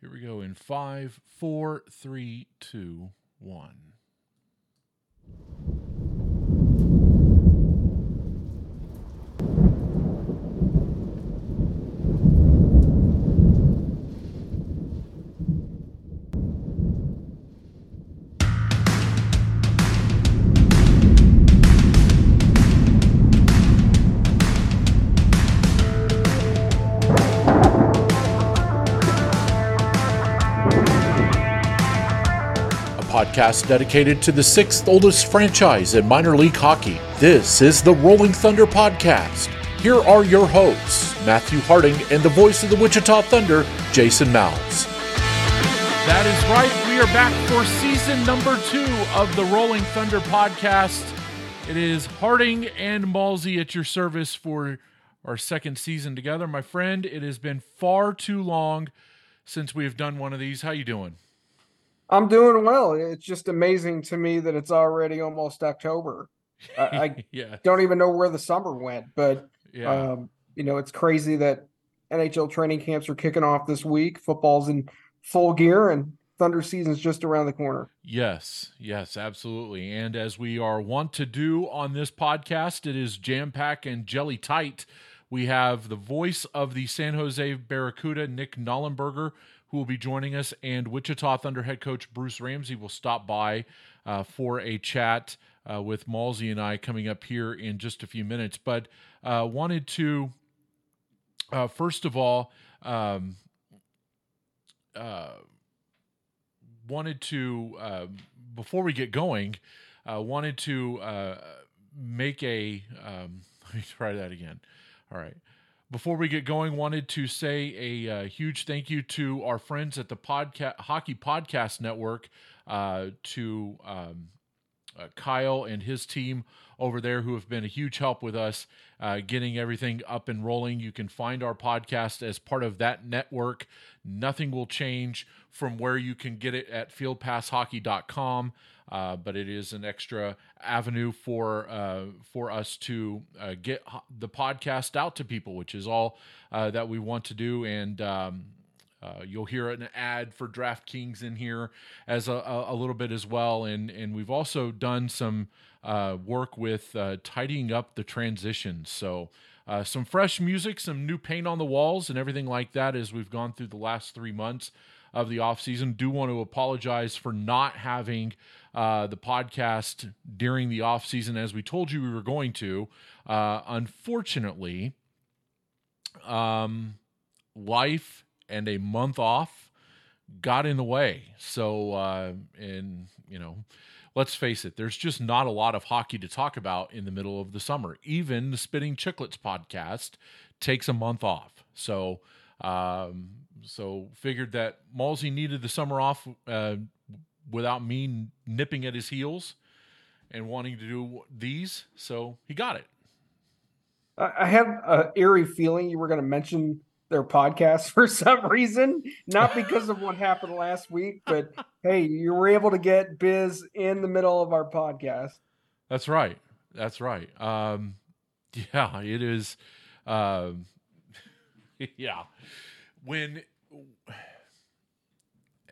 Here we go in five, four, three, two, one. Podcast dedicated to the sixth oldest franchise in minor league hockey. This is the Rolling Thunder Podcast. Here are your hosts, Matthew Harding and the voice of the Wichita Thunder, Jason Mals. That is right. We are back for season number two of the Rolling Thunder Podcast. It is Harding and Malsey at your service for our second season together. My friend, it has been far too long since we have done one of these. How you doing? I'm doing well. It's just amazing to me that it's already almost October. I, I yeah. don't even know where the summer went, but yeah. um, you know, it's crazy that NHL training camps are kicking off this week. Football's in full gear and Thunder season's just around the corner. Yes, yes, absolutely. And as we are wont to do on this podcast, it is jam pack and jelly tight. We have the voice of the San Jose Barracuda, Nick Nollenberger who will be joining us, and Wichita Thunder head coach Bruce Ramsay will stop by uh, for a chat uh, with Malsey and I coming up here in just a few minutes. But uh, wanted to, uh, first of all, um, uh, wanted to, uh, before we get going, wanted to make a, um, let me try that again. All right before we get going, wanted to say a uh, huge thank you to our friends at the podcast Hockey Podcast Network, uh, to um, uh, Kyle and his team over there who have been a huge help with us uh, getting everything up and rolling. You can find our podcast as part of that network. Nothing will change from where you can get it at fieldpasshockey.com uh, but it is an extra avenue for uh, for us to uh, get the podcast out to people, which is all uh, that we want to do. And um, uh, you'll hear an ad for DraftKings in here as a, a, little bit as well. And and we've also done some uh, work with tidying up the transitions. So. some fresh music, some new paint on the walls, and everything like that as we've gone through the last three months of the offseason. Do want to apologize for not having uh, the podcast during the off season as we told you we were going to. Uh, unfortunately, um, life and a month off got in the way. So, uh, and you know, let's face it, there's just not a lot of hockey to talk about in the middle of the summer. Even the Spitting Chicklets podcast takes a month off. So, um, so figured that Malsey needed the summer off uh, without me nipping at his heels and wanting to do these. So he got it. I have an eerie feeling you were going to mention their podcast for some reason, not because of what happened last week, but hey, you were able to get Biz in the middle of our podcast. That's right. That's right. Um, yeah, it is. Um, yeah, when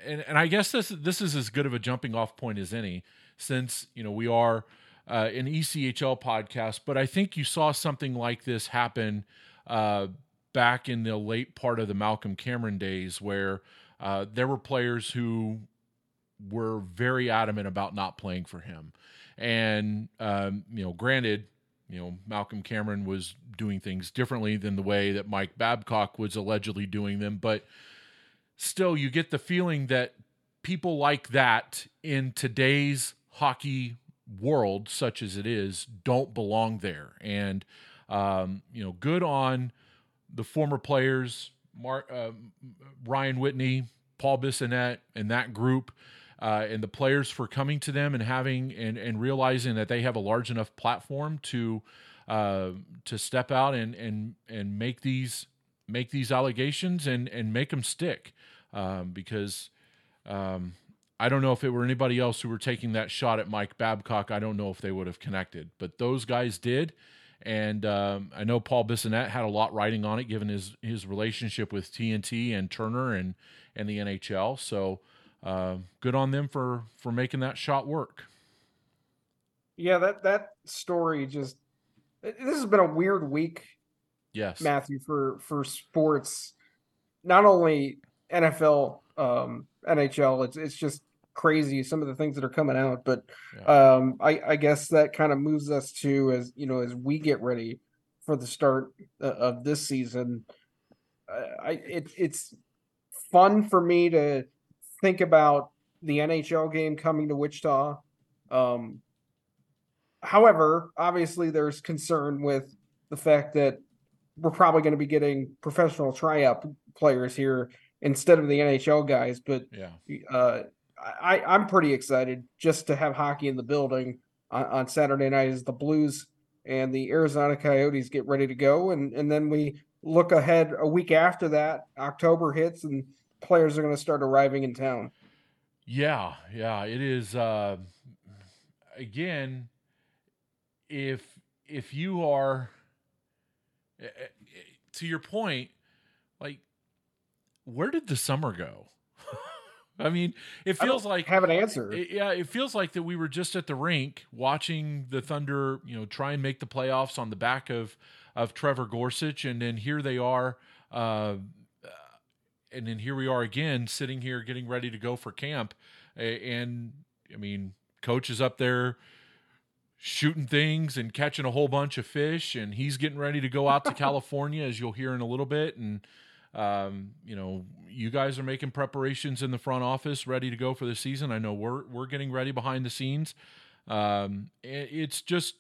and and I guess this this is as good of a jumping off point as any, since you know we are uh, an ECHL podcast. But I think you saw something like this happen uh, back in the late part of the Malcolm Cameron days, where uh, there were players who were very adamant about not playing for him, and um, you know, granted. You know, Malcolm Cameron was doing things differently than the way that Mike Babcock was allegedly doing them, but still you get the feeling that people like that in today's hockey world, such as it is, don't belong there. And um, you know, good on the former players, Mark, uh, Ryan Whitney, Paul Bissonnette, and that group. Uh, and the players for coming to them and having and, and realizing that they have a large enough platform to uh, to step out and and and make these make these allegations and and make them stick um, because um, I don't know if it were anybody else who were taking that shot at Mike Babcock. I don't know if they would have connected, but those guys did, And um, I know Paul Bissonnette had a lot writing on it, given his his relationship with TNT and Turner and and the NHL. So uh, good on them for for making that shot work. Yeah, that that story just this has been a weird week. Yes, Matthew for for sports, not only NFL, um, NHL. It's it's just crazy some of the things that are coming out. But yeah. um, I, I guess that kind of moves us to as you know as we get ready for the start uh, of this season. I it, it's fun for me to think about the NHL game coming to Wichita. Um, however, obviously there's concern with the fact that we're probably going to be getting professional tryout players here instead of the NHL guys. But yeah, uh, I, I'm pretty excited just to have hockey in the building on, on Saturday night as the Blues and the Arizona Coyotes get ready to go, and and then we look ahead a week after that. October hits and players are going to start arriving in town. Yeah, yeah, it is. Uh, again, if if you are eh, eh, to your point, where did the summer go? I mean, it feels like have an answer. It, yeah, it feels like that we were just at the rink watching the Thunder, you know, try and make the playoffs on the back of of Trevor Gorsuch, and then here they are, uh, and then here we are again, sitting here getting ready to go for camp, and I mean, coach is up there shooting things and catching a whole bunch of fish, and he's getting ready to go out to California, as you'll hear in a little bit, and um, you know, you guys are making preparations in the front office, ready to go for the season. I know we're we're getting ready behind the scenes. Um, it's just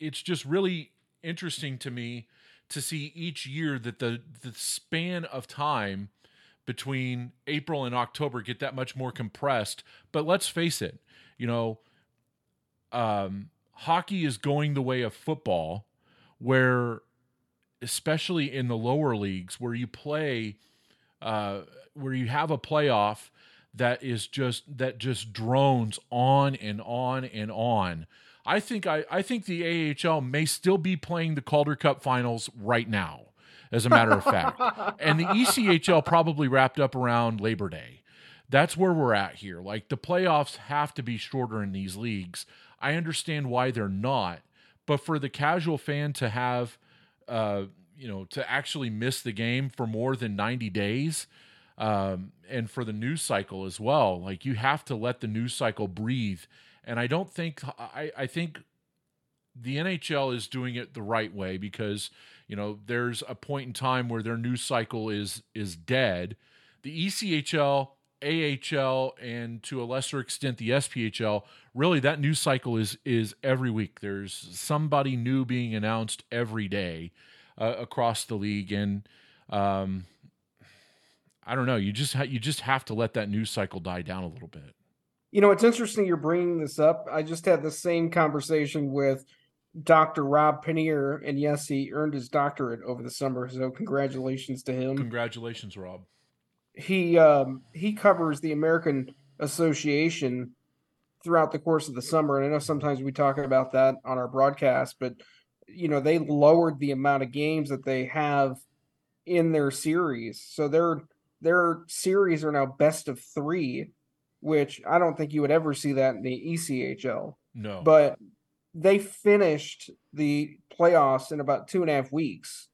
it's just really interesting to me to see each year that the the span of time between April and October get that much more compressed. But let's face it, you know, um, hockey is going the way of football, where especially in the lower leagues where you play uh, where you have a playoff that is just that just drones on and on and on. I think I, I think the AHL may still be playing the Calder Cup finals right now, as a matter of fact. and the ECHL probably wrapped up around Labor Day. That's where we're at here. Like the playoffs have to be shorter in these leagues. I understand why they're not, but for the casual fan to have uh, you know, to actually miss the game for more than 90 days. Um, and for the news cycle as well. Like you have to let the news cycle breathe. And I don't think I, I think the NHL is doing it the right way because you know there's a point in time where their news cycle is is dead. The ECHL, AHL, and to a lesser extent the SPHL, really that news cycle is is every week. There's somebody new being announced every day uh, across the league, and um, I don't know. You just ha- you just have to let that news cycle die down a little bit. You know, it's interesting you're bringing this up. I just had the same conversation with Dr. Rob Pannier, and yes, he earned his doctorate over the summer. So congratulations to him. Congratulations, Rob. He um, he covers the American Association throughout the course of the summer, and I know sometimes we talk about that on our broadcast, but you know they lowered the amount of games that they have in their series. So their their series are now best of three which i don't think you would ever see that in the echl no. But they finished the playoffs in about two and a half weeks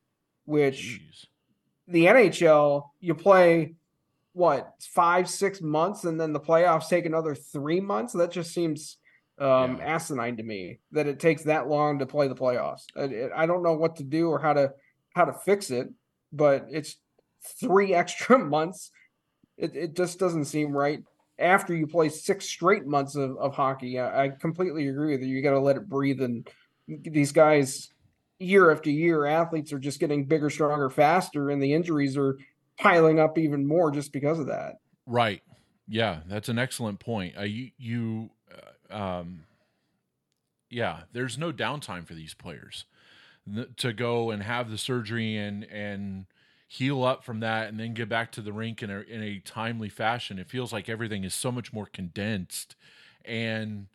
which Jeez. the nhl you play what five six months and then the playoffs take another three months that just seems um, yeah. asinine to me that it takes that long to play the playoffs. I, I don't know what to do or how to how to fix it, but it's three extra months. It, it just doesn't seem right after you play six straight months of, of hockey. I, I completely agree with you. You got to let it breathe. And these guys, year after year, athletes are just getting bigger, stronger, faster, and the injuries are piling up even more just because of that. Right. Yeah, that's an excellent point. Uh, you, you um, yeah, there's no downtime for these players to go and have the surgery and and heal up from that and then get back to the rink in a in a timely fashion. It feels like everything is so much more condensed, and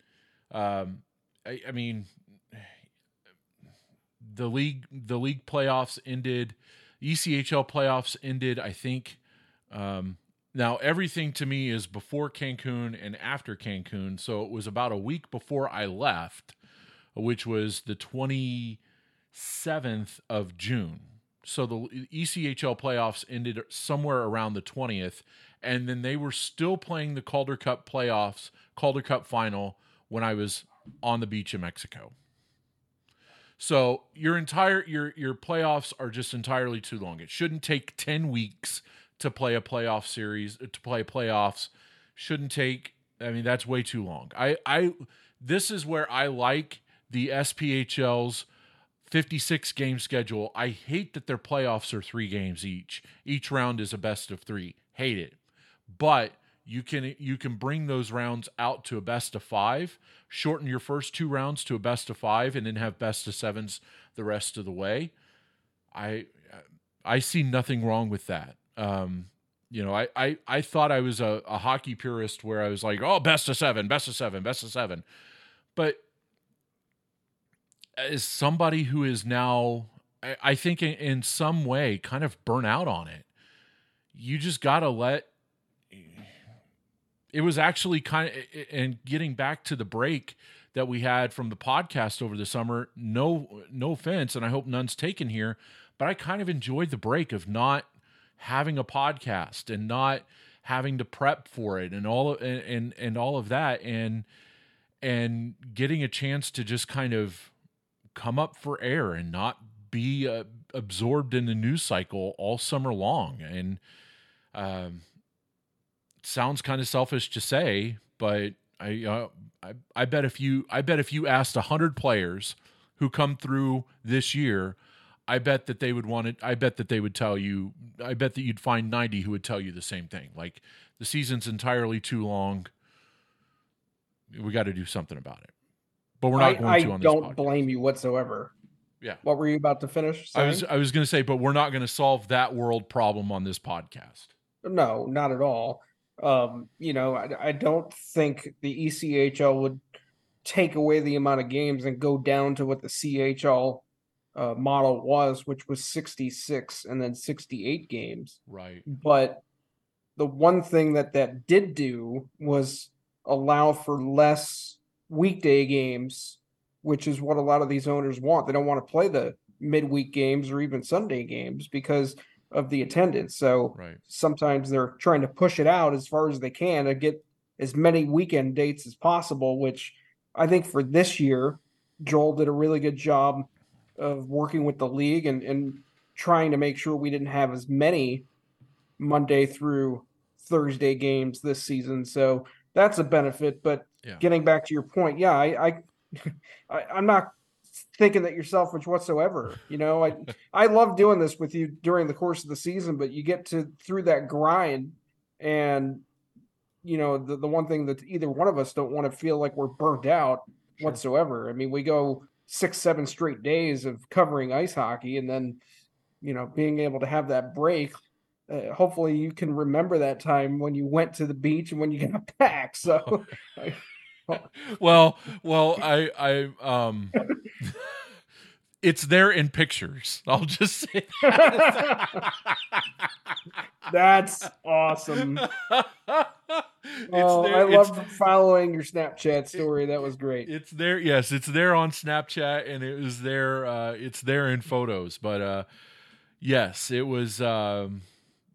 um, I, I mean, the league the league playoffs ended, ECHL playoffs ended. I think. Um, now everything to me is before Cancun and after Cancun, so it was about a week before I left, which was the twenty seventh of June. So the ECHL playoffs ended somewhere around the twentieth, and then they were still playing the Calder Cup playoffs, Calder Cup final when I was on the beach in Mexico. So your entire your your playoffs are just entirely too long. It shouldn't take 10 weeks to play a playoff series to play playoffs. Shouldn't take I mean that's way too long. I I this is where I like the SPHL's 56 game schedule. I hate that their playoffs are 3 games each. Each round is a best of 3. Hate it. But you can you can bring those rounds out to a best of 5 shorten your first two rounds to a best of five and then have best of sevens the rest of the way. I I see nothing wrong with that. Um, you know, I, I, I thought I was a, a hockey purist where I was like, oh, best of seven, best of seven, best of seven. But as somebody who is now, I, I think in, in some way kind of burn out on it, you just got to let it was actually kind of and getting back to the break that we had from the podcast over the summer no no offense and i hope none's taken here but i kind of enjoyed the break of not having a podcast and not having to prep for it and all of, and, and and all of that and and getting a chance to just kind of come up for air and not be uh, absorbed in the news cycle all summer long. And um sounds kind of selfish to say, but I, uh, I I bet if you I bet if you asked hundred players who come through this year, I bet that they would want it. I bet that they would tell you. I bet that you'd find ninety who would tell you the same thing. Like the season's entirely too long. We got to do something about it. But we're not I, going I to on. I don't blame you whatsoever. Yeah. What were you about to finish? Saying? I was I was going to say, but we're not going to solve that world problem on this podcast. No, not at all. Um, you know, I, I don't think the ECHL would take away the amount of games and go down to what the CHL uh, model was, which was 66 and then 68 games. Right. But the one thing that that did do was allow for less weekday games, which is what a lot of these owners want. They don't want to play the midweek games or even Sunday games because of the attendance. So right. sometimes they're trying to push it out as far as they can to get as many weekend dates as possible, which I think for this year, Joel did a really good job of working with the league and, and trying to make sure we didn't have as many Monday through Thursday games this season. So that's a benefit. But yeah. getting back to your point, yeah, I, I, I I'm not thinking that you're selfish whatsoever. You know, I I love doing this with you during the course of the season, but you get to through that grind and you know, the, the one thing that either one of us don't want to feel like we're burnt out sure. whatsoever. I mean, we go six, seven straight days of covering ice hockey and then, you know, being able to have that break. Uh, hopefully you can remember that time when you went to the beach and when you got back. So I, well, well, I, I, um, it's there in pictures. I'll just say that. That's awesome. oh, there, I love following your Snapchat story. That was great. It's there. Yes, it's there on Snapchat, and it was there. Uh, it's there in photos. But uh, yes, it was. Um,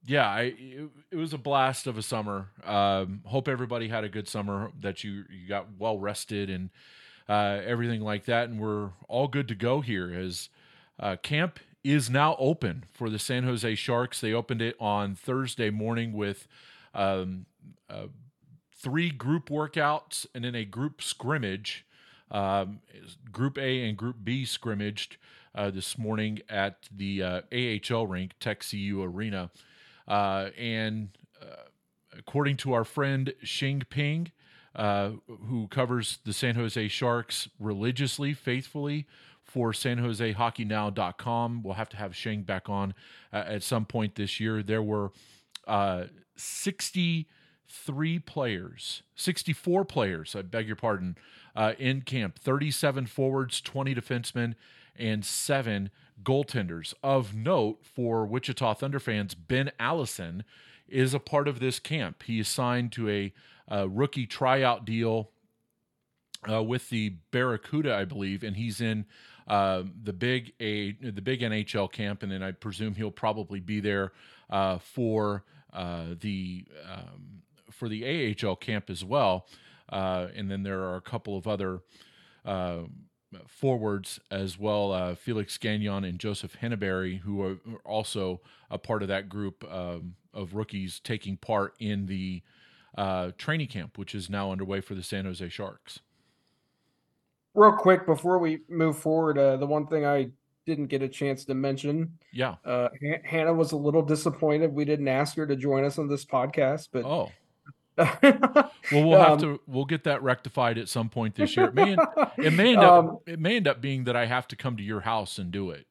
yeah, I it, it, was a blast of a summer. Um, hope everybody had a good summer. That you you got well rested and uh, everything like that, and we're all good to go here. As uh, camp is now open for the San Jose Sharks. They opened it on Thursday morning with um, uh, three group workouts and then a group scrimmage. Um, group A and Group B scrimmaged uh, this morning at the uh, AHL rink, Tech CU Arena. Uh, and uh, according to our friend Sheng Peng, uh, who covers the San Jose Sharks religiously, faithfully for SanJoseHockeyNow.com, we'll have to have Sheng back on uh, at some point this year. There were uh, 63 players, 64 players, I beg your pardon, uh, in camp 37 forwards, 20 defensemen, and seven goaltenders. Of note for Wichita Thunder fans, Ben Allison is a part of this camp. He is signed to a, a rookie tryout deal uh, with the Barracuda, I believe, and he's in uh, the big a the big NHL camp, and then I presume he'll probably be there uh, for uh, the um, for the AHL camp as well. Uh, and then there are a couple of other uh, forwards as well, Felix Gagnon and Joseph Henneberry, who are also a part of that group um, of rookies taking part in the training camp, which is now underway for the San Jose Sharks. Real quick before we move forward, uh, the one thing I didn't get a chance to mention. Yeah. Uh, Hannah was a little disappointed we didn't ask her to join us on this podcast, but oh. Well, we'll have um, to we'll get that rectified at some point this year. It may, it may end up um, it may end up being that I have to come to your house and do it.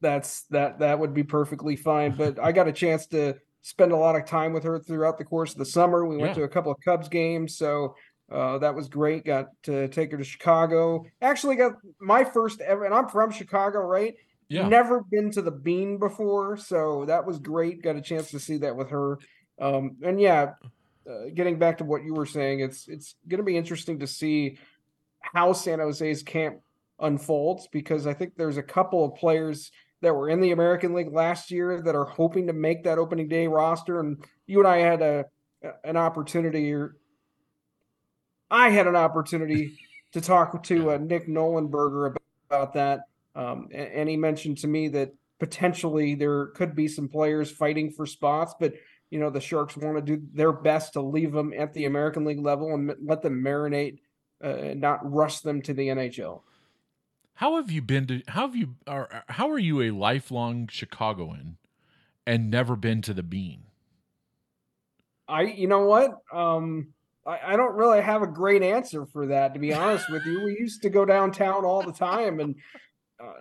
That's that that would be perfectly fine. But I got a chance to spend a lot of time with her throughout the course of the summer. We went yeah. to a couple of Cubs games, so uh, that was great. Got to take her to Chicago. Actually, got my first ever, and I'm from Chicago, right? Yeah. Never been to the Bean before, so that was great. Got a chance to see that with her. Um, and yeah, uh, getting back to what you were saying, it's it's going to be interesting to see how San Jose's camp unfolds because I think there's a couple of players that were in the American League last year that are hoping to make that opening day roster. And you and I had a an opportunity or I had an opportunity to talk to uh, Nick Nollenberger about, about that, um, and, and, he mentioned to me that potentially there could be some players fighting for spots, but you know the Sharks want to do their best to leave them at the American League level and let them marinate, uh, and not rush them to the NHL. How have you been to? How have you? Are, how are you a lifelong Chicagoan and never been to the Bean? I, you know what? Um, I, I don't really have a great answer for that, to be honest with you. We used to go downtown all the time, and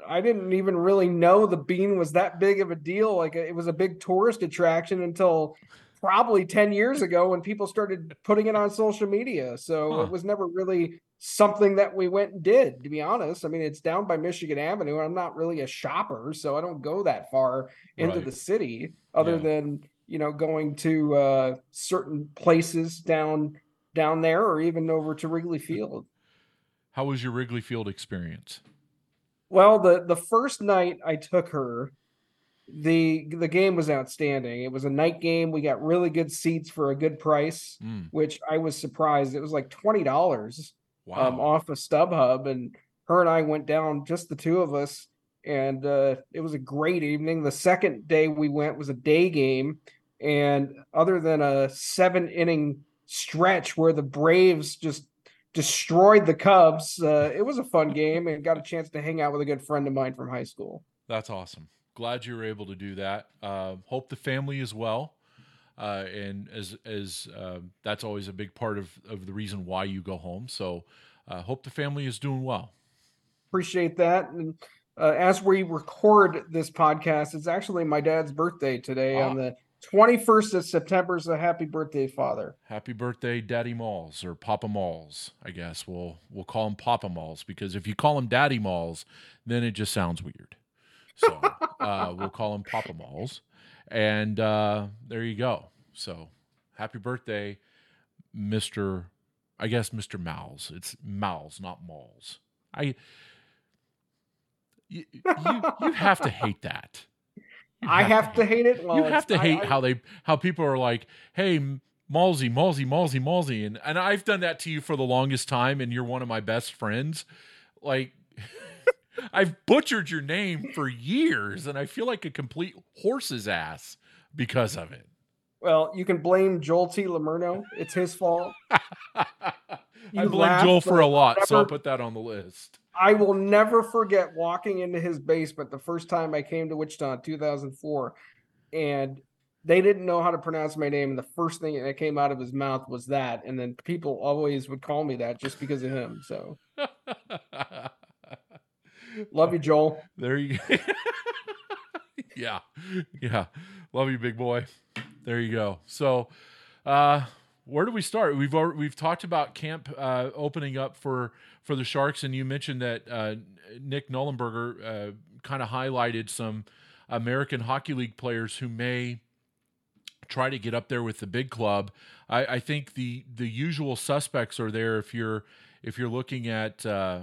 I didn't even really know the bean was that big of a deal. Like it was a big tourist attraction until probably 10 years ago when people started putting it on social media. So huh. it was never really something that we went and did, to be honest. I mean, it's down by Michigan Avenue. I'm not really a shopper, so I don't go that far into right. the city other yeah. than, you know, going to uh, certain places down down there or even over to Wrigley Field. How was your Wrigley Field experience? Well, the the first night I took her, the the game was outstanding. It was a night game. We got really good seats for a good price, mm. which I was surprised. It was like twenty dollars um, wow. um, off of StubHub, and her and I went down, just the two of us, and uh, it was a great evening. The second day we went was a day game, and other than a seven inning stretch where the Braves just destroyed the Cubs. Uh, it was a fun game and got a chance to hang out with a good friend of mine from high school. That's awesome. Glad you were able to do that. Uh, hope the family is well. Uh, and as as uh, that's always a big part of, of the reason why you go home. So uh, hope the family is doing well. Appreciate that. And uh, as we record this podcast, it's actually my dad's birthday today on the 21st of September is a happy birthday, father. Happy birthday, Daddy Malls or Papa Malls, I guess. We'll we'll call him Papa Malls because if you call him Daddy Malls, then it just sounds weird. So uh, we'll call him Papa Malls. And uh, there you go. So happy birthday, Mr. I guess Mr. Malls. It's Malls, not Malls. I you, you, you have to hate that. I have to hate it. Well, you have to hate I, how they how people are like, hey, Malsey, Malsey, Malsey, Malsey, and and I've done that to you for the longest time, and you're one of my best friends. Like, I've butchered your name for years, and I feel like a complete horse's ass because of it. Well, you can blame Joel T. Lomurno. It's his fault. I blame Joel for a lot, so I'll put that on the list. I will never forget walking into his basement the first time I came to Wichita in 2004, and they didn't know how to pronounce my name. And the first thing that came out of his mouth was that, and then people always would call me that just because of him. So, love you, Joel. There you. go. yeah, yeah, love you, big boy. There you go. So, uh, where do we start? We've already, we've talked about camp uh, opening up for for the Sharks, and you mentioned that uh, Nick Nollenberger uh, kind of highlighted some American Hockey League players who may try to get up there with the big club. I, I think the the usual suspects are there if you're if you're looking at uh,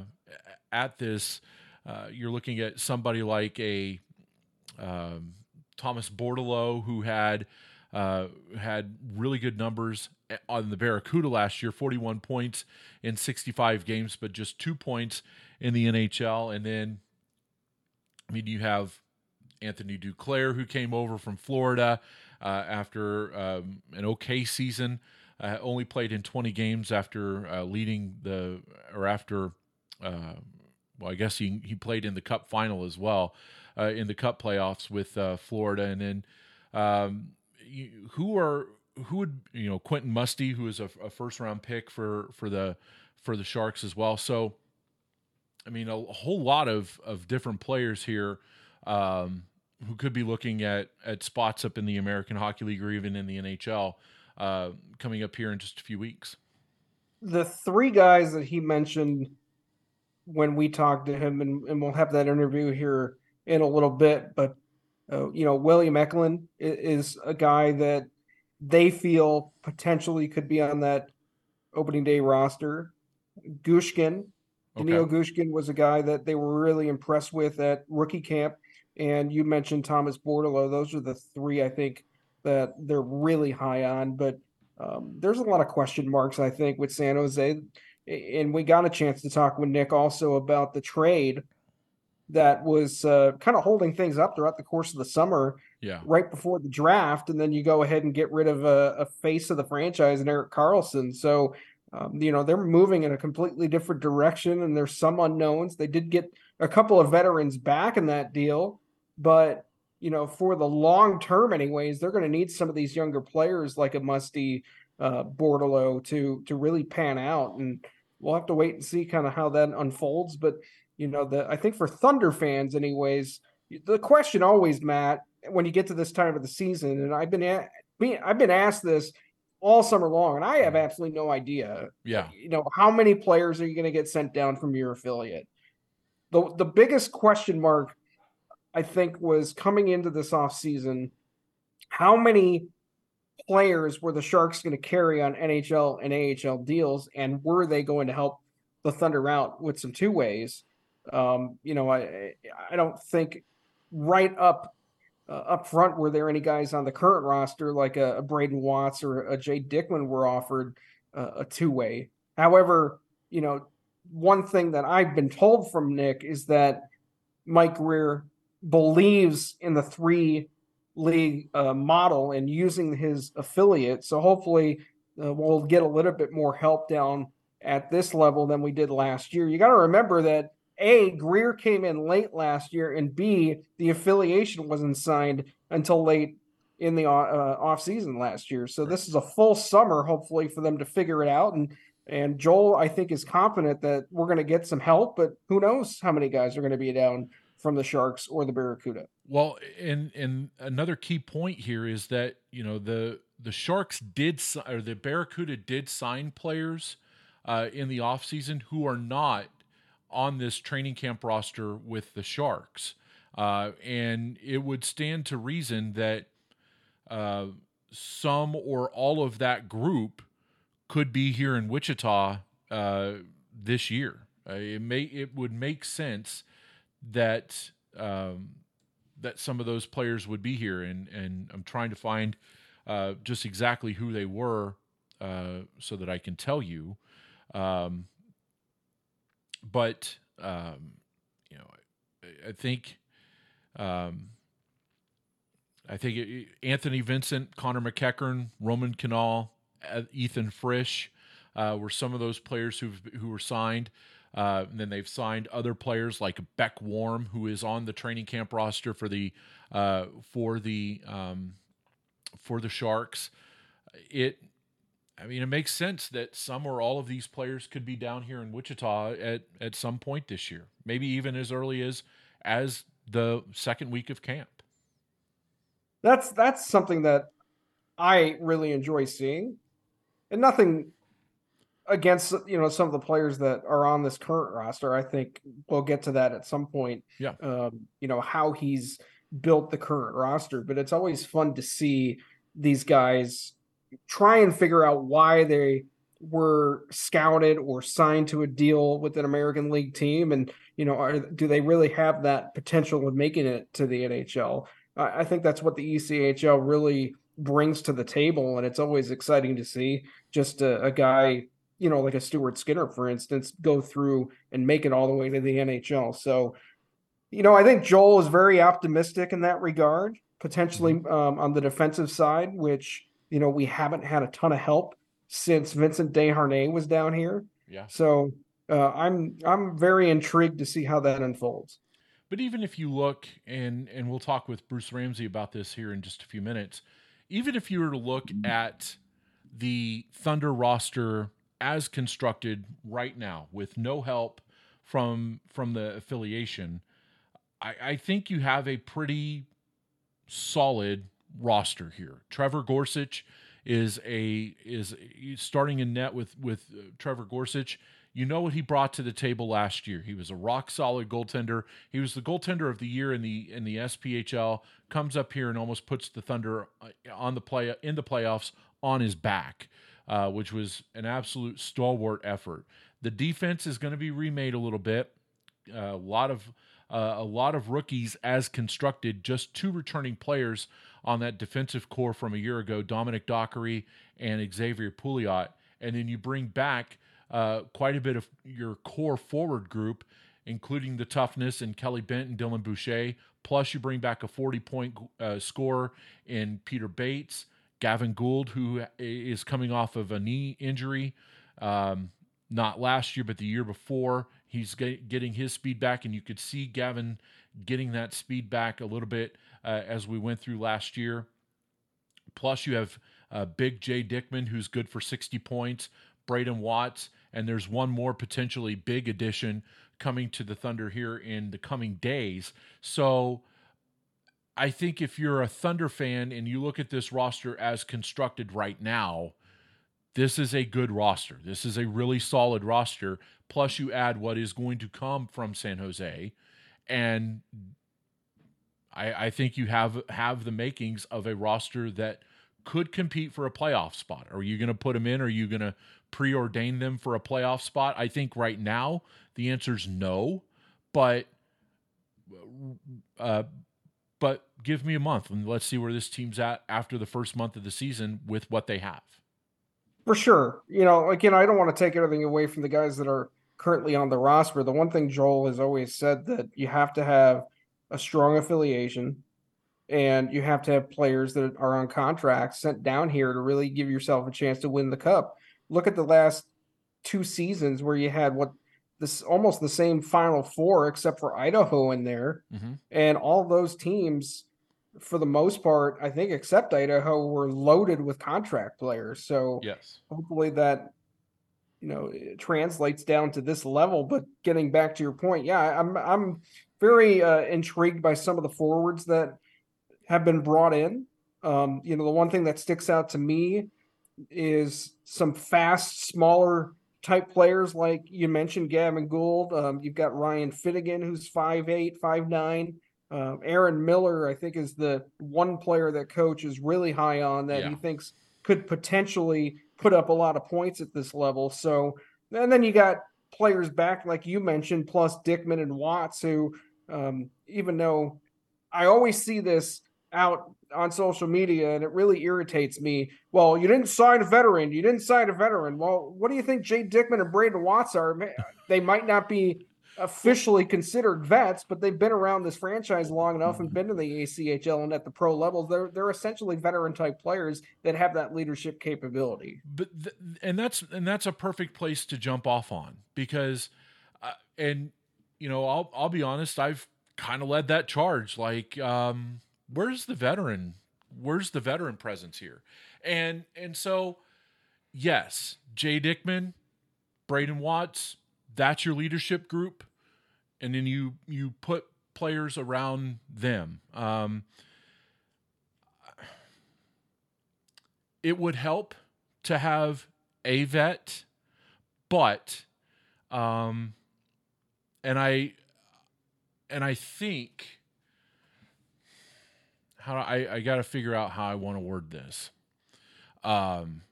at this. Uh, you're looking at somebody like a um, Thomas Bordeleau who had uh, had really good numbers on the Barracuda last year 41 points in 65 games, but just two points in the NHL. And then, I mean, you have Anthony Duclair, who came over from Florida uh, after um, an okay season. Uh, only played in 20 games after uh, leading the, or after, uh, well, I guess he, he played in the Cup final as well, uh, in the Cup playoffs with uh, Florida. And then, um, you, who are who would you know Quentin Musty, who is a, a, first round pick for for the for the Sharks as well. So, I mean, a, a whole lot of of different players here um, who could be looking at at spots up in the American Hockey League or even in the NHL uh, coming up here in just a few weeks. The three guys that he mentioned when we talked to him, and, and we'll have that interview here in a little bit, but uh, you know, William Eklund is, a guy that they feel potentially could be on that opening day roster. Gushchin, okay. Danil Gushchin was a guy that they were really impressed with at rookie camp. And you mentioned Thomas Bordeleau. Those are the three I think that they're really high on. But um, there's a lot of question marks, I think, with San Jose. And we got a chance to talk with Nick also about the trade that was uh, kind of holding things up throughout the course of the summer. Yeah. Right before the draft, and then you go ahead and get rid of a, a face of the franchise and Erik Karlsson. So, um, you know, they're moving in a completely different direction, and there's some unknowns. They did get a couple of veterans back in that deal, but you know, for the long term, anyways, they're going to need some of these younger players like a Musty uh, Bordeleau to to really pan out, and we'll have to wait and see kind of how that unfolds. But you know, the I think for Thunder fans, anyways, the question always, Matt, when you get to this time of the season, and I've been at, I've been asked this all summer long, and I have mm-hmm. absolutely no idea. Yeah, you know, how many players are you going to get sent down from your affiliate? The the biggest question mark, I think, was coming into this off season. How many players were the Sharks going to carry on NHL and AHL deals, and were they going to help the Thunder out with some two ways? Um, you know, I I don't think right up uh, up front were there any guys on the current roster like a, a Brayden Watts or a Jay Dickman were offered uh, a two way. However, you know, one thing that I've been told from Nick is that Mike Grier believes in the three league uh, model and using his affiliate. So hopefully uh, we'll get a little bit more help down at this level than we did last year. You got to remember that a, Grier came in late last year, and B, the affiliation wasn't signed until late in the uh, off season last year. So this is a full summer, hopefully, for them to figure it out. And and Joel, I think, is confident that we're going to get some help, but who knows how many guys are going to be down from the Sharks or the Barracuda. Well, and and another key point here is that you know the the Sharks did or the Barracuda did sign players uh, in the offseason who are not on this training camp roster with the Sharks. Uh, and it would stand to reason that uh, some or all of that group could be here in Wichita uh, this year. Uh, it may it would make sense that um, that some of those players would be here, and and I'm trying to find uh, just exactly who they were uh, so that I can tell you. Um, but um, you know, I, I think, um, I think Anthony Vincent, Connor McEachern, Roman Kinal, Ethan Frisch uh, were some of those players who who were signed. Uh, and then they've signed other players like Beck Warm, who is on the training camp roster for the uh, for the um, for the Sharks. It I mean, it makes sense that some or all of these players could be down here in Wichita at at some point this year, maybe even as early as as the second week of camp. That's that's something that I really enjoy seeing. and nothing against you know some of the players that are on this current roster. I think we'll get to that at some point. Yeah. Um, you know how he's built the current roster, but it's always fun to see these guys try and figure out why they were scouted or signed to a deal with an American League team, and you know, are, do they really have that potential of making it to the NHL? I, I think that's what the ECHL really brings to the table, and it's always exciting to see just a, a guy you know, like a Stuart Skinner, for instance, go through and make it all the way to the NHL. So, you know, I think Joel is very optimistic in that regard, potentially mm-hmm. um, on the defensive side, which, you know, we haven't had a ton of help since Vincent Desharnais was down here. Yeah. So uh, I'm I'm very intrigued to see how that unfolds. But even if you look and and we'll talk with Bruce Ramsay about this here in just a few minutes, even if you were to look at the Thunder roster as constructed right now with no help from from the affiliation, I, I think you have a pretty solid roster here. Trevor Gorsuch is a is starting in net with with uh, Trevor Gorsuch. You know what he brought to the table last year. He was a rock solid goaltender. He was the goaltender of the year in the in the SPHL. Comes up here and almost puts the Thunder uh, on the play in the playoffs on his back uh, which was an absolute stalwart effort. The defense is going to be remade a little bit. Uh, a lot of uh, a lot of rookies as constructed. Just two returning players on that defensive core from a year ago: Dominic Dockery and Xavier Pouliot. And then you bring back uh, quite a bit of your core forward group, including the toughness and Kelly Bent and Dylan Boucher. Plus, you bring back a 40 point uh, score in Peter Bates. Gavin Gould, who is coming off of a knee injury, um, not last year, but the year before. He's getting his speed back, and you could see Gavin getting that speed back a little bit as we went through last year. Plus, you have uh, Big Jay Dickman, who's good for 60 points, Brayden Watts, and there's one more potentially big addition coming to the Thunder here in the coming days. So, I think if you're a Thunder fan and you look at this roster as constructed right now, this is a good roster. This is a really solid roster. Plus, you add what is going to come from San Jose, and I, I think you have have the makings of a roster that could compete for a playoff spot. Are you going to put them in? Are you going to preordain them for a playoff spot? I think right now the answer is no, but uh, but give me a month and let's see where this team's at after the first month of the season with what they have. For sure. You know, again, I don't want to take anything away from the guys that are currently on the roster. The one thing Joel has always said that you have to have a strong affiliation and you have to have players that are on contracts sent down here to really give yourself a chance to win the cup. Look at the last two seasons where you had what this almost the same final four except for Idaho in there. Mm-hmm. And all those teams for the most part, I think except Idaho were loaded with contract players. So yes. hopefully that you know translates down to this level but getting back to your point, yeah, I'm I'm very uh, intrigued by some of the forwards that have been brought in. Um, you know, the one thing that sticks out to me is some fast, smaller type players like you mentioned, Gavin Gould. Um, you've got Ryan Finnegan, who's 5'8, 5'9. Um, Aaron Miller, I think, is the one player that coach is really high on that yeah. he thinks could potentially put up a lot of points at this level. So, and then you got players back, like you mentioned, plus Dickman and Watts, who, um, even though I always see this out on social media and it really irritates me. Well, you didn't sign a veteran. You didn't sign a veteran. Well, what do you think Jay Dickman and Brayden Watts are? They might not be officially considered vets, but they've been around this franchise long enough and been to the ACHL and at the pro levels. They're they're essentially veteran type players that have that leadership capability. But th- and that's and that's a perfect place to jump off on because, uh, and you know I'll I'll be honest, I've kind of led that charge. Like, um, where's the veteran? Where's the veteran presence here? And and so, yes, Jay Dickman, Brayden Watts, that's your leadership group, and then you you put players around them. Um, it would help to have a vet, but um, and I and I think how I I got to figure out how I want to word this. Um,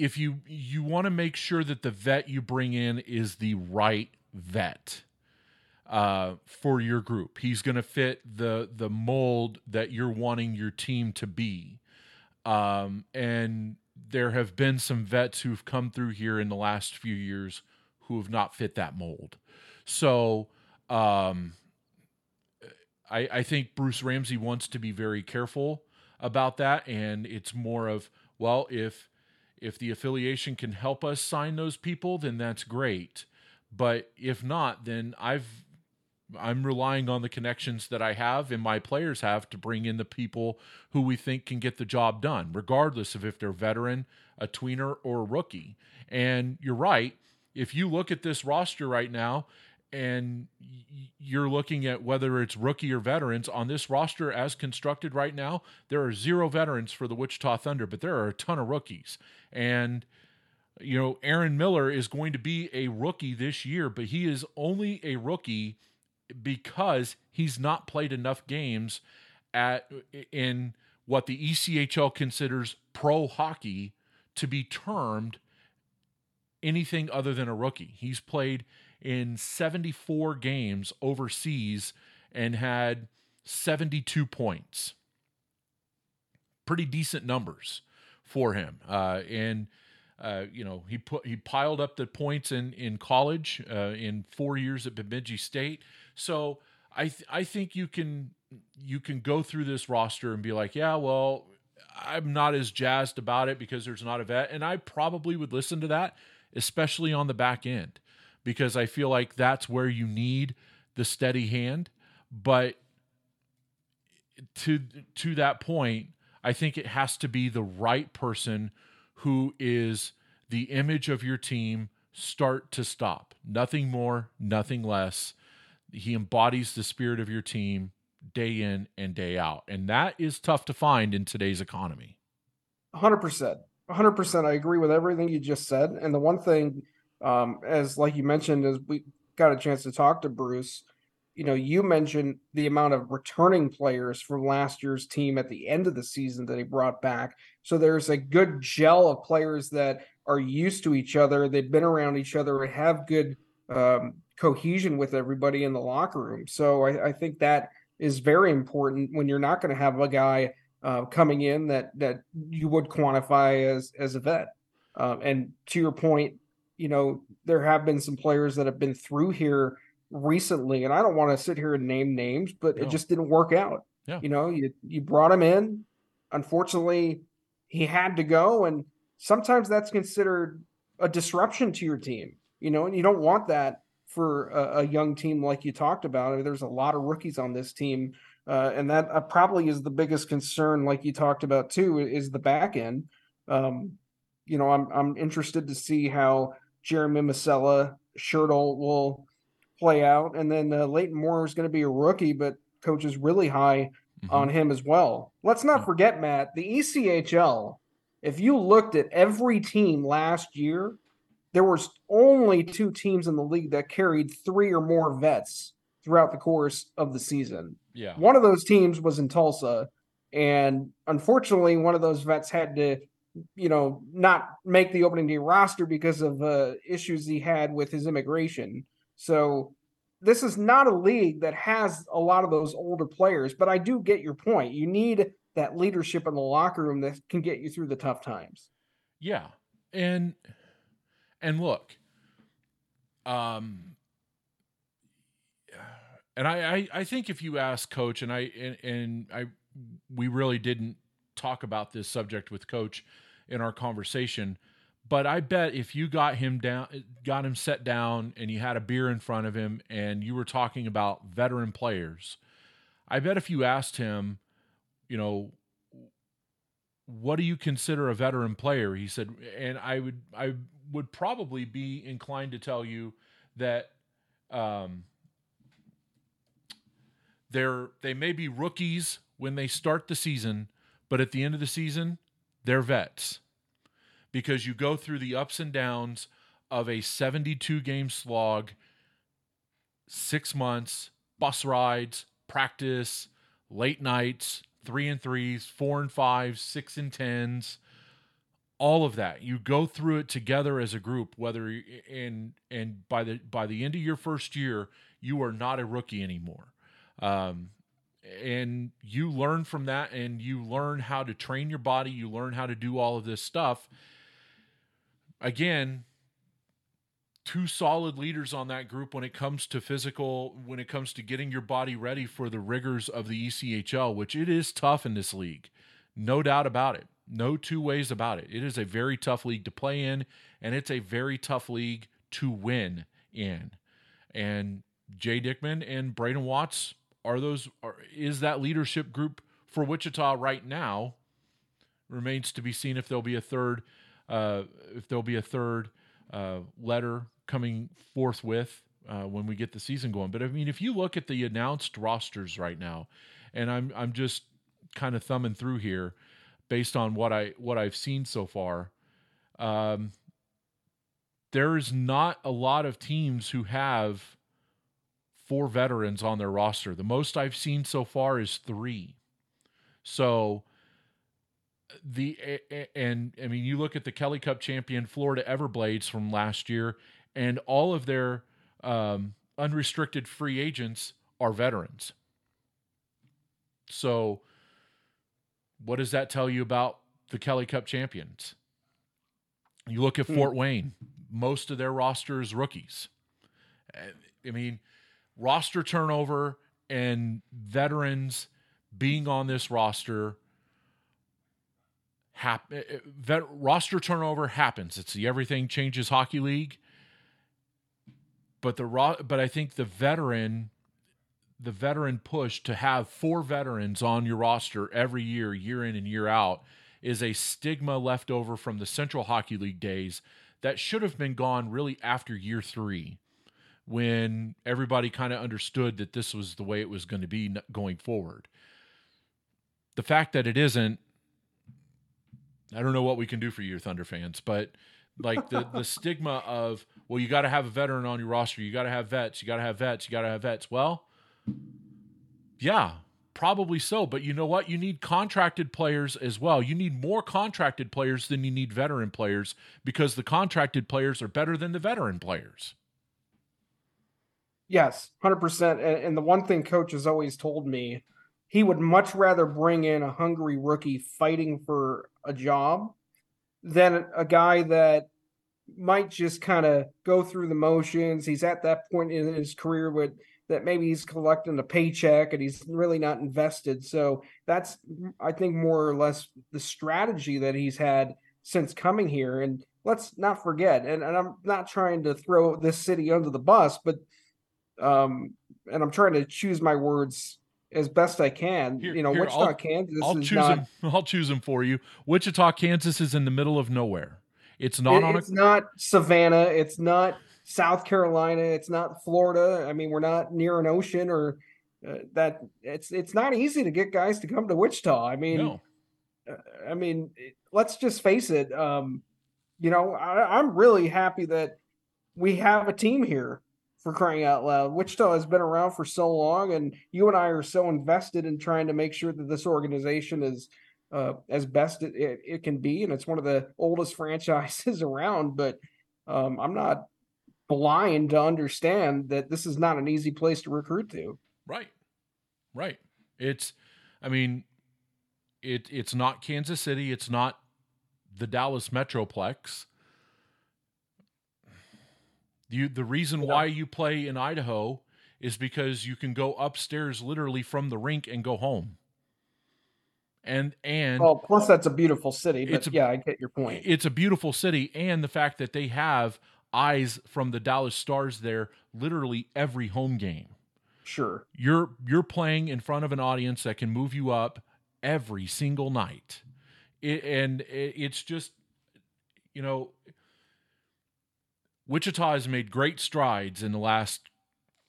if you you want to make sure that the vet you bring in is the right vet uh, for your group. He's going to fit the the mold that you're wanting your team to be. Um, and there have been some vets who've come through here in the last few years who have not fit that mold. So um, I, I think Bruce Ramsay wants to be very careful about that, and it's more of well, if if the affiliation can help us sign those people, then that's great. But if not, then I've I'm relying on the connections that I have and my players have to bring in the people who we think can get the job done, regardless of if they're veteran, a tweener, or a rookie. And you're right. If you look at this roster right now and you're looking at whether it's rookie or veterans on this roster as constructed right now, there are zero veterans for the Wichita Thunder, but there are a ton of rookies. And you know, Aaron Miller is going to be a rookie this year, but he is only a rookie because he's not played enough games at in what the ECHL considers pro hockey to be termed anything other than a rookie. He's played in 74 games overseas and had 72 points. Pretty decent numbers for him. Uh, and uh, you know, he put he piled up the points in in college uh, in four years at Bemidji State. So I th- I think you can you can go through this roster and be like, yeah, well, I'm not as jazzed about it because there's not a vet, and I probably would listen to that, especially on the back end, because I feel like that's where you need the steady hand. But to to that point, I think it has to be the right person who is the image of your team start to stop. Nothing more, nothing less. He embodies the spirit of your team day in and day out. And that is tough to find in today's economy. 100%. 100%. I agree with everything you just said. And the one thing, um, as like you mentioned, as we got a chance to talk to Bruce you know, you mentioned the amount of returning players from last year's team at the end of the season that he brought back. So there's a good gel of players that are used to each other. They've been around each other and have good um, cohesion with everybody in the locker room. So I, I think that is very important when you're not going to have a guy uh, coming in that that you would quantify as as a vet. Um, and to your point, you know there have been some players that have been through here recently, and I don't want to sit here and name names, but no. it just didn't work out. Yeah. You know, you you brought him in. Unfortunately, he had to go, and sometimes that's considered a disruption to your team. You know, and you don't want that for a, a young team like you talked about. I mean, there's a lot of rookies on this team, uh, and that uh, probably is the biggest concern, like you talked about too, is the back end. Um, you know, I'm I'm interested to see how Jeremy Masella Schertl will play out. And then uh, Leighton Moore is going to be a rookie, but coach is really high mm-hmm. on him as well. Let's not forget, Matt, the ECHL. If you looked at every team last year, there was only two teams in the league that carried three or more vets throughout the course of the season. Yeah. One of those teams was in Tulsa. And unfortunately, one of those vets had to, you know, not make the opening day roster because of uh, issues he had with his immigration. So this is not a league that has a lot of those older players, but I do get your point. You need that leadership in the locker room that can get you through the tough times. Yeah. And and look, um and I, I, I think if you ask coach and I and, and I we really didn't talk about this subject with coach in our conversation but I bet if you got him down, got him set down, and you had a beer in front of him, and you were talking about veteran players, I bet if you asked him, you know, what do you consider a veteran player? He said, and I would, I would probably be inclined to tell you that, um, they're they may be rookies when they start the season, but at the end of the season, they're vets because you go through the ups and downs of a 72 game slog, six months, bus rides, practice, late nights, three and threes, four and fives, six and tens, all of that. You go through it together as a group. Whether in and by the by the end of your first year, you are not a rookie anymore. Um, and you learn from that and you learn how to train your body you learn how to do all of this stuff. Again two solid leaders on that group when it comes to physical when it comes to getting your body ready for the rigors of the ECHL which it is tough in this league. No doubt about it. No two ways about it. It is a very tough league to play in and it's a very tough league to win in. And Jay Dickman and Brayden Watts are those are, is that leadership group for Wichita right now remains to be seen if there'll be a third uh, if there'll be a third uh, letter coming forthwith uh, when we get the season going. But I mean, if you look at the announced rosters right now, and I'm I'm just kind of thumbing through here based on what I what I've seen so far. Um, there's not a lot of teams who have four veterans on their roster. The most I've seen so far is three. So the and I mean you look at the Kelly Cup champion Florida Everblades from last year, and all of their um, unrestricted free agents are veterans. So, what does that tell you about the Kelly Cup champions? You look at hmm. Fort Wayne; most of their roster is rookies. I mean, roster turnover and veterans being on this roster hap- eh, eh, vet- roster turnover happens. It's the everything changes hockey league. But the ro- but I think the veteran the veteran push to have four veterans on your roster every year year in and year out is a stigma left over from the Central Hockey League days that should have been gone really after year 3 when everybody kind of understood that this was the way it was going to be going forward. The fact that it isn't, I don't know what we can do for you, Thunder fans, but like the the stigma of well, you got to have a veteran on your roster, you got to have vets, you got to have vets, you got to have vets. Well, yeah, probably so, but you know what? You need contracted players as well. You need more contracted players than you need veteran players because the contracted players are better than the veteran players. Yes, 100%. And the one thing coach has always told me, he would much rather bring in a hungry rookie fighting for a job than a guy that might just kind of go through the motions. He's at that point in his career with that maybe he's collecting a paycheck and he's really not invested. So that's I think more or less the strategy that he's had since coming here. And let's not forget, and, and I'm not trying to throw this city under the bus, but um, and I'm trying to choose my words as best I can. Here, you know, here, Wichita, I'll, Kansas I'll is choose not. Them, I'll choose them for you. Wichita, Kansas is in the middle of nowhere. It's not it, on. It's a, not Savannah. It's not South Carolina. It's not Florida. I mean, we're not near an ocean or uh, that. It's it's not easy to get guys to come to Wichita. I mean, no. uh, I mean, let's just face it. Um, you know, I, I'm really happy that we have a team here for crying out loud. Wichita has been around for so long, and you and I are so invested in trying to make sure that this organization is uh, as best it, it, it, can be, and it's one of the oldest franchises around. But um, I'm not blind to understand that this is not an easy place to recruit to. Right, right. It's, I mean, it it's not Kansas City. It's not the Dallas Metroplex you the reason yeah. why you play in Idaho is because you can go upstairs literally from the rink and go home. And and well, plus that's a beautiful city. But a, yeah, I get your point. It's a beautiful city, and the fact that they have eyes from the Dallas Stars there literally every home game. Sure. You're you're playing in front of an audience that can move you up every single night. It, and it, it's just you know Wichita has made great strides in the last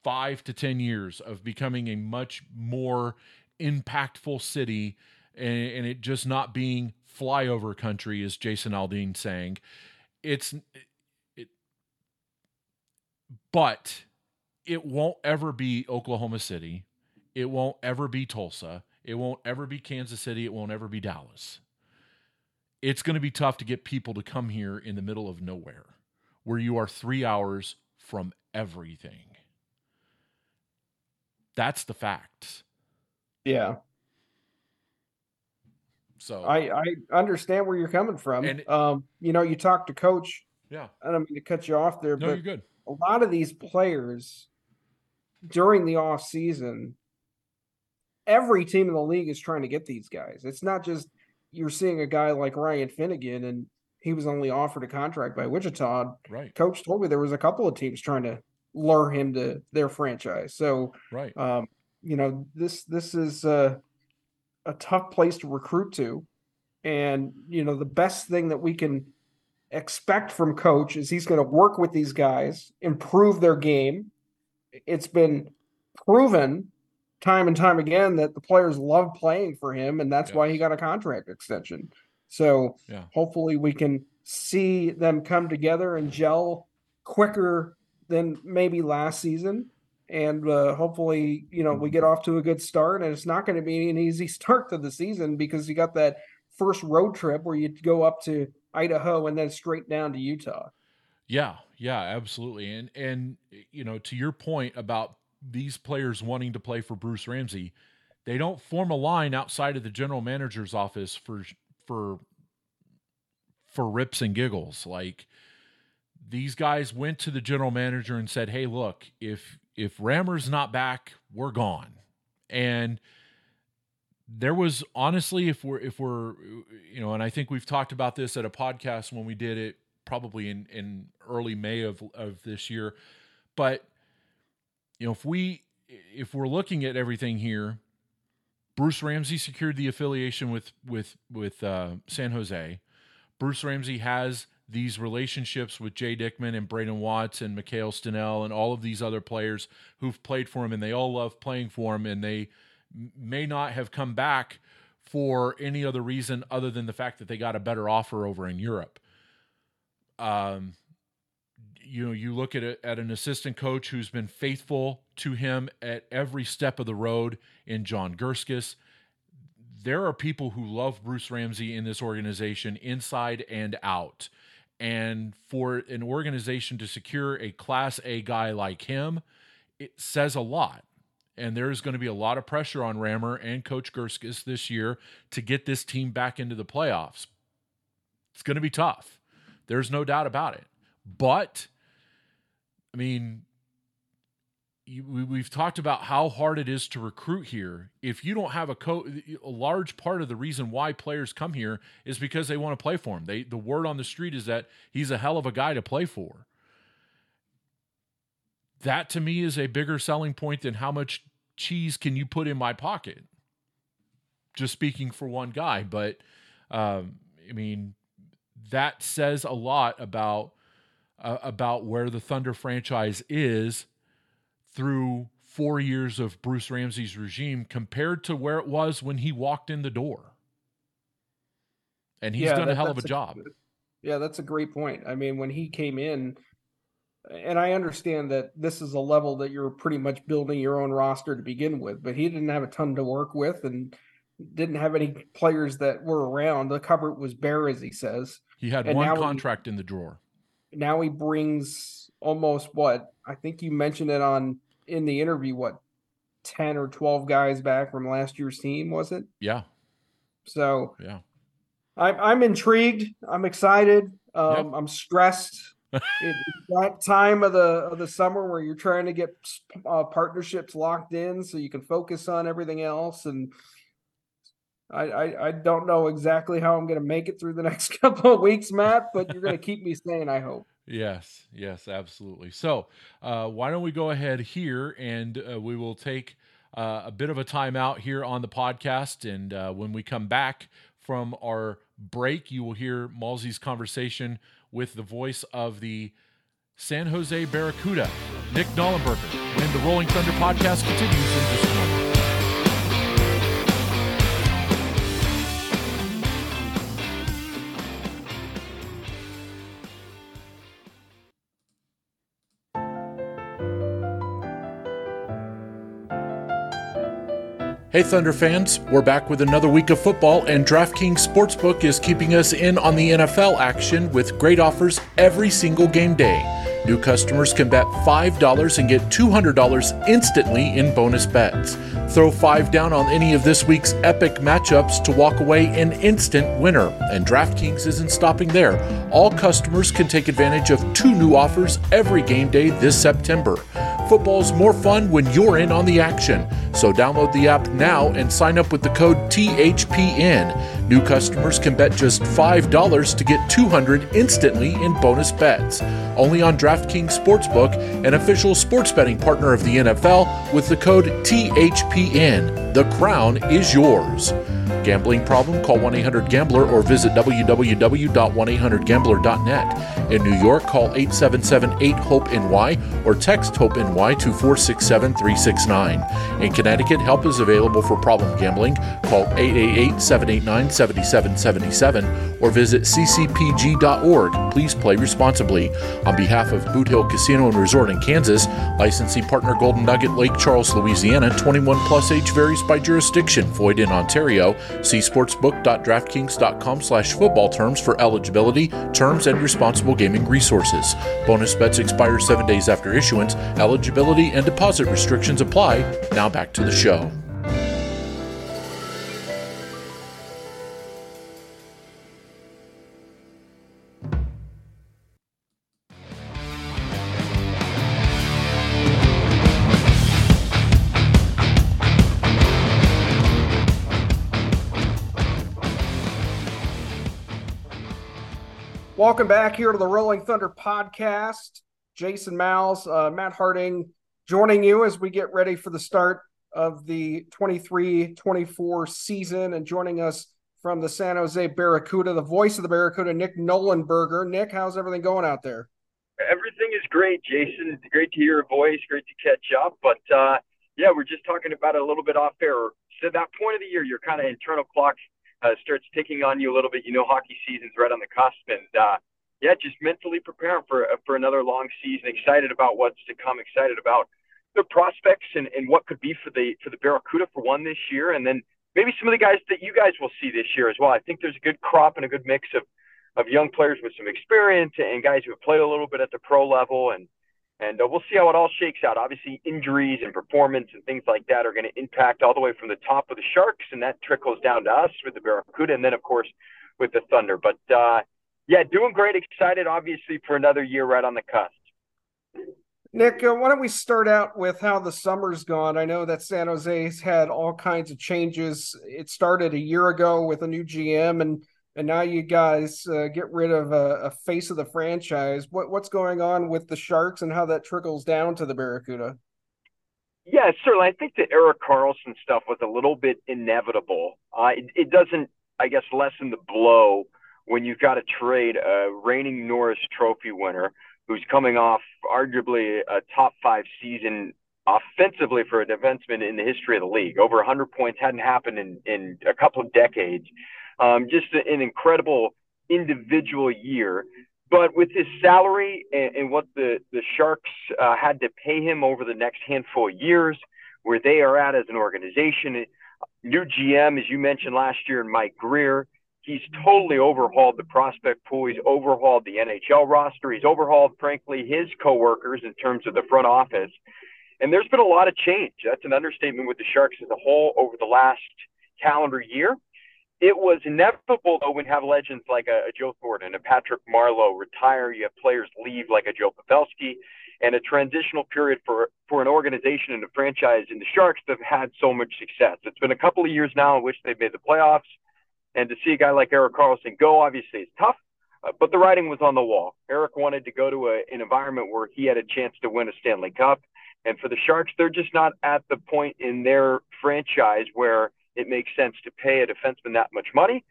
five to 10 years of becoming a much more impactful city and, and it just not being flyover country, as Jason Aldean saying. It's it, but it won't ever be Oklahoma City. It won't ever be Tulsa. It won't ever be Kansas City. It won't ever be Dallas. It's going to be tough to get people to come here in the middle of nowhere where you are three hours from everything. That's the fact. Yeah. So I, I understand where you're coming from. And, um, you know, you talk to coach. Yeah. I don't mean to cut you off there, no, but you're good. a lot of these players during the off season, every team in the league is trying to get these guys. It's not just you're seeing a guy like Ryan Finnegan and he was only offered a contract by Wichita. Right. Coach told me there was a couple of teams trying to lure him to their franchise. So, right. Um, you know, this this is a, a tough place to recruit to, and you know, the best thing that we can expect from coach is he's going to work with these guys, improve their game. It's been proven time and time again that the players love playing for him, and that's why he got a contract extension. So yeah. hopefully we can see them come together and gel quicker than maybe last season. And uh, hopefully, you know, we get off to a good start. And it's not going to be an easy start to the season because you got that first road trip where you go up to Idaho and then straight down to Utah. Yeah, yeah, absolutely. And and you know, to your point about these players wanting to play for Bruce Ramsay, they don't form a line outside of the general manager's office for for for rips and giggles. Like these guys went to the general manager and said, "Hey, look, if if Rammer's not back, we're gone." And there was honestly if we're if we're you know and i think we've talked about this at a podcast when we did it probably in in early may of of this year but you know if we if we're looking at everything here Bruce Ramsay secured the affiliation with with with uh, San Jose. Bruce Ramsay has these relationships with Jay Dickman and Brayden Watts and Michal Stinil and all of these other players who've played for him and they all love playing for him and they may not have come back for any other reason other than the fact that they got a better offer over in Europe. Um, you know, you look at it at an assistant coach who's been faithful to him at every step of the road in John Gurskus. There are people who love Bruce Ramsay in this organization, inside and out. And for an organization to secure a class A guy like him, it says a lot. And there's going to be a lot of pressure on Rammer and Coach Gurskus this year to get this team back into the playoffs. It's going to be tough. There's no doubt about it. But I mean, you, we, have talked about how hard it is to recruit here. If you don't have a coach, a large part of the reason why players come here is because they want to play for him. They the word on the street is that he's a hell of a guy to play for. That to me is a bigger selling point than how much cheese can you put in my pocket. Just speaking for one guy, but um, I mean that says a lot about uh, about where the Thunder franchise is through four years of Bruce Ramsay's regime compared to where it was when he walked in the door. And he's yeah, done that, a hell of a, a job. Yeah, that's a great point. I mean, when he came in, and I understand that this is a level that you're pretty much building your own roster to begin with, but he didn't have a ton to work with and didn't have any players that were around. The cupboard was bare, as he says. He had and one contract he, in the drawer now he brings almost what I think you mentioned it on in the interview. What ten or twelve guys back from last year's team was it? Yeah. So yeah, I'm I'm intrigued. I'm excited. Um, yep. I'm stressed. it's that time of the of the summer where you're trying to get uh, partnerships locked in so you can focus on everything else and I, I, I don't know exactly how I'm going to make it through the next couple of weeks, Matt, but you're going to keep me sane, I hope. Yes, yes, absolutely. So, uh, why don't we go ahead here and uh, we will take uh, a bit of a time out here on the podcast. And uh, when we come back from our break, you will hear Malsey's conversation with the voice of the San Jose Barracuda, Nick Nollenberger, when the Rolling Thunder podcast continues in just a moment. Hey, Thunder fans, we're back with another week of football, and DraftKings Sportsbook is keeping us in on the NFL action with great offers every single game day. New customers can bet $5 and get $200 instantly in bonus bets. Throw 5 down on any of this week's epic matchups to walk away an instant winner. And DraftKings isn't stopping there. All customers can take advantage of two new offers every game day this September. Football's more fun when you're in on the action. So download the app now and sign up with the code THPN. New customers can bet just $5 to get 200 instantly in bonus bets. Only on DraftKings Sportsbook, an official sports betting partner of the NFL, with the code THPN. The crown is yours. Gambling problem? Call 1 800 Gambler or visit www.1800Gambler.net. In New York, call 877 8 HOPE NY or text HOPE NY to 467 369. In Connecticut, help is available for problem gambling. Call 888 789 7777 or visit ccpg.org. Please play responsibly. On behalf of Boot Hill Casino and Resort in Kansas, licensing partner Golden Nugget Lake Charles, Louisiana, 21 plus age varies by jurisdiction, void in Ontario. See sportsbook.draftkings.com slash football terms for eligibility, terms, and responsible gaming resources. Bonus bets expire seven days after issuance. Eligibility and deposit restrictions apply. Now back to the show. Welcome back here to the Rolling Thunder podcast. Jason Mals, uh, Matt Harding joining you as we get ready for the start of the 23 24 season and joining us from the San Jose Barracuda, the voice of the Barracuda, Nick Nollenberger. Nick, how's everything going out there? Everything is great, Jason. It's great to hear your voice, great to catch up. But uh, yeah, we're just talking about it a little bit off air. So that point of the year, your kind of internal clock uh, starts ticking on you a little bit. You know, hockey season's right on the cusp, and uh, yeah, just mentally preparing for uh, for another long season. Excited about what's to come. Excited about the prospects and, and what could be for the for the Barracuda for one this year, and then maybe some of the guys that you guys will see this year as well. I think there's a good crop and a good mix of of young players with some experience and guys who have played a little bit at the pro level and and uh, we'll see how it all shakes out. Obviously, injuries and performance and things like that are going to impact all the way from the top of the Sharks, and that trickles down to us with the Barracuda, and then of course with the Thunder. But uh, yeah, doing great. Excited, obviously, for another year right on the cusp. Nick, uh, why don't we start out with how the summer's gone? I know that San Jose's had all kinds of changes. It started a year ago with a new GM, and and now you guys uh, get rid of a, a, face of the franchise. What what's going on with the Sharks and how that trickles down to the Barracuda? Yeah, certainly. I think the Erik Karlsson stuff was a little bit inevitable. Uh, it, it doesn't, I guess, lessen the blow when you've got to trade a reigning Norris Trophy winner who's coming off arguably a top five season offensively for a defenseman in the history of the league. Over 100 points hadn't happened in, in a couple of decades. Um, just an incredible individual year. But with his salary and, and what the, the Sharks uh, had to pay him over the next handful of years, where they are at as an organization, new GM, as you mentioned last year, Mike Grier, he's totally overhauled the prospect pool. He's overhauled the NHL roster. He's overhauled, frankly, his coworkers in terms of the front office. And there's been a lot of change. That's an understatement with the Sharks as a whole over the last calendar year. It was inevitable, though, when you have legends like a, a Joe Thornton, and a Patrick Marleau retire, you have players leave like a Joe Pavelski, and a transitional period for, for an organization and a franchise in the Sharks that have had so much success. It's been a couple of years now in which they've made the playoffs, and to see a guy like Erik Karlsson go, obviously, is tough, uh, but the writing was on the wall. Eric wanted to go to a, an environment where he had a chance to win a Stanley Cup. And for the Sharks, they're just not at the point in their franchise where it makes sense to pay a defenseman that much money.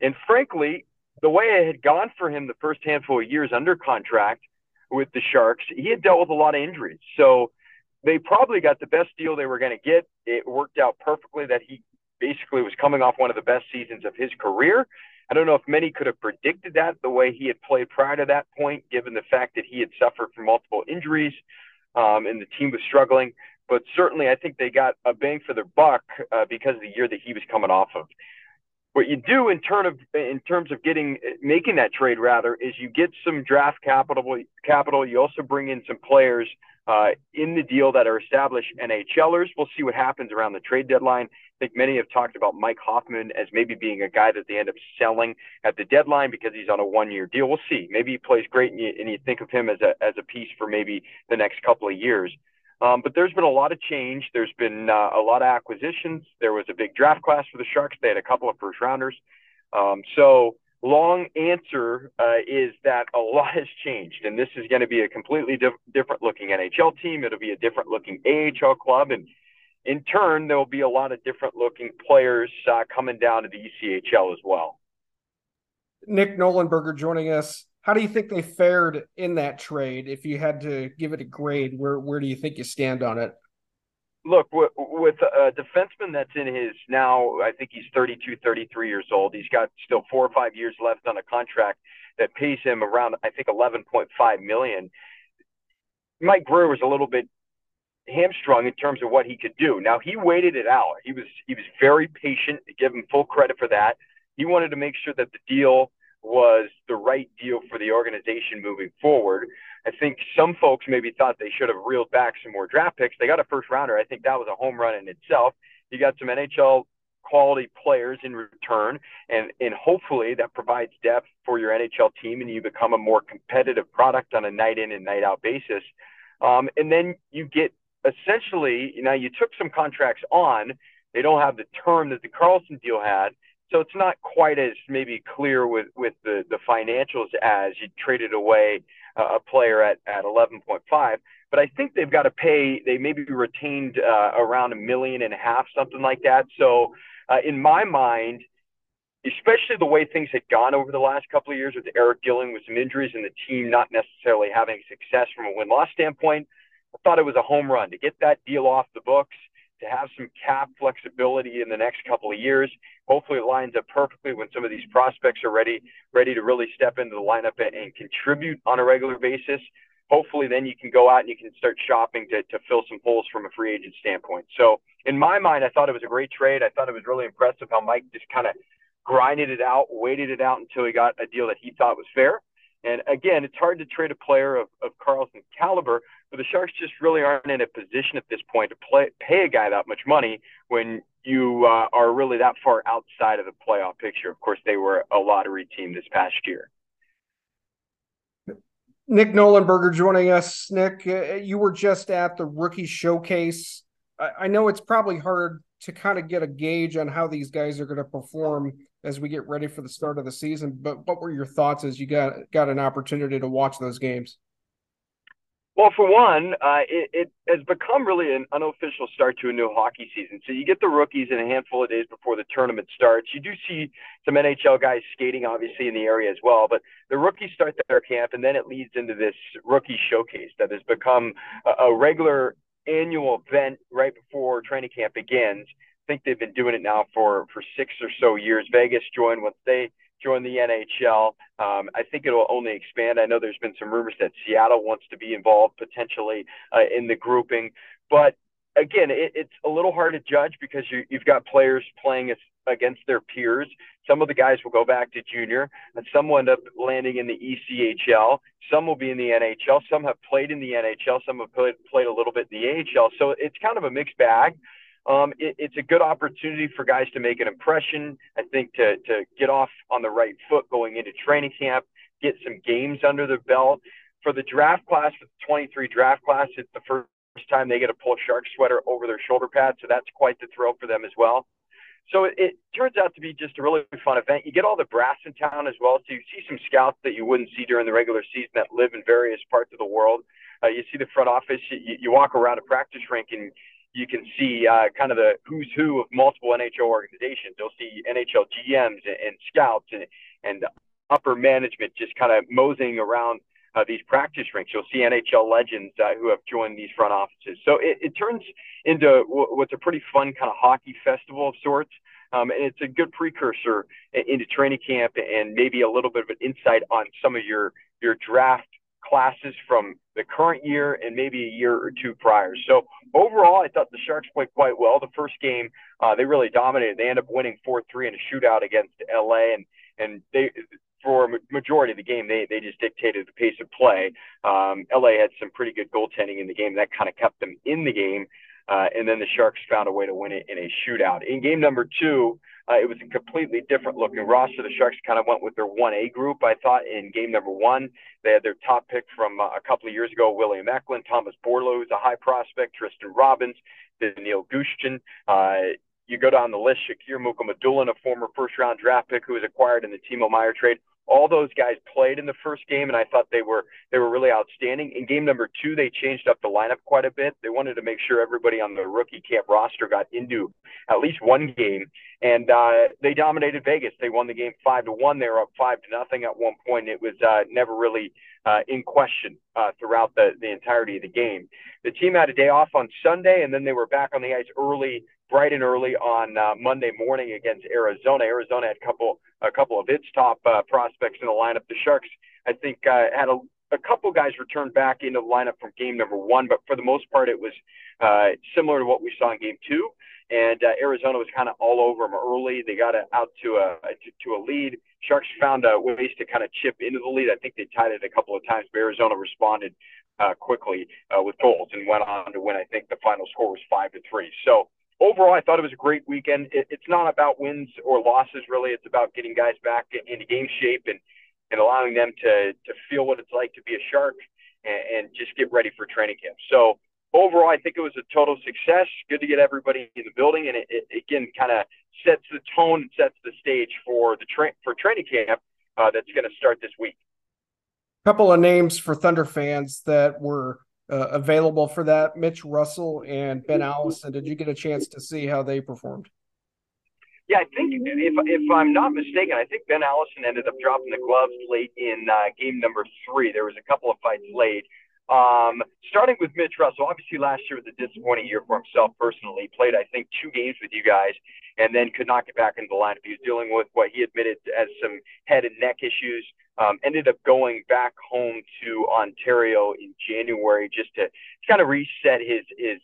And frankly, the way it had gone for him the first handful of years under contract with the Sharks, he had dealt with a lot of injuries. So they probably got the best deal they were going to get. It worked out perfectly that he basically was coming off one of the best seasons of his career. I don't know if many could have predicted that the way he had played prior to that point, given the fact that he had suffered from multiple injuries um, and the team was struggling. But certainly I think they got a bang for their buck uh, because of the year that he was coming off of. What you do in terms of in terms of getting making that trade rather is you get some draft capital capital. You also bring in some players uh, in the deal that are established NHLers. We'll see what happens around the trade deadline. I think many have talked about Mike Hoffman as maybe being a guy that they end up selling at the deadline because he's on a one-year deal. We'll see. Maybe he plays great, and you, and you think of him as a as a piece for maybe the next couple of years. Um, but there's been a lot of change. There's been uh, a lot of acquisitions. There was a big draft class for the Sharks. They had a couple of first rounders. Um, so long answer uh, is that a lot has changed, and this is going to be a completely diff- different looking NHL team. It'll be a different looking AHL club, and in turn, there will be a lot of different looking players uh, coming down to the ECHL as well. Nick Nollenberger joining us. How do you think they fared in that trade? If you had to give it a grade, where where do you think you stand on it? Look, with, a defenseman that's in his now, I think he's 32, 33 years old. He's got still four or five years left on a contract that pays him around, I think, 11.5 million. Mike Grier was a little bit hamstrung in terms of what he could do. Now he waited it out. He was he was very patient. To give him full credit for that. He wanted to make sure that the deal was the right deal for the organization moving forward. I think some folks maybe thought they should have reeled back some more draft picks. They got a first rounder. I think that was a home run in itself. You got some NHL quality players in return, and and hopefully that provides depth for your NHL team, and you become a more competitive product on a night in and night out basis. Um, and then you get essentially, now you took some contracts on. They don't have the term that the Karlsson deal had, so it's not quite as maybe clear with with the the financials as you traded away uh, a player at at 11.5. But I think they've got to pay. They maybe retained uh, around a million and a half, something like that. So uh, in my mind, especially the way things had gone over the last couple of years with Eric Gilling with some injuries and the team not necessarily having success from a win loss standpoint, I thought it was a home run to get that deal off the books, to have some cap flexibility in the next couple of years. Hopefully, it lines up perfectly when some of these prospects are ready, ready to really step into the lineup and, and contribute on a regular basis. Hopefully, then you can go out and you can start shopping to, to fill some holes from a free agent standpoint. So, in my mind, I thought it was a great trade. I thought it was really impressive how Mike just kind of grinded it out, waited it out until he got a deal that he thought was fair. And again, it's hard to trade a player of, of Karlsson's caliber, but the Sharks just really aren't in a position at this point to play, pay a guy that much money when you uh, are really that far outside of the playoff picture. Of course, they were a lottery team this past year. Nick Nollenberger joining us. Nick, uh, you were just at the rookie showcase. I know it's probably hard to kind of get a gauge on how these guys are going to perform as we get ready for the start of the season. But what were your thoughts as you got got an opportunity to watch those games? Well, for one, uh, it, it, has become really an unofficial start to a new hockey season. So you get the rookies in a handful of days before the tournament starts. You do see some NHL guys skating, obviously, in the area as well. But the rookies start their camp, and then it leads into this rookie showcase that has become a, a regular annual event right before training camp begins. I think they've been doing it now for for six or so years. Vegas joined once they joined the NHL. Um, I think it'll only expand. I know there's been some rumors that Seattle wants to be involved potentially uh, in the grouping, but again, it, it's a little hard to judge because you, you've got players playing against their peers. Some of the guys will go back to junior, and some will end up landing in the ECHL. Some will be in the NHL. Some have played in the NHL. Some have played, played a little bit in the AHL. So it's kind of a mixed bag um, it, it's a good opportunity for guys to make an impression. I think to to get off on the right foot going into training camp, get some games under their belt. For the draft class, for the 23 draft class, it's the first time they get to pull a shark sweater over their shoulder pad, so that's quite the thrill for them as well. So it, it turns out to be just a really fun event. You get all the brass in town as well, so you see some scouts that you wouldn't see during the regular season that live in various parts of the world. Uh, you see the front office. You, you walk around a practice rink and you can see uh, kind of the who's who of multiple NHL organizations. You'll see NHL GMs and, and scouts and, and upper management just kind of moseying around uh, these practice rinks. You'll see NHL legends uh, who have joined these front offices. So it, it turns into what's a pretty fun kind of hockey festival of sorts. Um, and it's a good precursor into training camp and maybe a little bit of an insight on some of your your draft classes from the current year and maybe a year or two prior. So overall, I thought the Sharks played quite well. The first game, uh, they really dominated. They ended up winning 4 3 in a shootout against LA. And, and they, for a majority of the game, they, they just dictated the pace of play. Um, LA had some pretty good goaltending in the game. That kind of kept them in the game. Uh, and then the Sharks found a way to win it in a shootout. In game number two, uh, it was a completely different looking roster. The Sharks kind of went with their 1A group, I thought, in game number one. They had their top pick from uh, a couple of years ago, William Eklund, Thomas Bordeleau, who's a high prospect, Tristen Robins, Daniil Gushchin. Uh, you go down the list, Shakir Mukhamadullin, a former first round draft pick who was acquired in the Timo Meier trade all those guys played in the first game, and I thought they were they were really outstanding. In game number two, they changed up the lineup quite a bit. They wanted to make sure everybody on the rookie camp roster got into at least one game, and uh, they dominated Vegas. They won the game five to one. They were up five to nothing at one point. It was uh, never really uh, in question uh, throughout the the entirety of the game. The team had a day off on Sunday, and then they were back on the ice early bright and early on uh, Monday morning against Arizona. Arizona had a couple a couple of its top uh, prospects in the lineup. The Sharks, I think, uh, had a, a couple guys return back into the lineup from game number one, but for the most part, it was uh, similar to what we saw in game two. And uh, Arizona was kind of all over them early. They got out to a to, a lead. Sharks found uh, ways to kind of chip into the lead. I think they tied it a couple of times, but Arizona responded uh, quickly uh, with goals and went on to win. I think the final score was five to three. So overall, I thought it was a great weekend. It, it's not about wins or losses, really. It's about getting guys back into game shape and, and allowing them to, to feel what it's like to be a shark and, and just get ready for training camp. So, overall, I think it was a total success. Good to get everybody in the building, and it, it again kind of sets the tone, and sets the stage for the tra- for training camp uh, that's going to start this week. Couple of names for Thunder fans that were uh, available for that. Mitch Russell and Ben Allison. Did you get a chance to see how they performed? Yeah, I think if if I'm not mistaken, I think Ben Allison ended up dropping the gloves late in uh, game number three. There was a couple of fights late. Um, starting with Mitch Russell, obviously last year was a disappointing year for himself personally. Played, I think, two games with you guys and then could not get back into the lineup. He was dealing with what he admitted as some head and neck issues. Um, ended up going back home to Ontario in January just to, kind of reset his his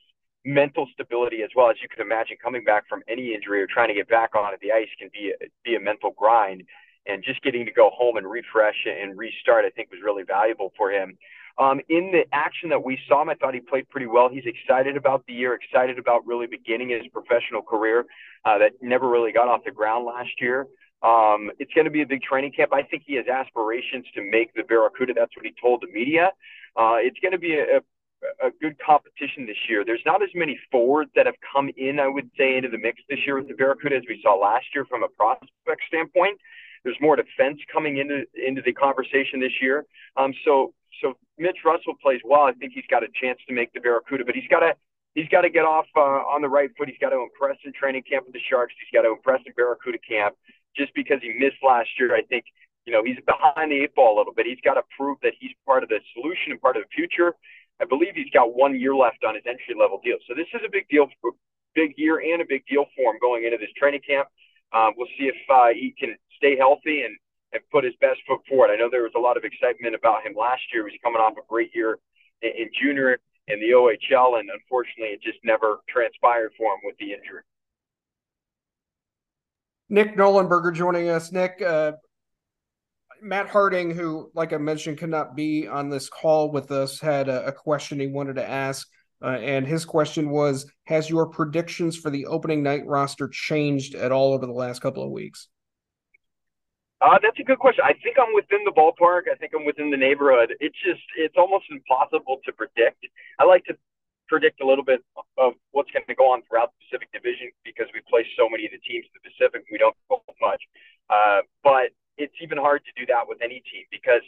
mental stability as well as you could imagine coming back from any injury or trying to get back onto the ice can be a, be a mental grind and just getting to go home and refresh and restart I think was really valuable for him. Um, in the action that we saw him, I thought he played pretty well. He's excited about the year, excited about really beginning his professional career uh, that never really got off the ground last year. Um, it's going to be a big training camp. I think he has aspirations to make the Barracuda. That's what he told the media. Uh, it's going to be a, a, a good competition this year. There's not as many forwards that have come in, I would say, into the mix this year with the Barracuda as we saw last year from a prospect standpoint. There's more defense coming into into the conversation this year. Um, so so Mitch Russell plays well. I think he's got a chance to make the Barracuda, but he's got to he's got to get off uh, on the right foot. He's got to impress in training camp with the Sharks. He's got to impress in Barracuda camp. Just because he missed last year, I think you know he's behind the eight ball a little bit. He's got to prove that he's part of the solution and part of the future. I believe he's got one year left on his entry level deal. So this is a big deal, big year and a big deal for him going into this training camp. Um, we'll see if uh, he can stay healthy and and put his best foot forward. I know there was a lot of excitement about him last year. He was coming off a great year in, in junior in the OHL, and unfortunately, it just never transpired for him with the injury. Nick Nollenberger joining us. Nick, uh, Matt Harding, who, like I mentioned, could not be on this call with us, had a, a question he wanted to ask. Uh, and his question was Has your predictions for the opening night roster changed at all over the last couple of weeks? Uh, that's a good question. I think I'm within the ballpark. I think I'm within the neighborhood. It's just, it's almost impossible to predict. I like to predict a little bit of what's going to go on throughout the Pacific Division because we play so many of the teams in the Pacific. We don't go much. Uh, but it's even hard to do that with any team because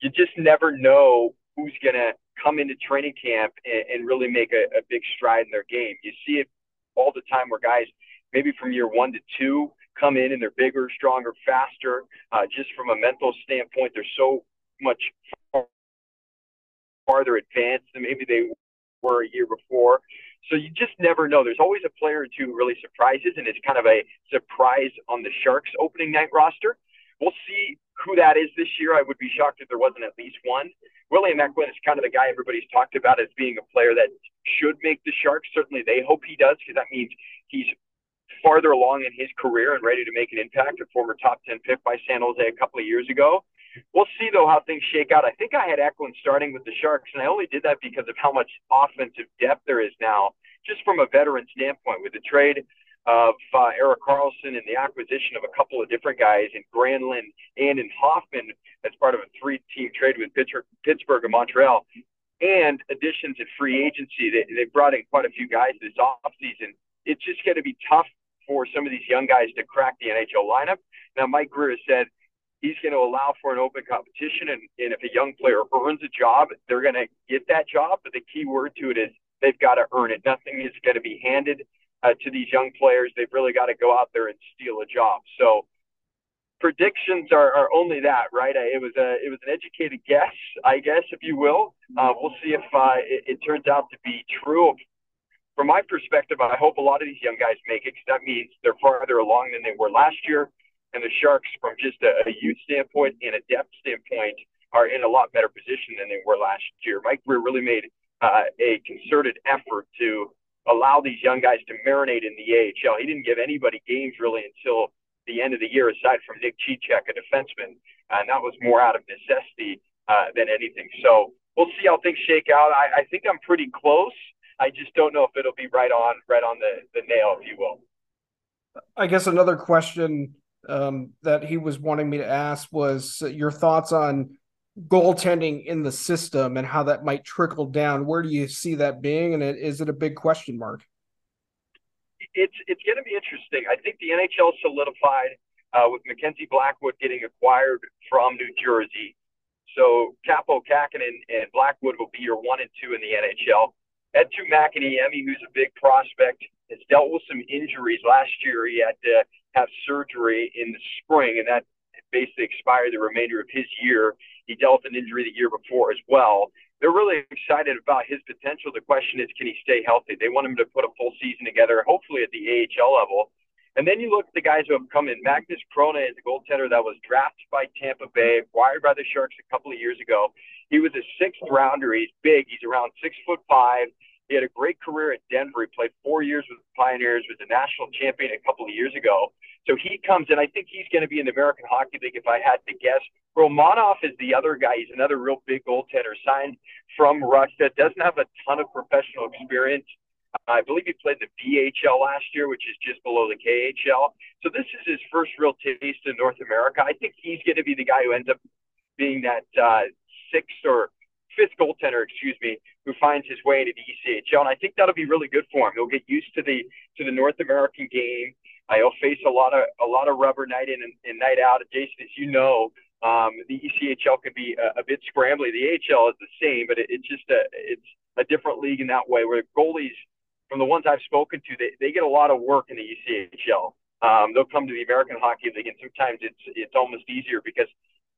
you just never know who's going to come into training camp and, and really make a, a big stride in their game. You see it all the time where guys, maybe from year one to two, come in and they're bigger, stronger, faster. Uh, just from a mental standpoint, they're so much farther advanced than maybe they were a year before. So you just never know. There's always a player or two really surprises, and it's kind of a surprise on the Sharks opening night roster. We'll see who that is this year. I would be shocked if there wasn't at least one. William Eklund is kind of the guy everybody's talked about as being a player that should make the Sharks. Certainly, they hope he does because that means he's farther along in his career and ready to make an impact. A former top 10 pick by San Jose a couple of years ago. We'll see though how things shake out. I think I had Eklund starting with the Sharks, and I only did that because of how much offensive depth there is now, just from a veteran standpoint. With the trade of uh, Erik Karlsson and the acquisition of a couple of different guys in Granlund and in Hoffman as part of a three-team trade with Pittsburgh and Montreal, and additions in free agency. They, they brought in quite a few guys this offseason. It's just going to be tough for some of these young guys to crack the NHL lineup. Now, Mike Grier has said he's going to allow for an open competition, and, and if a young player earns a job, they're going to get that job. But the key word to it is they've got to earn it. Nothing is going to be handed uh, to these young players. They've really got to go out there and steal a job. So predictions are, are only that, right? It was a it was an educated guess, I guess, if you will. Uh, we'll see if uh, it, it turns out to be true. From my perspective, I hope a lot of these young guys make it because that means they're farther along than they were last year. And the Sharks, from just a, a youth standpoint and a depth standpoint, are in a lot better position than they were last year. Mike Grier really made uh, a concerted effort to allow these young guys to marinate in the AHL. He didn't give anybody games really until the end of the year, aside from Nick Cicek, a defenseman, and that was more out of necessity uh, than anything. So we'll see how things shake out. I, I think I'm pretty close. I just don't know if it'll be right on, right on the, the nail, if you will. I guess another question um, that he was wanting me to ask was your thoughts on goaltending in the system and how that might trickle down. Where do you see that being, and is it a big question mark? It's it's going to be interesting. I think the NHL solidified uh, with Mackenzie Blackwood getting acquired from New Jersey. So Kaapo Kähkönen and Blackwood will be your one and two in the NHL. Eetu Mäkiniemi, who's a big prospect, has dealt with some injuries last year. He had to have surgery in the spring, and that basically expired the remainder of his year. He dealt with an injury the year before as well. They're really excited about his potential. The question is, can he stay healthy? They want him to put a full season together, hopefully at the AHL level. And then you look at the guys who have come in. Magnus Chrona is a goaltender that was drafted by Tampa Bay, acquired by the Sharks a couple of years ago. He was a sixth rounder. He's big. He's around six foot five. He had a great career at Denver. He played four years with the Pioneers, was a national champion a couple of years ago. So he comes in. I think he's going to be in the American Hockey League if I had to guess. Romanov is the other guy. He's another real big goaltender signed from Russia. Doesn't have a ton of professional experience. I believe he played the VHL last year, which is just below the KHL. So this is his first real taste in North America. I think he's going to be the guy who ends up being that uh, sixth or fifth goaltender, excuse me, who finds his way into the ECHL, and I think that'll be really good for him. He'll get used to the to the North American game. Uh, he'll face a lot of a lot of rubber night in and, and night out. Jason, as you know, um, the ECHL can be a, a, bit scrambly. The AHL is the same, but it, it's just a it's a different league in that way. Where goalies, from the ones I've spoken to, they, they get a lot of work in the ECHL. Um, they'll come to the American Hockey League, and sometimes it's it's almost easier because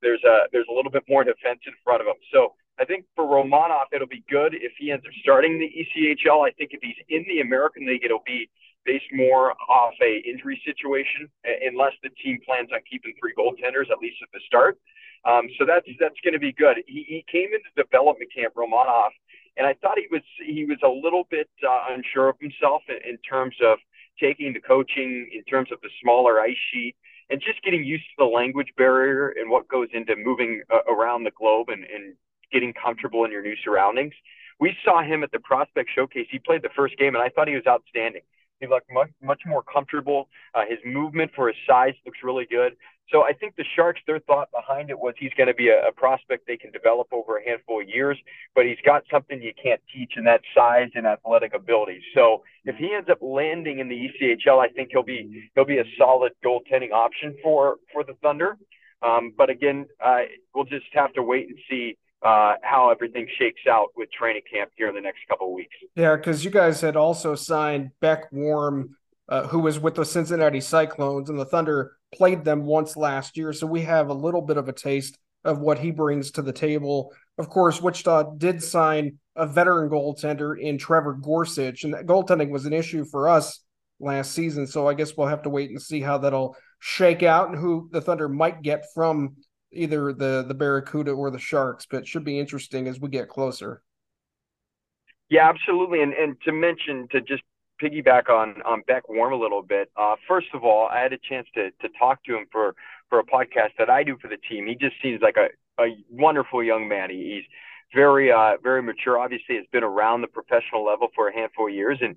there's a there's a little bit more defense in front of them. So I think for Romanov, it'll be good if he ends up starting the ECHL. I think if he's in the American League, it'll be based more off a injury situation, unless the team plans on keeping three goaltenders at least at the start. Um, so that's that's going to be good. He, he came into development camp, Romanov, and I thought he was he was a little bit uh, unsure of himself in, in terms of taking the coaching, in terms of the smaller ice sheet, and just getting used to the language barrier and what goes into moving uh, around the globe and, and getting comfortable in your new surroundings. We saw him at the prospect showcase. He played the first game, and I thought he was outstanding. He looked much much more comfortable. Uh, his movement for his size looks really good. So I think the Sharks, their thought behind it was he's going to be a, a prospect they can develop over a handful of years, but he's got something you can't teach, and that size and athletic ability. So if he ends up landing in the ECHL, I think he'll be he'll be a solid goaltending option for for the Thunder. Um, but again, uh, we'll just have to wait and see uh, how everything shakes out with training camp here in the next couple of weeks. Yeah, because you guys had also signed Beck Warm, uh, who was with the Cincinnati Cyclones, and the Thunder played them once last year. So we have a little bit of a taste of what he brings to the table. Of course, Wichita did sign a veteran goaltender in Trevor Gorsuch, and that goaltending was an issue for us last season. So I guess we'll have to wait and see how that'll shake out and who the Thunder might get from either the the Barracuda or the Sharks, but should be interesting as we get closer. Yeah, absolutely. And and to mention to just piggyback on on Beck Warm a little bit. Uh, first of all, I had a chance to to talk to him for for a podcast that I do for the team. He just seems like a a wonderful young man. He, he's very uh, very mature. Obviously, has been around the professional level for a handful of years, and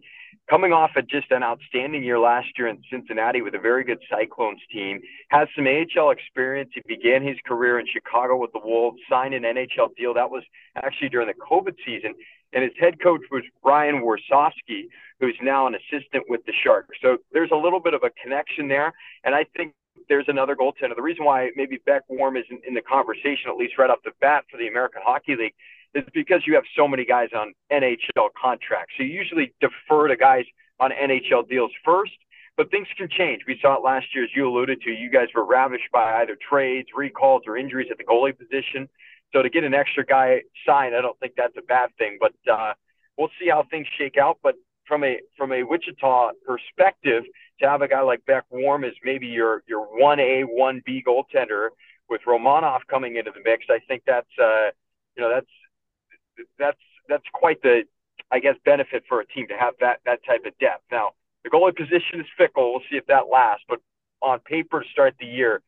coming off of just an outstanding year last year in Cincinnati with a very good Cyclones team, has some AHL experience. He began his career in Chicago with the Wolves, signed an NHL deal. That was actually during the COVID season, and his head coach was Ryan Warsofsky, who's now an assistant with the Sharks. So there's a little bit of a connection there, and I think there's another goaltender. The reason why maybe Beck Warm isn't in the conversation, at least right off the bat, for the American Hockey League, is because you have so many guys on NHL contracts. So you usually defer to guys on NHL deals first, but things can change. We saw it last year, as you alluded to. You guys were ravished by either trades, recalls, or injuries at the goalie position. So to get an extra guy signed, I don't think that's a bad thing. But uh, we'll see how things shake out. But from a from a Wichita perspective, to have a guy like Beck Warm as maybe your your one A one B goaltender with Romanov coming into the mix, I think that's uh, you know that's that's that's quite the I guess benefit for a team to have that that type of depth. Now the goalie position is fickle. We'll see if that lasts, but on paper to start the year,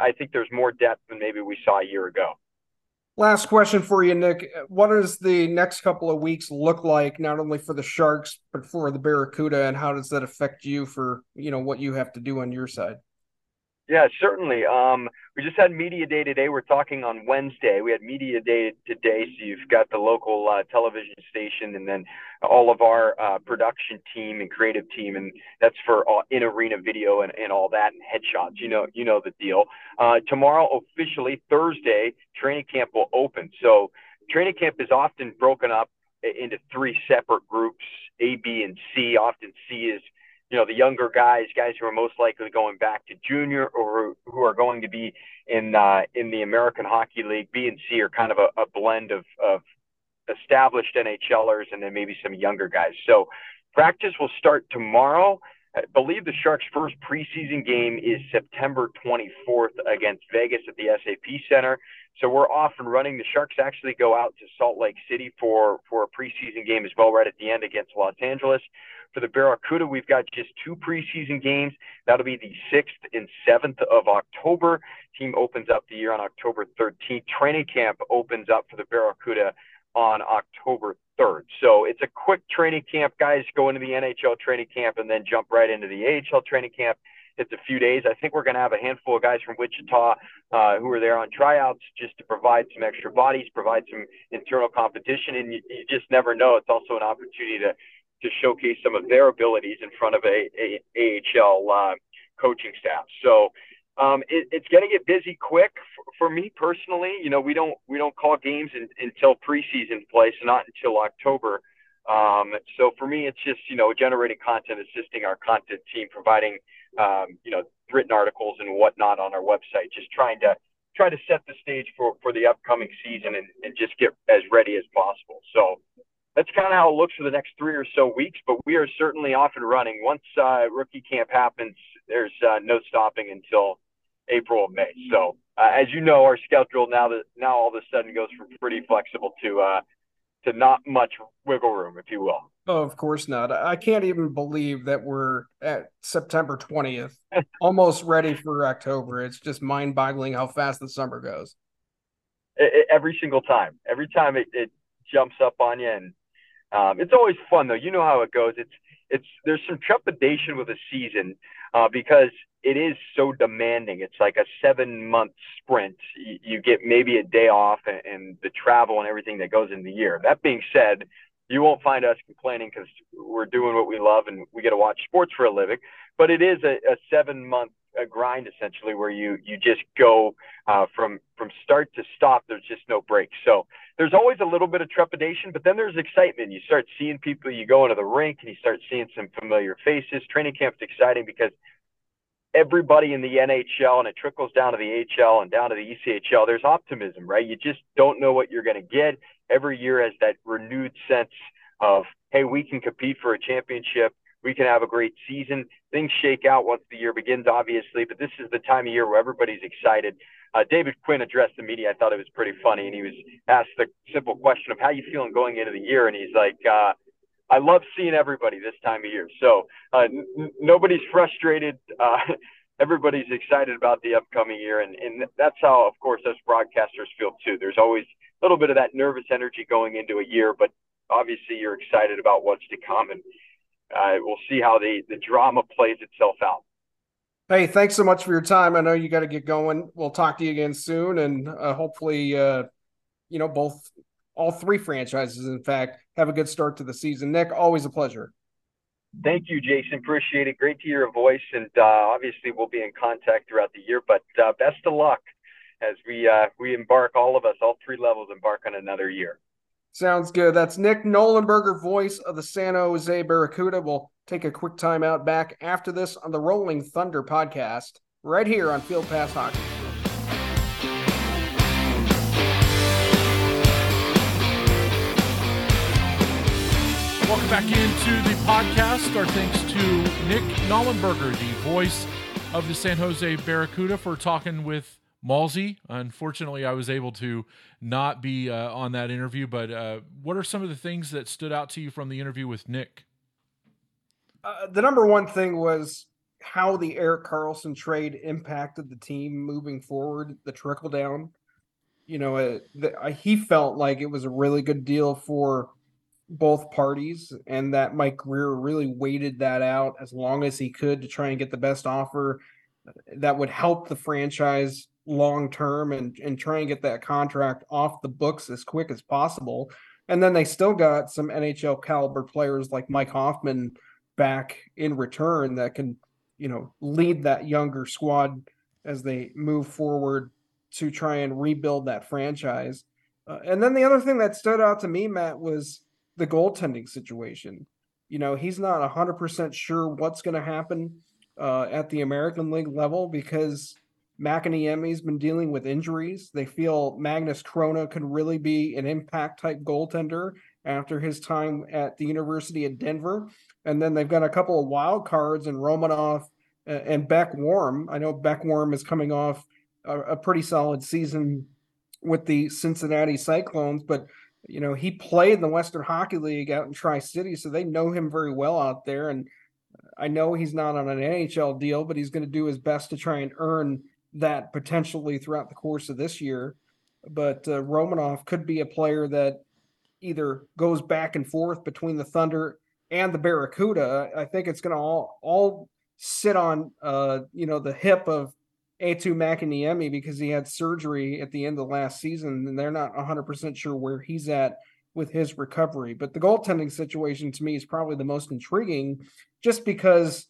I think there's more depth than maybe we saw a year ago. Last question for you, Nick. What does the next couple of weeks look like, not only for the Sharks but for the Barracuda, and how does that affect you for you know what you have to do on your side? Yeah, certainly. Um, we just had media day today. We're talking on Wednesday. We had media day today, so you've got the local uh, television station, and then all of our uh, production team and creative team, and that's for in arena video and, and all that and headshots. You know, you know the deal. Uh, tomorrow, officially Thursday, training camp will open. So training camp is often broken up into three separate groups: A, B, and C. Often C is you know the younger guys, guys who are most likely going back to junior or who are going to be in uh, in the American Hockey League. B and C are kind of a, a blend of, of established NHLers and then maybe some younger guys. So practice will start tomorrow. I believe the Sharks' first preseason game is September 24th against Vegas at the SAP Center. So we're off and running. The Sharks actually go out to Salt Lake City for for a preseason game as well, right at the end against Los Angeles. For the Barracuda, we've got just two preseason games. That'll be the 6th and 7th of October. Team opens up the year on October 13th. Training camp opens up for the Barracuda on October 3rd. So it's a quick training camp. Guys go into the NHL training camp and then jump right into the AHL training camp. It's a few days. I think we're going to have a handful of guys from Wichita uh, who are there on tryouts just to provide some extra bodies, provide some internal competition. And you, you just never know. It's also an opportunity to to showcase some of their abilities in front of a, a AHL uh, coaching staff. So um, it, it's going to get busy quick for, for, me personally. You know, we don't we don't call games in, until preseason play, so not until October. Um, so for me, it's just you know generating content, assisting our content team, providing um, you know written articles and whatnot on our website, just trying to try to set the stage for for the upcoming season and, and just get as ready as possible. So that's kind of how it looks for the next three or so weeks. But we are certainly off and running. Once uh, rookie camp happens, there's uh, no stopping until April or May. So uh, as you know, our schedule now that now all of a sudden goes from pretty flexible to uh, to not much wiggle room, if you will. Oh, of course not. I can't even believe that we're at September 20th, almost ready for October. It's just mind boggling how fast the summer goes. It, it, every single time, every time it, it jumps up on you and um, it's always fun though. You know how it goes. It's it's there's some trepidation with a season uh, because it is so demanding. It's like a seven month sprint. You, you get maybe a day off and, and the travel and everything that goes in the year. That being said, you won't find us complaining because we're doing what we love and we get to watch sports for a living. But it is a, a seven month a grind essentially where you you just go uh, from from start to stop. There's just no break. So there's always a little bit of trepidation, but then there's excitement. You start seeing people. You go into the rink and you start seeing some familiar faces. Training camp's exciting because everybody in the NHL and it trickles down to the AHL and down to the ECHL. There's optimism, right? You just don't know what you're going to get. Every year has that renewed sense of, hey, we can compete for a championship we can have a great season. Things shake out once the year begins, obviously, but this is the time of year where everybody's excited. Uh, David Quinn addressed the media. I thought it was pretty funny, and he was asked the simple question of how you feeling going into the year, and he's like, uh, "I love seeing everybody this time of year." So uh, n- nobody's frustrated. Uh, everybody's excited about the upcoming year, and, and that's how, of course, us broadcasters feel too. There's always a little bit of that nervous energy going into a year, but obviously you're excited about what's to come, and uh, we'll see how the the drama plays itself out. Hey, thanks so much for your time. I know you got to get going. We'll talk to you again soon, and uh, hopefully, uh, you know, both all three franchises, in fact, have a good start to the season. Nick, always a pleasure. Thank you, Jason. Appreciate it. Great to hear your voice, and uh, obviously, we'll be in contact throughout the year. But uh, best of luck as we uh, we embark, all of us, all three levels, embark on another year. Sounds good. That's Nick Nollenberger, voice of the San Jose Barracuda. We'll take a quick timeout back after this on the Rolling Thunder podcast, right here on Field Pass Hockey. Back into the podcast. Our thanks to Nick Nollenberger, the voice of the San Jose Barracuda, for talking with Malsey. Unfortunately, I was able to not be uh, on that interview, but uh, what are some of the things that stood out to you from the interview with Nick? Uh, the number one thing was how the Erik Karlsson trade impacted the team moving forward, the trickle down. You know, uh, the, he felt like it was a really good deal for both parties, and that Mike Grier really waited that out as long as he could to try and get the best offer that would help the franchise long term and and try and get that contract off the books as quick as possible. And then they still got some NHL caliber players like Mike Hoffman back in return that can, you know, lead that younger squad as they move forward to try and rebuild that franchise. Uh, and then the other thing that stood out to me, Matt, was the goaltending situation. You know, he's not 100% sure what's going to happen uh, at the American League level because Makiniemi's been dealing with injuries. They feel Magnus Chrona could really be an impact type goaltender after his time at the University of Denver. And then they've got a couple of wild cards in Romanov and Beck Warm. I know Beck Warm is coming off a, a pretty solid season with the Cincinnati Cyclones, but you know he played in the Western Hockey League out in Tri City, so they know him very well out there. And I know he's not on an NHL deal, but he's going to do his best to try and earn that potentially throughout the course of this year. But uh, Romanov could be a player that either goes back and forth between the Thunder and the Barracuda. I think it's going to all all sit on uh, you know the hip of Eetu Makiniemi because he had surgery at the end of last season, and they're not 100% sure where he's at with his recovery. But the goaltending situation to me is probably the most intriguing, just because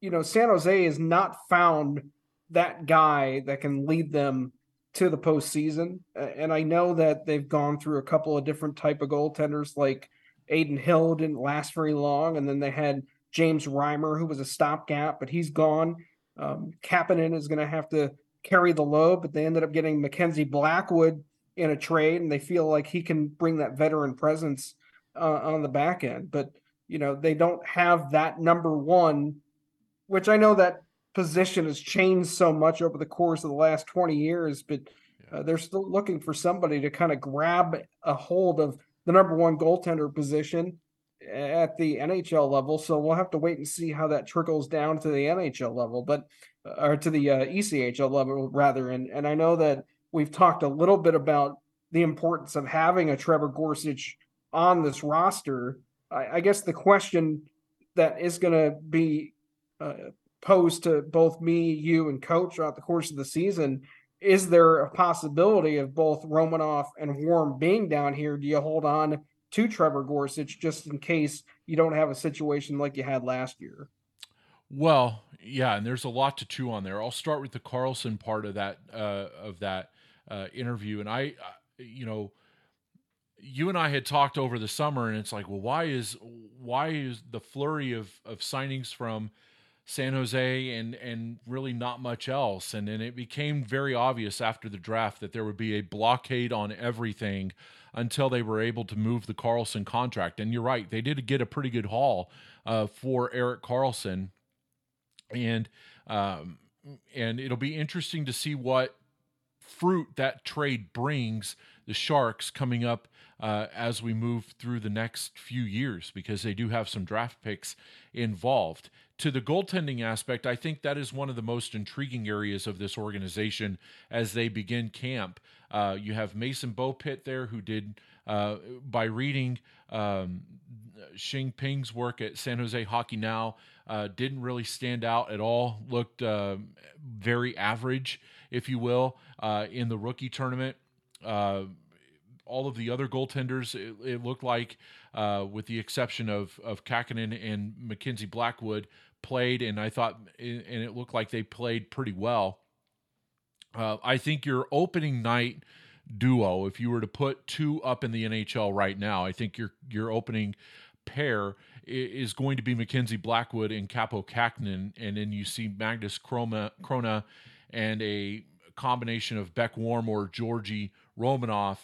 you know San Jose has not found that guy that can lead them to the postseason. And I know that they've gone through a couple of different type of goaltenders, like Adin Hill didn't last very long, and then they had James Reimer, who was a stopgap, but he's gone. Um, Kahkonen is going to have to carry the load, but they ended up getting Mackenzie Blackwood in a trade, and they feel like he can bring that veteran presence uh, on the back end. But you know, they don't have that number one, which I know that position has changed so much over the course of the last 20 years, but uh, they're still looking for somebody to kind of grab a hold of the number one goaltender position at the NHL level. So we'll have to wait and see how that trickles down to the NHL level, but uh, or to the uh, ECHL level rather. And and I know that we've talked a little bit about the importance of having a Trevor Gorsuch on this roster. I, I guess the question that is going to be uh, posed to both me, you, and coach throughout the course of the season. Is there a possibility of both Romanov and Warm being down here? Do you hold on to Trevor Gorsuch just in case you don't have a situation like you had last year? Well, yeah, and there's a lot to chew on there. I'll start with the Karlsson part of that uh, of that uh, interview, and I, you know, you and I had talked over the summer, and it's like, well, why is why is the flurry of of signings from San Jose and and really not much else. And then it became very obvious after the draft that there would be a blockade on everything until they were able to move the Karlsson contract. And you're right, they did get a pretty good haul uh, for Erik Karlsson, and um, and it'll be interesting to see what fruit that trade brings the Sharks coming up uh, as we move through the next few years because they do have some draft picks involved. To the goaltending aspect, I think that is one of the most intriguing areas of this organization as they begin camp. Uh, you have Mason Beaupit there, who did, uh, by reading um, Sheng Peng's work at San Jose Hockey Now, uh, didn't really stand out at all, looked uh, very average, if you will, uh, in the rookie tournament. Uh, all of the other goaltenders, it, it looked like, with the exception of of Kahkonen and Mackenzie Blackwood, played, and I thought, and it looked like they played pretty well. Uh, I think your opening night duo, if you were to put two up in the NHL right now, I think your your opening pair is going to be Mackenzie Blackwood and Kaapo Kahkonen, and then you see Magnus Chroma, Chrona and a combination of Beck Warm or Georgi Romanov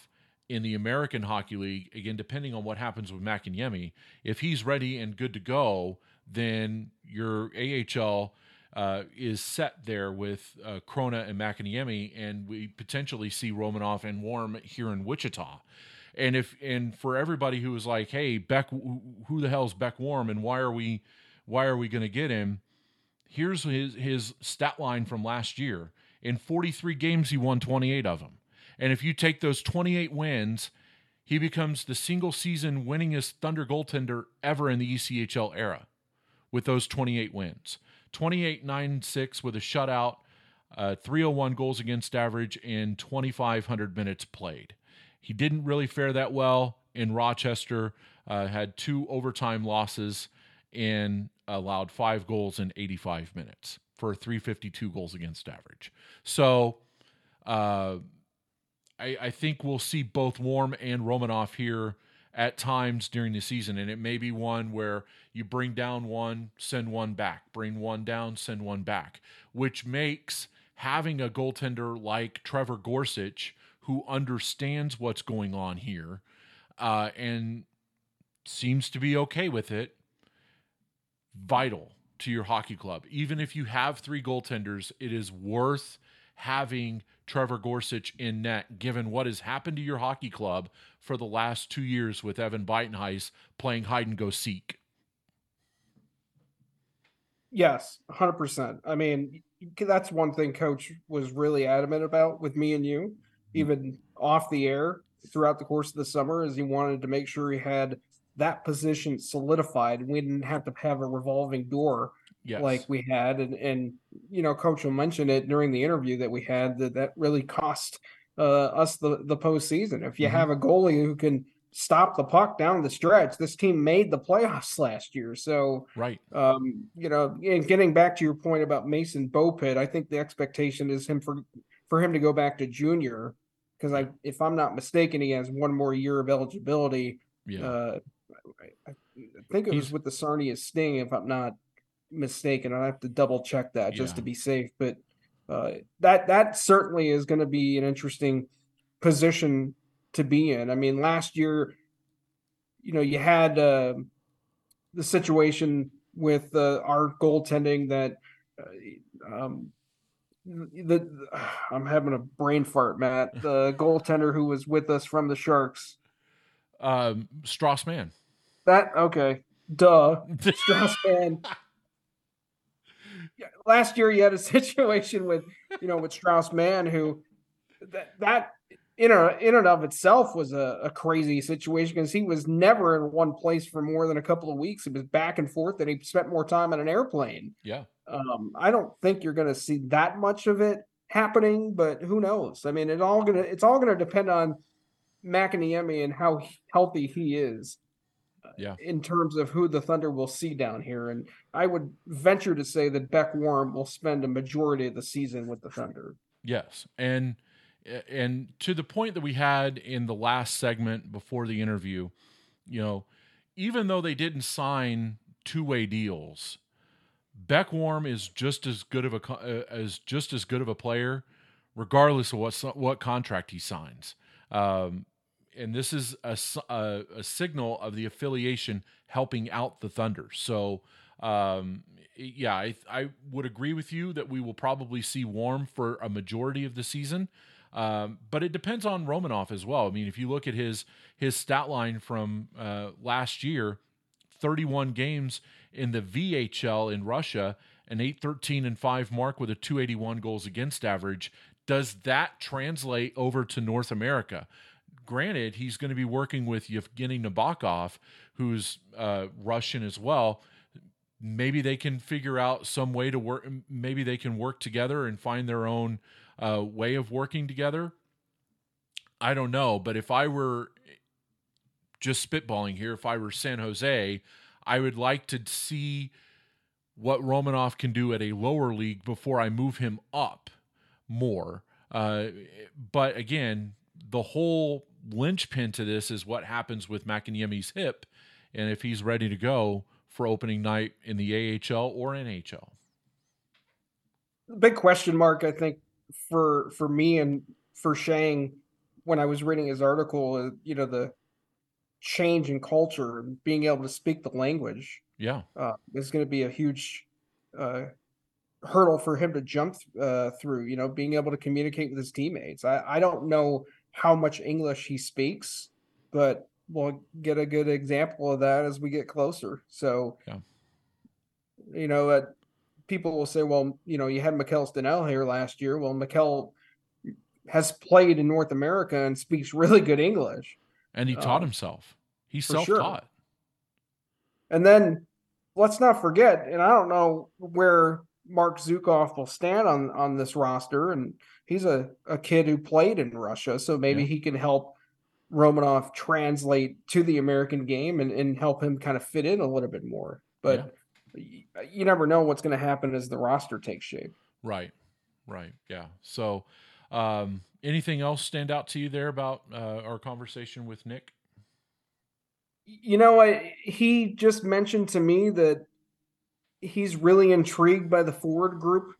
in the American Hockey League. Again, depending on what happens with Makiniemi, if he's ready and good to go, then your AHL uh, is set there with uh, Chrona and Makiniemi, and we potentially see Romanov and Warm here in Wichita. And if and for everybody who was like, "Hey, Beck, who the hell's Beck Warm, and why are we, why are we going to get him?" Here's his his stat line from last year. In 43 games, he won 28 of them. And if you take those 28 wins, he becomes the single season winningest Thunder goaltender ever in the ECHL era with those 28 wins. 28 9 6 with a shutout, uh, 301 goals against average, in 2,500 minutes played. He didn't really fare that well in Rochester, uh, had two overtime losses, and allowed five goals in 85 minutes for 352 goals against average. So uh, I, I think we'll see both Warm and Romanov here at times during the season. And it may be one where you bring down one, send one back, bring one down, send one back, which makes having a goaltender like Trevor Gorsuch who understands what's going on here uh, and seems to be okay with it vital to your hockey club. Even if you have three goaltenders, it is worth having Trevor Gorsuch in net, given what has happened to your hockey club for the last two years with Evan Buitenhuis playing hide and go seek. Yes, 100%. I mean, that's one thing coach was really adamant about with me and you hmm. even off the air throughout the course of the summer, is he wanted to make sure he had that position solidified. We didn't have to have a revolving door yes. like we had, and and you know, Coach will mention it during the interview that we had that that really cost uh, us the the postseason. If you mm-hmm. have a goalie who can stop the puck down the stretch. This team made the playoffs last year. So, right. Um, you know, and getting back to your point about Mason Beaupit, I think the expectation is him for for him to go back to junior because I, if I'm not mistaken, he has one more year of eligibility. Yeah. Uh, I, I, think it He's, was with the Sarnia Sting, if I'm not mistaken. I have to double check that just yeah. to be safe. But uh, that that certainly is going to be an interesting position to be in. I mean, last year, you know, you had uh, the situation with uh, our goaltending that uh, um, the, I'm having a brain fart, Matt. The goaltender who was with us from the Sharks, um, Strauss Mann. That okay, duh, Strauss Mann. Last year, you had a situation with you know with Strauss Mann who that that in a, in and of itself was a, a crazy situation because he was never in one place for more than a couple of weeks. He was back and forth, and he spent more time on an airplane. Yeah. Um, I don't think you're going to see that much of it happening, but who knows? I mean, it all gonna it's all going to depend on Makiniemi and how healthy he is. Uh, yeah. In terms of who the Thunder will see down here, and I would venture to say that Beck Warm will spend a majority of the season with the Thunder. Yes, and and to the point that we had in the last segment before the interview, you know, even though they didn't sign two way deals, Beck Warm is just as good of a uh, as just as good of a player, regardless of what what contract he signs. Um, and this is a, a, a, signal of the affiliation helping out the Thunder. So, um, yeah, I, I would agree with you that we will probably see Warm for a majority of the season. Um, but it depends on Romanov as well. I mean, if you look at his his stat line from uh, last year, 31 games in the VHL in Russia, an 813 and 5 mark with a 281 goals against average. Does that translate over to North America? Granted, he's going to be working with Yevgeny Nabokov, who's uh, Russian as well. Maybe they can figure out some way to work. Maybe they can work together and find their own uh, way of working together. I don't know, but if I were just spitballing here, if I were San Jose, I would like to see what Romanov can do at a lower league before I move him up more. Uh, but again, the whole linchpin to this is what happens with Makiniemi's hip, and if he's ready to go for opening night in the AHL or NHL. Big question mark, I think, for for me and for Sheng when I was reading his article, uh, you know, the change in culture and being able to speak the language. Yeah, uh, is going to be a huge uh, hurdle for him to jump uh, through. You know, being able to communicate with his teammates. I, I don't know how much English he speaks, but we'll get a good example of that as we get closer. So, yeah. you know, uh, people will say, well, you know, you had Michal Stinil here last year. Well, Michal has played in North America and speaks really good English. And he taught um, himself. He's self taught. Sure. And then let's not forget, and I don't know where Mark Zukov will stand on on this roster, and he's a, a kid who played in Russia, so maybe yeah. he can help Romanov translate to the American game and, and help him kind of fit in a little bit more. But yeah. you never know what's going to happen as the roster takes shape. Right, right, yeah. So, um, anything else stand out to you there about uh, our conversation with Nick? You know, I, he just mentioned to me that he's really intrigued by the forward group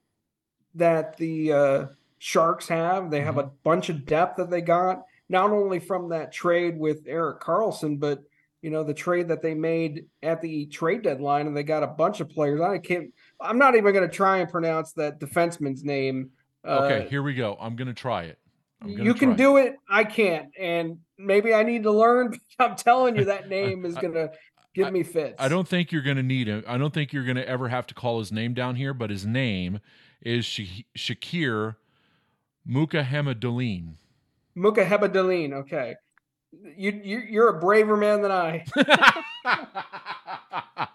that the uh, Sharks have. They have mm-hmm. a bunch of depth that they got, not only from that trade with Erik Karlsson, but you know the trade that they made at the trade deadline, and they got a bunch of players. I can't. I'm not even going to try and pronounce that defenseman's name. Okay, uh, here we go. I'm going to try it. You can do it. I can't, and maybe I need to learn. I'm telling you, that name is going to give me fits. I don't think you're going to need him. I don't think you're going to ever have to call his name down here. But his name is Shakir Mukhamadullin. Mukhamadullin. Okay, you, you you're a braver man than I.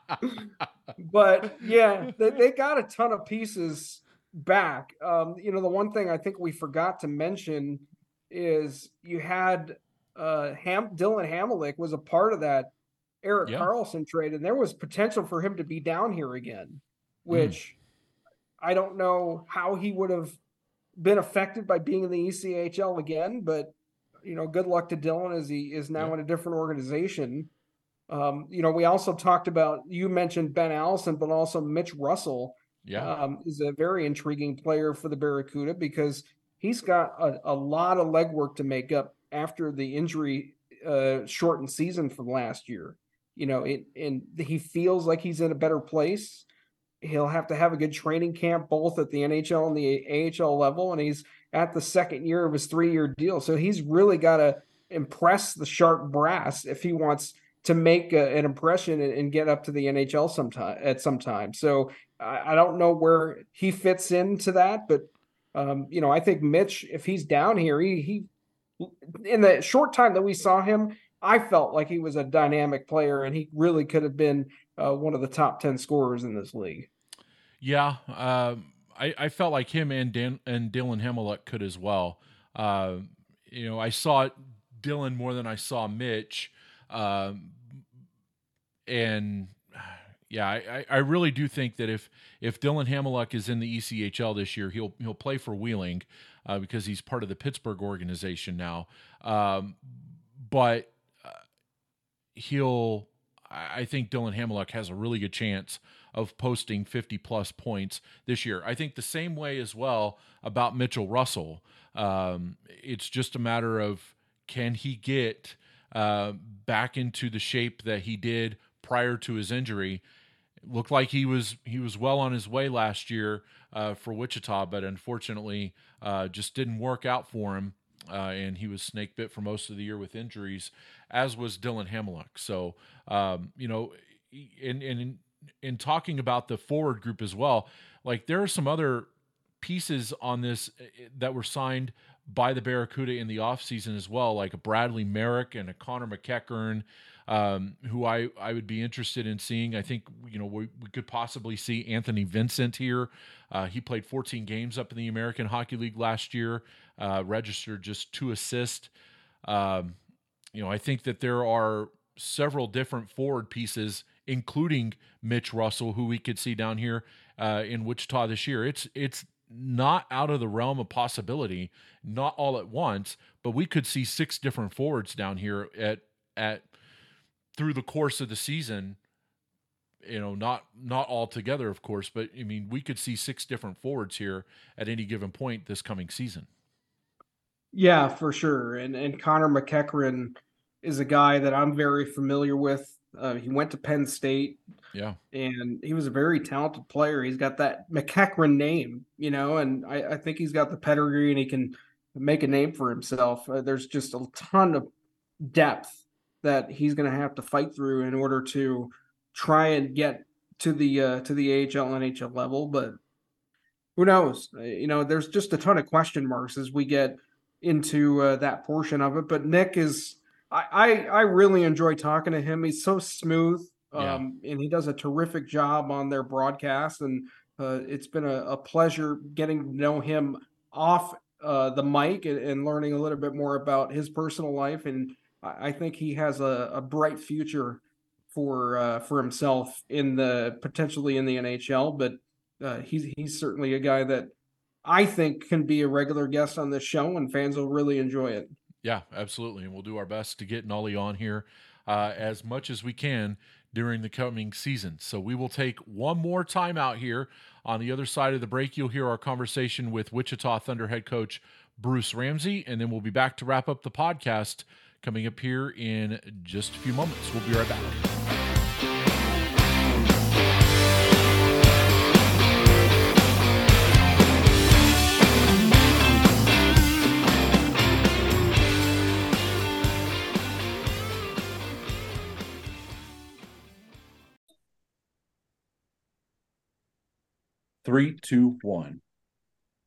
but yeah, they, they got a ton of pieces back. Um, you know, the one thing I think we forgot to mention is you had uh Ham Dillon Hamaliuk was a part of that Erik yeah. Karlsson trade, and there was potential for him to be down here again, hmm. which mm. I don't know how he would have been affected by being in the ECHL again, but you know, good luck to Dylan as he is now yeah. in a different organization. Um, you know, we also talked about you mentioned Ben Allison, but also Mitch Russell. Yeah, um, is a very intriguing player for the Barracuda because he's got a, a lot of legwork to make up after the injury uh, shortened season from last year. You know, it, and he feels like he's in a better place he'll have to have a good training camp both at the NHL and the AHL level, and he's at the second year of his three-year deal. So he's really got to impress the sharp brass if he wants to make a, an impression and, and, get up to the NHL sometime at some time. So I, I don't know where he fits into that, but um, you know, I think Mitch, if he's down here, he he in the short time that we saw him, I felt like he was a dynamic player and he really could have been uh, one of the top 10 scorers in this league. Yeah, uh, I, I, felt like him and Dan and Dillon Hamaliuk could as well. Uh, you know, I saw Dylan more than I saw Mitch, um, and yeah, I, I really do think that if if Dillon Hamaliuk is in the ECHL this year, he'll he'll play for Wheeling uh, because he's part of the Pittsburgh organization now. Um, but he'll, I think Dillon Hamaliuk has a really good chance of posting 50 plus points this year. I think the same way as well about Mitchell Russell. Um, it's just a matter of can he get uh, back into the shape that he did prior to his injury. It looked like he was he was well on his way last year uh, for Wichita, but unfortunately, uh, just didn't work out for him. Uh, and he was snake bit for most of the year with injuries, as was Dillon Hamaliuk. So, um, you know, in, in in talking about the forward group as well, like there are some other pieces on this eh, eh, that were signed by the Barracuda in the offseason as well, like a Bradley Merrick and a Connor McEachern, um, who I, I would be interested in seeing. I think, you know, we, we could possibly see Anthony Vincent here. Uh, he played 14 games up in the American Hockey League last year, uh, registered just to assist. Um, you know, I think that there are several different forward pieces, including Mitch Russell, who we could see down here uh, in Wichita this year. It's it's not out of the realm of possibility, not all at once, but we could see six different forwards down here at at through the course of the season. You know, not not all together, of course, but I mean, we could see six different forwards here at any given point this coming season. Yeah, for sure. And and Connor McEachern is a guy that I'm very familiar with. Uh, he went to Penn State. Yeah. And he was a very talented player. He's got that McEachern name, you know, and I, I think he's got the pedigree and he can make a name for himself. Uh, there's just a ton of depth that he's going to have to fight through in order to try and get to the uh, to the AHL NHL level. But who knows? Uh, you know, there's just a ton of question marks as we get into uh, that portion of it. But Nick is I, I, really enjoy talking to him. He's so smooth, um, yeah. and he does a terrific job on their broadcast. And uh, it's been a, a, pleasure getting to know him off uh, the mic and, and, learning a little bit more about his personal life. And I, I think he has a, a bright future for uh, for himself in the potentially in the NHL. But uh, he's he's certainly a guy that I think can be a regular guest on this show, and fans will really enjoy it. Yeah, absolutely. And we'll do our best to get Nolly on here uh, as much as we can during the coming season. So we will take one more time out here. On the other side of the break, you'll hear our conversation with Wichita Thunder head coach Bruce Ramsay, and then we'll be back to wrap up the podcast coming up here in just a few moments. We'll be right back. Three, two, one.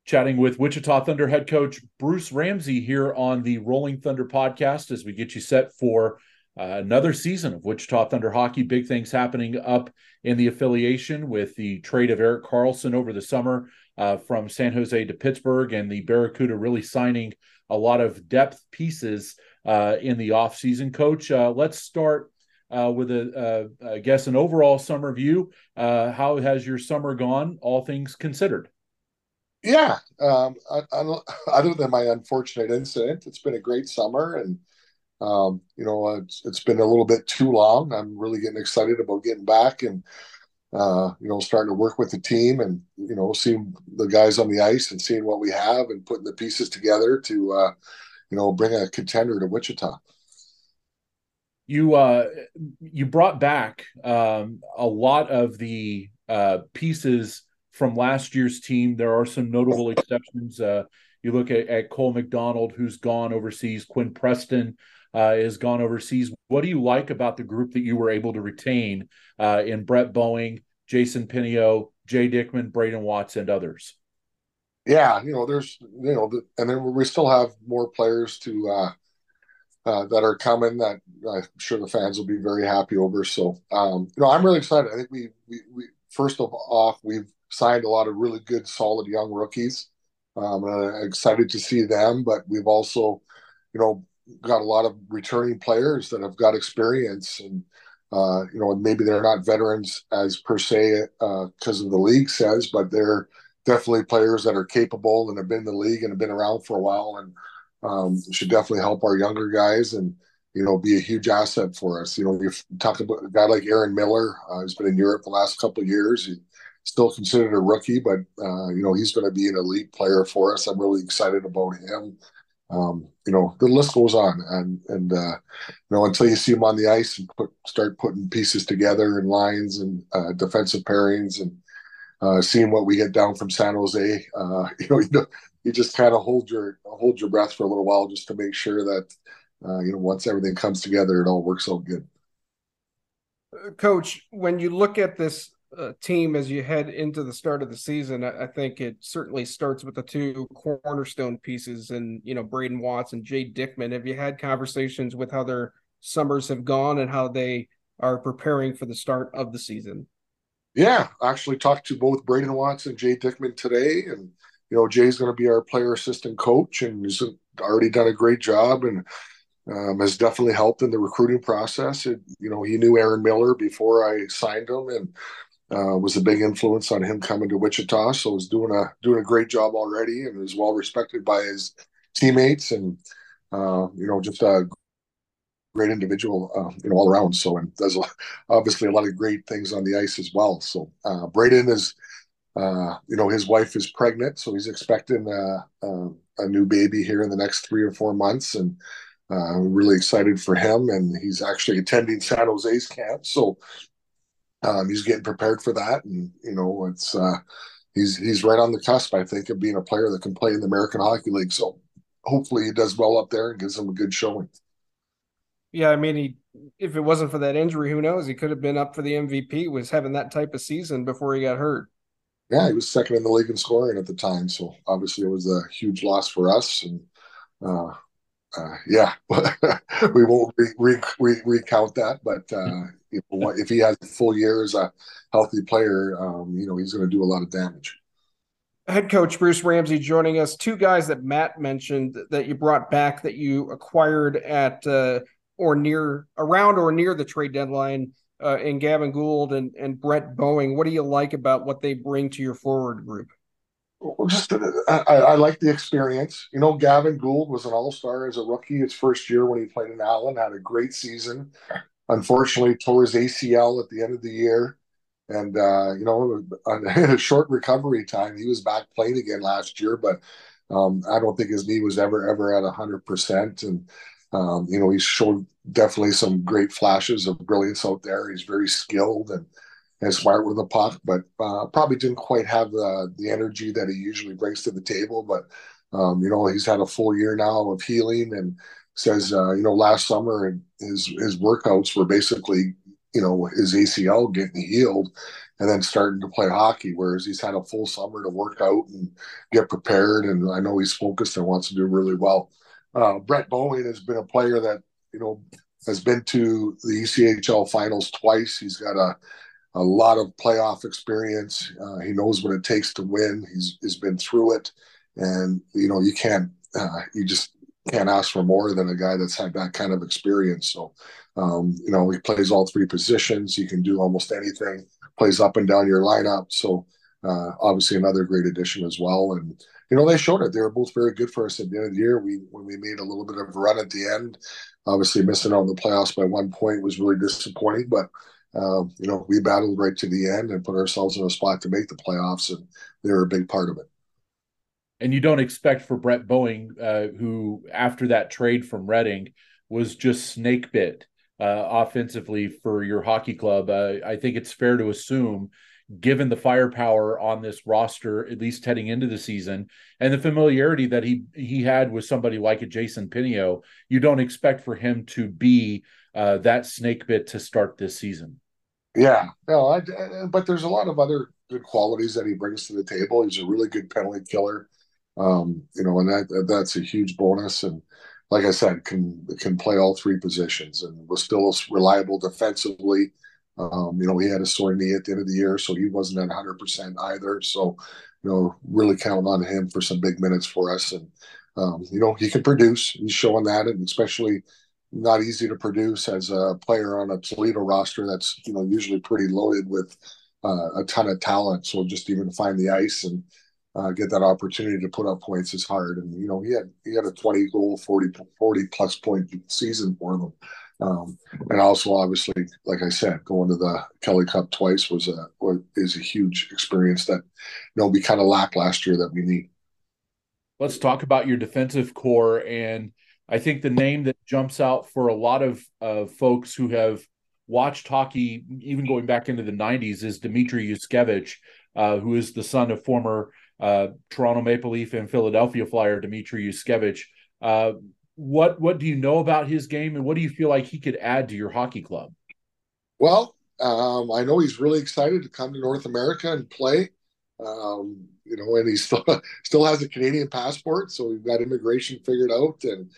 Chatting with Wichita Thunder head coach Bruce Ramsay here on the Rolling Thunder podcast as we get you set for uh, another season of Wichita Thunder hockey. Big things happening up in the affiliation with the trade of Erik Karlsson over the summer uh, from San Jose to Pittsburgh, and the Barracuda really signing a lot of depth pieces uh, in the offseason. Coach, uh, let's start uh, with a, uh, I guess, an overall summer view. Uh, how has your summer gone, all things considered? Yeah, um, I, I, other than my unfortunate incident, it's been a great summer, and um, you know, it's, it's been a little bit too long. I'm really getting excited about getting back and uh, you know, starting to work with the team and you know, seeing the guys on the ice and seeing what we have and putting the pieces together to uh, you know bring a contender to Wichita you uh, you brought back um, a lot of the uh, pieces from last year's team. There are some notable exceptions. Uh, you look at, at, Cole McDonald, who's gone overseas. Quinn Preston uh, is gone overseas. What do you like about the group that you were able to retain uh, in Brett Boeing, Jason Pinio, Jay Dickman, Brayden Watts, and others? Yeah, you know, there's you know, and then we still have more players to uh, that are coming that I'm sure the fans will be very happy over. So, um, you know, I'm really excited. I think we, we, we first of all, we've signed a lot of really good, solid young rookies. Um, I'm excited to see them, but we've also, you know, got a lot of returning players that have got experience and, uh, you know, maybe they're not veterans as per se because uh, of the league says, but they're definitely players that are capable and have been in the league and have been around for a while and um, should definitely help our younger guys. And you know, be a huge asset for us. You know, you talk about a guy like Aaron Miller, uh, who's been in Europe the last couple of years. He's still considered a rookie, but uh, you know, he's going to be an elite player for us. I'm really excited about him. Um, you know, the list goes on, and and uh, you know, until you see him on the ice and put start putting pieces together and lines and uh, defensive pairings and uh, seeing what we get down from San Jose, uh, you know, you know, you just kind of hold your hold your breath for a little while just to make sure that uh, you know, once everything comes together, it all works out good. Uh, Coach, when you look at this uh, team as you head into the start of the season, I, I, think it certainly starts with the two cornerstone pieces, and you know, Brayden Watts and Jay Dickman. Have you had conversations with how their summers have gone and how they are preparing for the start of the season? Yeah, I actually talked to both Brayden Watts and Jay Dickman today, and you know, Jay's going to be our player assistant coach, and he's already done a great job and um, has definitely helped in the recruiting process. It, you know, he knew Aaron Miller before I signed him, and uh, was a big influence on him coming to Wichita. So was doing a doing a great job already, and is well respected by his teammates, and uh, you know, just a great individual, uh, you know, all around. So and does obviously a lot of great things on the ice as well. So uh, Brayden is. Uh, you know, his wife is pregnant, so he's expecting a, uh, a, a new baby here in the next three or four months, and uh, really excited for him, and he's actually attending San Jose's camp, so um, he's getting prepared for that. And you know, it's uh, he's he's right on the cusp, I think, of being a player that can play in the American Hockey League. So hopefully, he does well up there and gives him a good showing. Yeah, I mean, he if it wasn't for that injury, who knows? He could have been up for the MVP. Was having that type of season before he got hurt. Yeah, he was second in the league in scoring at the time, so obviously it was a huge loss for us. And uh, uh, yeah, we won't re- re- re- recount that. But uh, if, if he has a full year as a healthy player, um, you know, he's going to do a lot of damage. Head coach Bruce Ramsay joining us. Two guys that Matt mentioned that you brought back that you acquired at uh, or near around or near the trade deadline uh, in Gavin Gould and, and Brett Boeing. What do you like about what they bring to your forward group? Well, just I, I, like the experience. You know, Gavin Gould was an All Star as a rookie his first year when he played in Allen. Had a great season. Unfortunately, tore his ACL at the end of the year, and uh, you know, on a short recovery time, he was back playing again last year. But um, I don't think his knee was ever ever at hundred percent. And um, you know, he showed definitely some great flashes of brilliance out there. He's very skilled and and smart with the puck, but uh, probably didn't quite have the the energy that he usually brings to the table. But um, you know, he's had a full year now of healing, and says uh, you know last summer his his workouts were basically you know his ACL getting healed, and then starting to play hockey. Whereas he's had a full summer to work out and get prepared, and I know he's focused and wants to do really well. Uh, Brett Boeing has been a player that you know has been to the ECHL finals twice. He's got a a lot of playoff experience. Uh, he knows what it takes to win. He's he's been through it, and you know you can't uh, you just can't ask for more than a guy that's had that kind of experience. So, um, you know, he plays all three positions. He can do almost anything. Plays up and down your lineup. So, uh, obviously, another great addition as well. And you know, they showed it. They were both very good for us at the end of the year. We when we made a little bit of a run at the end, obviously missing out on the playoffs by one point was really disappointing, but um, you know, we battled right to the end and put ourselves in a spot to make the playoffs, and they were a big part of it. And you don't expect for Brett Boeing, uh, who after that trade from Reading was just snake bit uh, offensively for your hockey club. Uh, I think it's fair to assume, given the firepower on this roster, at least heading into the season, and the familiarity that he he had with somebody like a Jason Pinio, you don't expect for him to be uh, that snake bit to start this season. Yeah, no, I, but there's a lot of other good qualities that he brings to the table. He's a really good penalty killer, um, you know, and that that's a huge bonus. And like I said, can can play all three positions and was still reliable defensively. Um, you know, he had a sore knee at the end of the year, so he wasn't at 100 percent either. So, you know, really count on him for some big minutes for us. And um, you know, he can produce. He's showing that, and especially not easy to produce as a player on a Toledo roster that's you know usually pretty loaded with uh, a ton of talent. So just even find the ice and uh, get that opportunity to put up points is hard. And you know, he had he had a 20 goal, 40 40 plus point season for them. Um, and also, obviously, like I said, going to the Kelly Cup twice was a was, is a huge experience that you know we kind of lacked last year that we need. Let's talk about your defensive core, and I think the name that jumps out for a lot of uh, folks who have watched hockey, even going back into the '90s, is Dmitry Yushkevich, uh, who is the son of former uh, Toronto Maple Leaf and Philadelphia Flyer Dmitry Yushkevich. What what do you know about his game, and what do you feel like he could add to your hockey club? Well, um, I know he's really excited to come to North America and play. Um, you know, and he still still has a Canadian passport, so we've got immigration figured out, and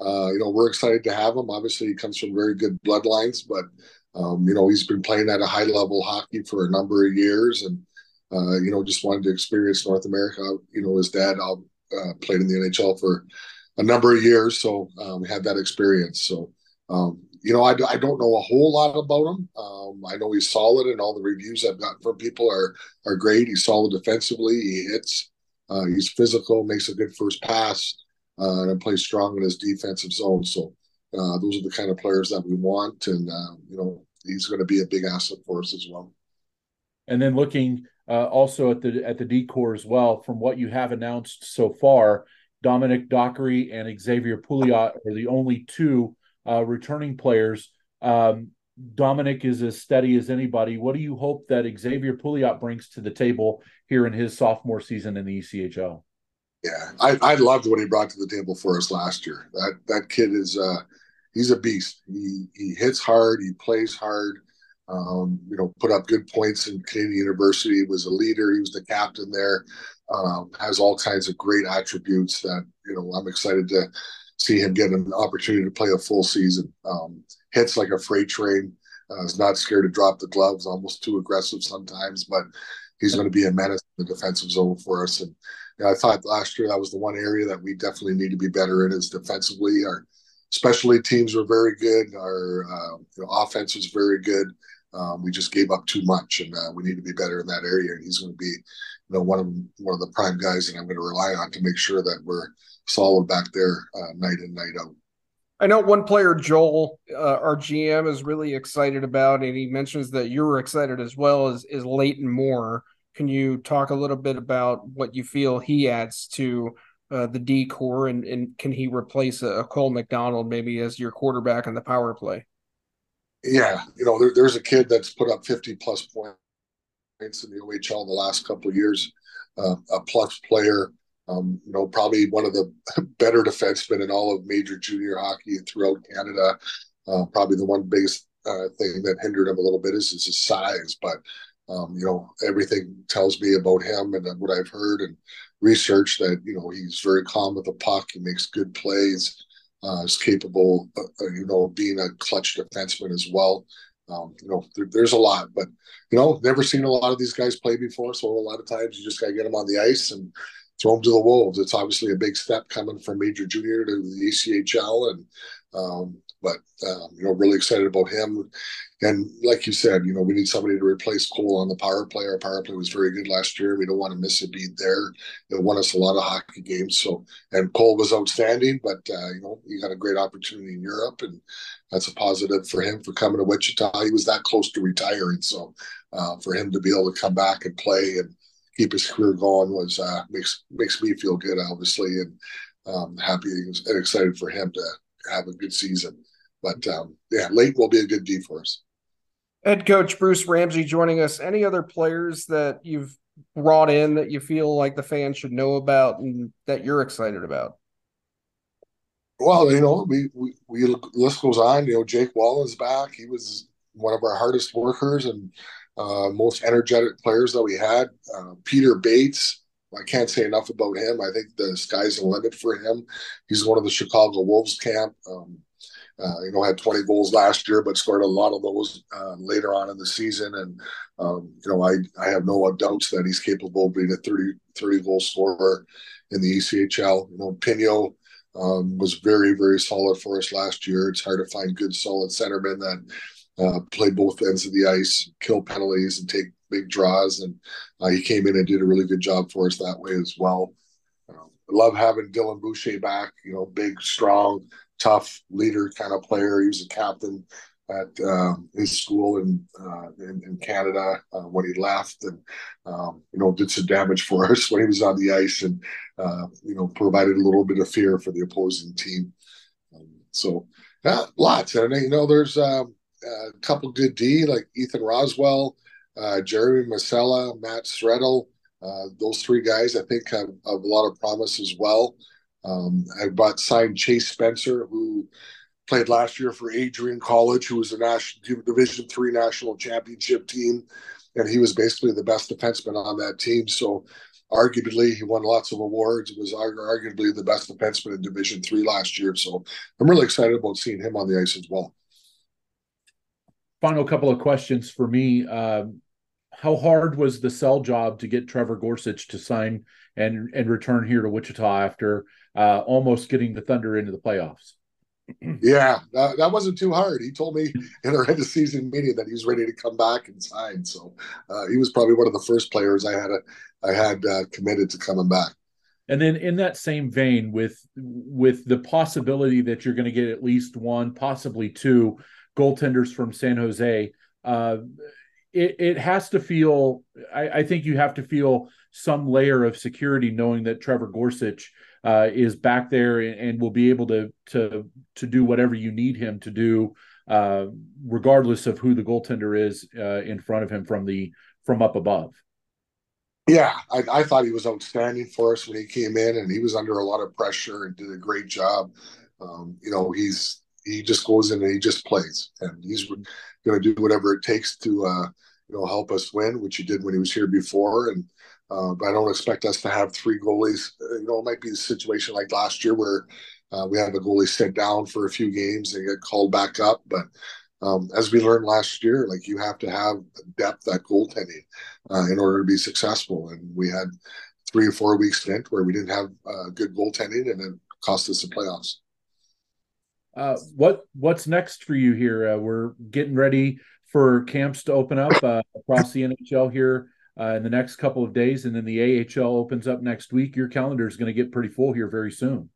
uh, you know we're excited to have him. Obviously, he comes from very good bloodlines, but um, you know he's been playing at a high level hockey for a number of years, and uh, you know just wanted to experience North America. You know, his dad uh, played in the NHL for a number of years, so um, had that experience. So, um, you know, I, I don't know a whole lot about him. Um, I know he's solid, and all the reviews I've gotten from people are are great. He's solid defensively. He hits. Uh, he's physical, makes a good first pass, uh, and plays strong in his defensive zone. So, uh, those are the kind of players that we want, and uh, you know, he's going to be a big asset for us as well. And then looking uh, also at the at the D corps as well, from what you have announced so far Dominic Dockery and Xavier Pouliot are the only two uh, returning players. Um, Dominic is as steady as anybody. What do you hope that Xavier Pouliot brings to the table here in his sophomore season in the ECHL? Yeah, I, I loved what he brought to the table for us last year. That that kid is uh, he's a beast. He he hits hard. He plays hard. Um, you know, put up good points in Canadian University. Was a leader. He was the captain there um, has all kinds of great attributes that you know I'm excited to see him get an opportunity to play a full season. Um, hits like a freight train. Uh, is not scared to drop the gloves. Almost too aggressive sometimes, but he's going to be a menace in the defensive zone for us. And you know, I thought last year that was the one area that we definitely need to be better in is defensively. Our specialty teams were very good. Our uh, you know, offense was very good. Um, we just gave up too much, and uh, we need to be better in that area. And he's going to be you know, one of one of the prime guys that I'm going to rely on to make sure that we're solid back there uh, night in night out. I know one player, Joel, uh, our GM, is really excited about, and he mentions that you're excited as well. Is is Leighton Moore? Can you talk a little bit about what you feel he adds to uh, the D corps, and, and can he replace a, a, Cole McDonald maybe as your quarterback in the power play? Yeah, you know, there, there's a kid that's put up 50 plus points in the OHL in the last couple of years. Uh, a plus player, um, you know, probably one of the better defensemen in all of major junior hockey throughout Canada. Uh, probably the one biggest uh, thing that hindered him a little bit is, is his size, but um, you know, everything tells me about him and what I've heard and research that you know he's very calm with the puck. He makes good plays. Uh, is capable, uh, uh you know, being a clutch defenseman as well. Um, you know, there, there's a lot, but you know, never seen a lot of these guys play before. So a lot of times you just got to get them on the ice and throw them to the wolves. It's obviously a big step coming from major junior to the ECHL, and um, but um, you know, really excited about him. And like you said, you know, we need somebody to replace Cole on the power play. Our power play was very good last year. We don't want to miss a beat there. It won us a lot of hockey games. So, and Cole was outstanding, but uh, you know, he got a great opportunity in Europe, and that's a positive for him for coming to Wichita. He was that close to retiring, so uh, for him to be able to come back and play and keep his career going was uh, makes makes me feel good, obviously, and um, happy and excited for him to have a good season. But um, yeah, late will be a good D for us. Head coach Bruce Ramsay joining us. Any other players that you've brought in that you feel like the fans should know about and that you're excited about? Well, you know, we, we, we list goes on. You know, Jake Wallen's back. He was one of our hardest workers and uh, most energetic players that we had. Uh, Peter Bates, I can't say enough about him. I think the sky's the limit for him. He's one of the Chicago Wolves camp. Um, uh, you know, had 20 goals last year, but scored a lot of those uh, later on in the season. And, um, you know, I, I have no doubts that he's capable of being a 30, 30 goal scorer in the ECHL. You know, Pino um, was very, very solid for us last year. It's hard to find good, solid centermen that uh, play both ends of the ice, kill penalties, and take big draws, and uh, he came in and did a really good job for us that way as well. Um, love having Dylan Boucher back. You know, big, strong, tough leader kind of player. He was a captain at uh, his school in uh, in, in, Canada uh, when he left, and um, you know did some damage for us when he was on the ice, and uh, you know provided a little bit of fear for the opposing team. Um, so yeah, lots, and you know there's um, a couple good D like Ethan Roswell, uh, Jeremy Masella, Matt Strettle. Uh, those three guys I think have, have, a lot of promise as well. Um, I bought signed Chase Spencer, who played last year for Adrian College, who was a national Division three national championship team, and he was basically the best defenseman on that team. So, arguably, he won lots of awards. Was arguably the best defenseman in Division three last year. So, I'm really excited about seeing him on the ice as well. Final couple of questions for me. Um, how hard was the sell job to get Trevor Gorsuch to sign and and return here to Wichita after uh, almost getting the Thunder into the playoffs? yeah, that, that, wasn't too hard. He told me in our end of season meeting that he was ready to come back and sign. So uh, he was probably one of the first players I had a, I had uh, committed to coming back. And then in that same vein, with with the possibility that you're going to get at least one, possibly two goaltenders from San Jose, uh, it, it has to feel. I, I think you have to feel some layer of security knowing that Trevor Gorsuch uh, is back there and, and, will be able to to to do whatever you need him to do, uh, regardless of who the goaltender is uh, in front of him from the from up above. Yeah, I, I, thought he was outstanding for us when he came in, and he was under a lot of pressure and did a great job. Um, you know, he's he just goes in and he just plays, and he's going to do whatever it takes to uh, you know help us win, which he did when he was here before, and uh, but I don't expect us to have three goalies. Uh, you know, it might be a situation like last year where uh, we have a goalie sit down for a few games and get called back up. But um, as we learned last year, like you have to have depth at goaltending uh, in order to be successful. And we had three or four weeks stint where we didn't have uh, good goaltending, and it cost us the playoffs. What what's next for you here? we're getting ready for camps to open up across the NHL here uh, in the next couple of days, and then the AHL opens up next week. Your calendar is going to get pretty full here very soon.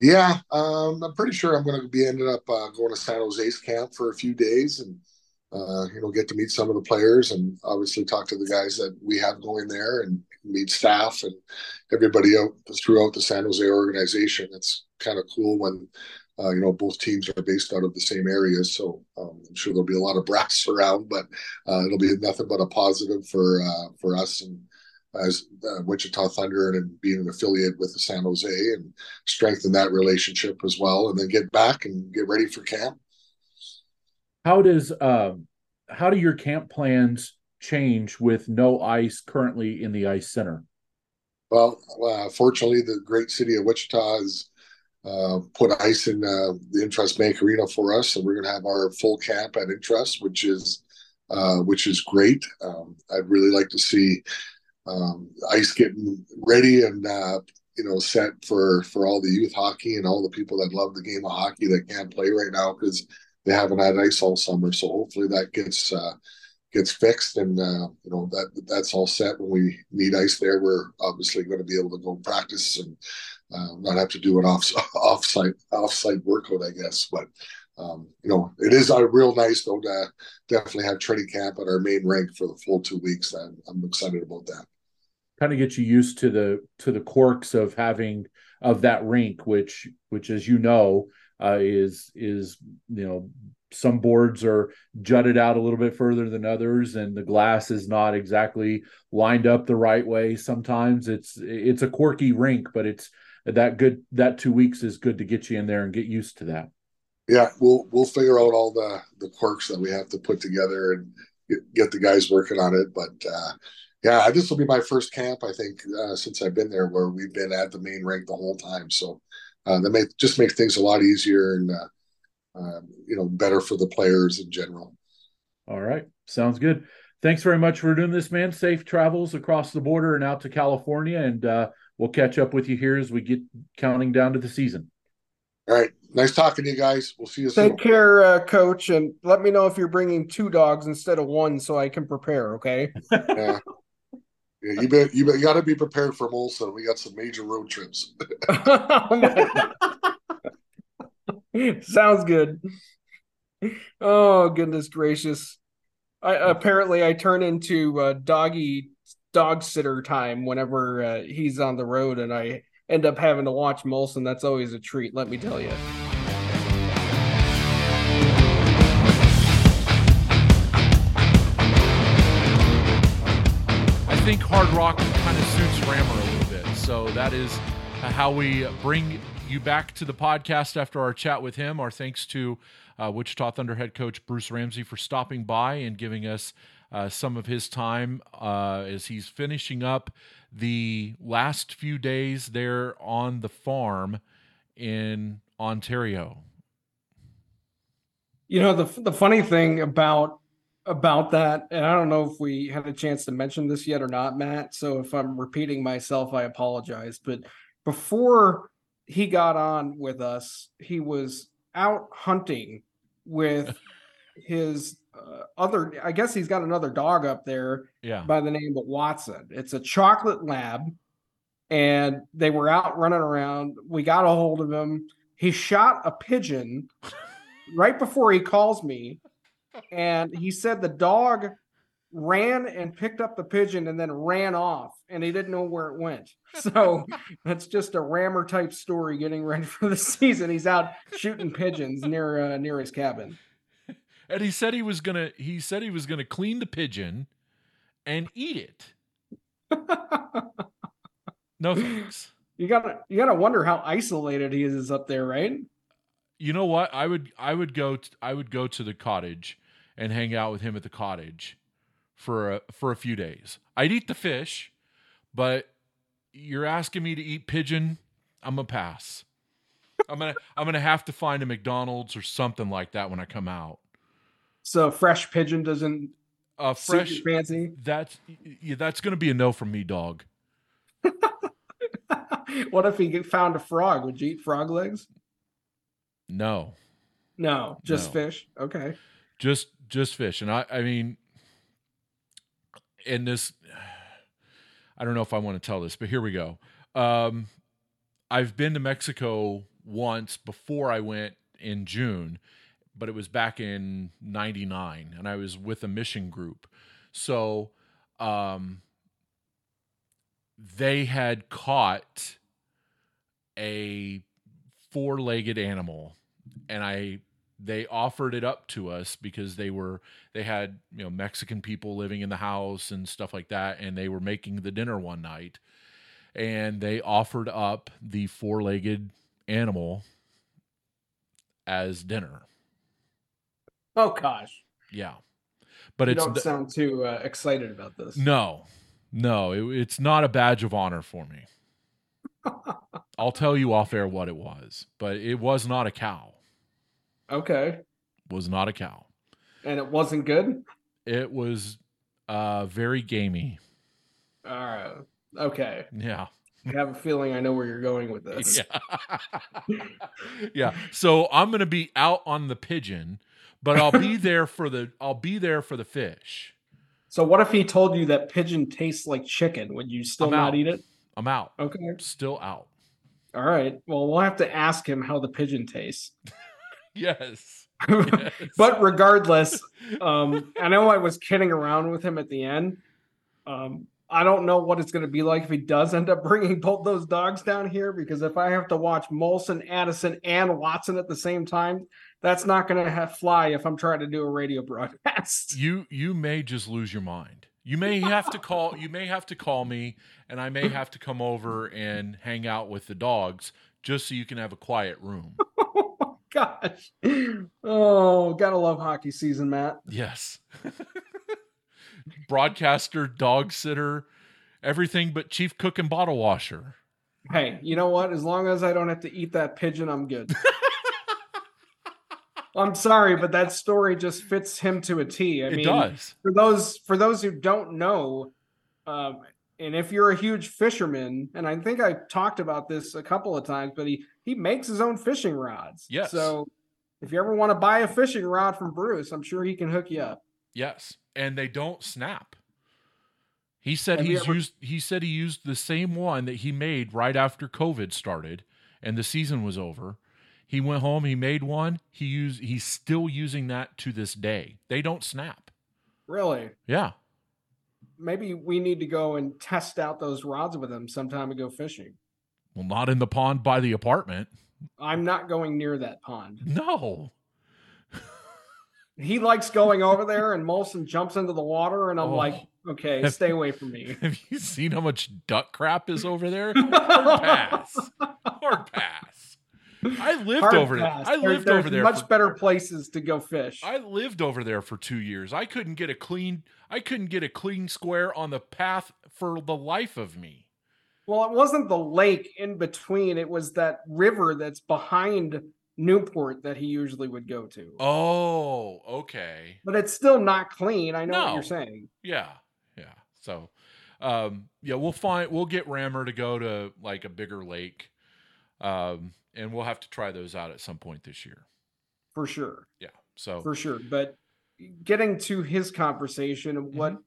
Yeah, um, I'm pretty sure I'm going to be ended up uh, going to San Jose's camp for a few days and uh, you know get to meet some of the players and obviously talk to the guys that we have going there and meet staff and everybody out throughout the San Jose organization. It's kind of cool when uh, you know, both teams are based out of the same area, so um, I'm sure there'll be a lot of brass around, but uh, it'll be nothing but a positive for uh, for us and as uh, Wichita Thunder and being an affiliate with the San Jose and strengthen that relationship as well, and then get back and get ready for camp. How does um, how do your camp plans change with no ice currently in the ice center? Well, uh, fortunately, the great city of Wichita is uh, put ice in uh, the Intrust Bank Arena for us, and we're going to have our full camp at Intrust, which is uh, which is great. Um, I'd really like to see um, ice getting ready and uh, you know set for for all the youth hockey and all the people that love the game of hockey that can't play right now because they haven't had ice all summer. So hopefully that gets uh, gets fixed and uh, you know that that's all set when we need ice there we're obviously going to be able to go practice and uh, not have to do an off off-site off-site workout, I guess. But um, you know, it is uh, real nice though to definitely have training camp at our main rink for the full two weeks. I'm, I'm excited about that. Kind of get you used to the to the quirks of having of that rink, which which as you know uh, is is you know some boards are jutted out a little bit further than others and the glass is not exactly lined up the right way sometimes it's it's a quirky rink but it's that good that two weeks is good to get you in there and get used to that. Yeah, we'll we'll figure out all the the quirks that we have to put together and get, get the guys working on it. But uh, yeah, this will be my first camp I think uh, since I've been there, where we've been at the main rink the whole time. So uh, that may just make things a lot easier and uh, um, you know better for the players in general. All right, sounds good. Thanks very much for doing this, man. Safe travels across the border and out to California, and uh, we'll catch up with you here as we get counting down to the season. All right. Nice talking to you guys. We'll see you Take soon. Take care, uh, coach, and let me know if you're bringing two dogs instead of one so I can prepare, okay? yeah. Yeah, you bet. You bet. You got to be prepared for Molson. We got some major road trips. Sounds good. Oh goodness gracious! I apparently I turn into uh, doggy dog sitter time whenever uh, he's on the road, and I end up having to watch Molson. That's always a treat. Let me tell you. I think hard rock kind of suits Rammer a little bit, so that is how we bring you back to the podcast after our chat with him. Our thanks to uh, Wichita Thunder head coach Bruce Ramsay for stopping by and giving us uh, some of his time uh, as he's finishing up the last few days there on the farm in Ontario. You know the the funny thing about about that, and I don't know if we had a chance to mention this yet or not, Matt. So if I'm repeating myself, I apologize. But before he got on with us, he was out hunting with his uh, other i guess he's got another dog up there yeah. by the name of watson. It's a chocolate lab and they were out running around. We got a hold of him. He shot a pigeon right before he calls me and he said the dog ran and picked up the pigeon and then ran off and he didn't know where it went. So that's just a rammer type story getting ready for the season. He's out shooting pigeons near uh, near his cabin and he said he was gonna he said he was gonna clean the pigeon and eat it. no thanks. You gotta you gotta wonder how isolated he is up there, right? You know what? I would I would go t- I would go to the cottage and hang out with him at the cottage for a for a few days. I'd eat the fish, but you're asking me to eat pigeon, I'm a pass. I'm gonna I'm gonna have to find a McDonald's or something like that when I come out. So fresh pigeon doesn't uh fresh fancy. That's yeah, that's gonna be a no from me, dog. what if he found a frog? Would you eat frog legs? No. No, just no. fish. Okay. Just just fish. And I I mean in this I don't know if I want to tell this, but here we go. Um I've been to Mexico once before I went in June but it was back in 99 and I was with a mission group. So um, they had caught a four-legged animal and I they offered it up to us because they were they had you know Mexican people living in the house and stuff like that and they were making the dinner one night and they offered up the four-legged animal as dinner Oh gosh. Yeah, but you it's don't sound too uh, excited about this. No, no, it, it's not a badge of honor for me. I'll tell you off air what it was, but it was not a cow. Okay. Was not a cow. And it wasn't good. It was uh very gamey. All right. Okay. Yeah. I have a feeling I know where you're going with this. Yeah. yeah. So I'm going to be out on the pigeon but I'll be there for the I'll be there for the fish. So what if he told you that pigeon tastes like chicken? Would you still I'm not out. eat it? I'm out. Okay. Still out. All right. Well, we'll have to ask him how the pigeon tastes. yes. yes. but regardless, um, I know I was kidding around with him at the end. Um, I don't know what it's going to be like if he does end up bringing both those dogs down here because if I have to watch Molson, Addison, and Watson at the same time, that's not going to have fly if I'm trying to do a radio broadcast. You you may just lose your mind. You may have to call. You may have to call me, and I may have to come over and hang out with the dogs just so you can have a quiet room. oh my gosh! Oh, gotta love hockey season, Matt. Yes. Broadcaster, dog sitter, everything but chief cook and bottle washer. Hey, you know what? As long as I don't have to eat that pigeon, I'm good. I'm sorry, but that story just fits him to a T. I it mean, does. For those for those who don't know, um, and if you're a huge fisherman, and I think I talked about this a couple of times, but he he makes his own fishing rods. Yes. So if you ever want to buy a fishing rod from Bruce, I'm sure he can hook you up. Yes, and they don't snap. He said Have he's ever... used. He said he used the same one that he made right after COVID started, and the season was over. He went home. He made one. He used. He's still using that to this day. They don't snap. Really? Yeah. Maybe we need to go and test out those rods with him sometime and go fishing. Well, not in the pond by the apartment. I'm not going near that pond. No. he likes going over there, and Molson jumps into the water, and I'm oh. like, okay, have, stay away from me. Have you seen how much duck crap is over there? Hard pass. Hard pass. I lived Hard over pass. there. I lived there, over there. Much for, better places to go fish. I lived over there for two years. I couldn't get a clean. I couldn't get a clean square on the path for the life of me. Well, it wasn't the lake in between. It was that river that's behind Newport that he usually would go to. Oh, okay. But it's still not clean. I know no. what you're saying. Yeah. Yeah. So um yeah, we'll find we'll get Rammer to go to like a bigger lake. Um and we'll have to try those out at some point this year. For sure. Yeah. So For sure. But getting to his conversation of what mm-hmm.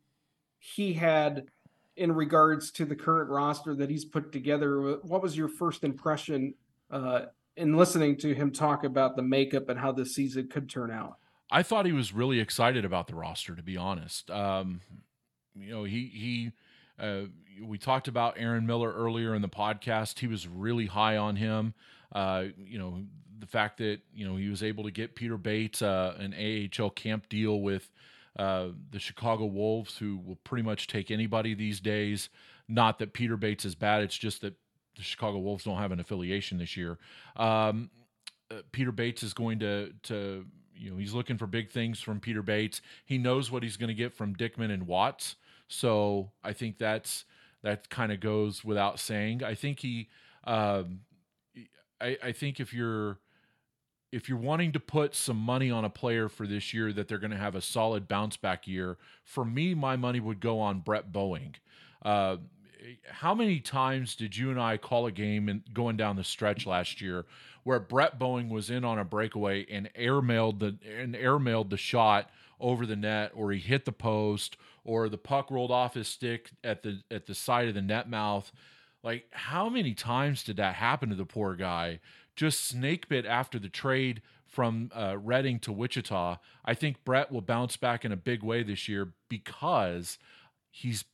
he had in regards to the current roster that he's put together, what was your first impression uh, in listening to him talk about the makeup and how this season could turn out? I thought he was really excited about the roster, to be honest. Um, you know, he he uh, we talked about Aaron Miller earlier in the podcast. He was really high on him. Uh, you know, the fact that you know he was able to get Peter Bates uh, an AHL camp deal with uh, the Chicago Wolves, who will pretty much take anybody these days. Not that Peter Bates is bad; it's just that the Chicago Wolves don't have an affiliation this year. Um, uh, Peter Bates is going to to you know he's looking for big things from Peter Bates. He knows what he's going to get from Dickman and Watts. So I think that's that kind of goes without saying. I think he, um, I, I think if you're if you're wanting to put some money on a player for this year that they're going to have a solid bounce back year, for me, my money would go on Brett Boeing. Uh, how many times did you and I call a game and going down the stretch last year where Brett Boeing was in on a breakaway and airmailed the and airmailed the shot over the net, or he hit the post, or the puck rolled off his stick at the at the side of the net mouth? Like how many times did that happen to the poor guy? just snake bit after the trade from uh, Reading to Wichita. I think Brett will bounce back in a big way this year because he's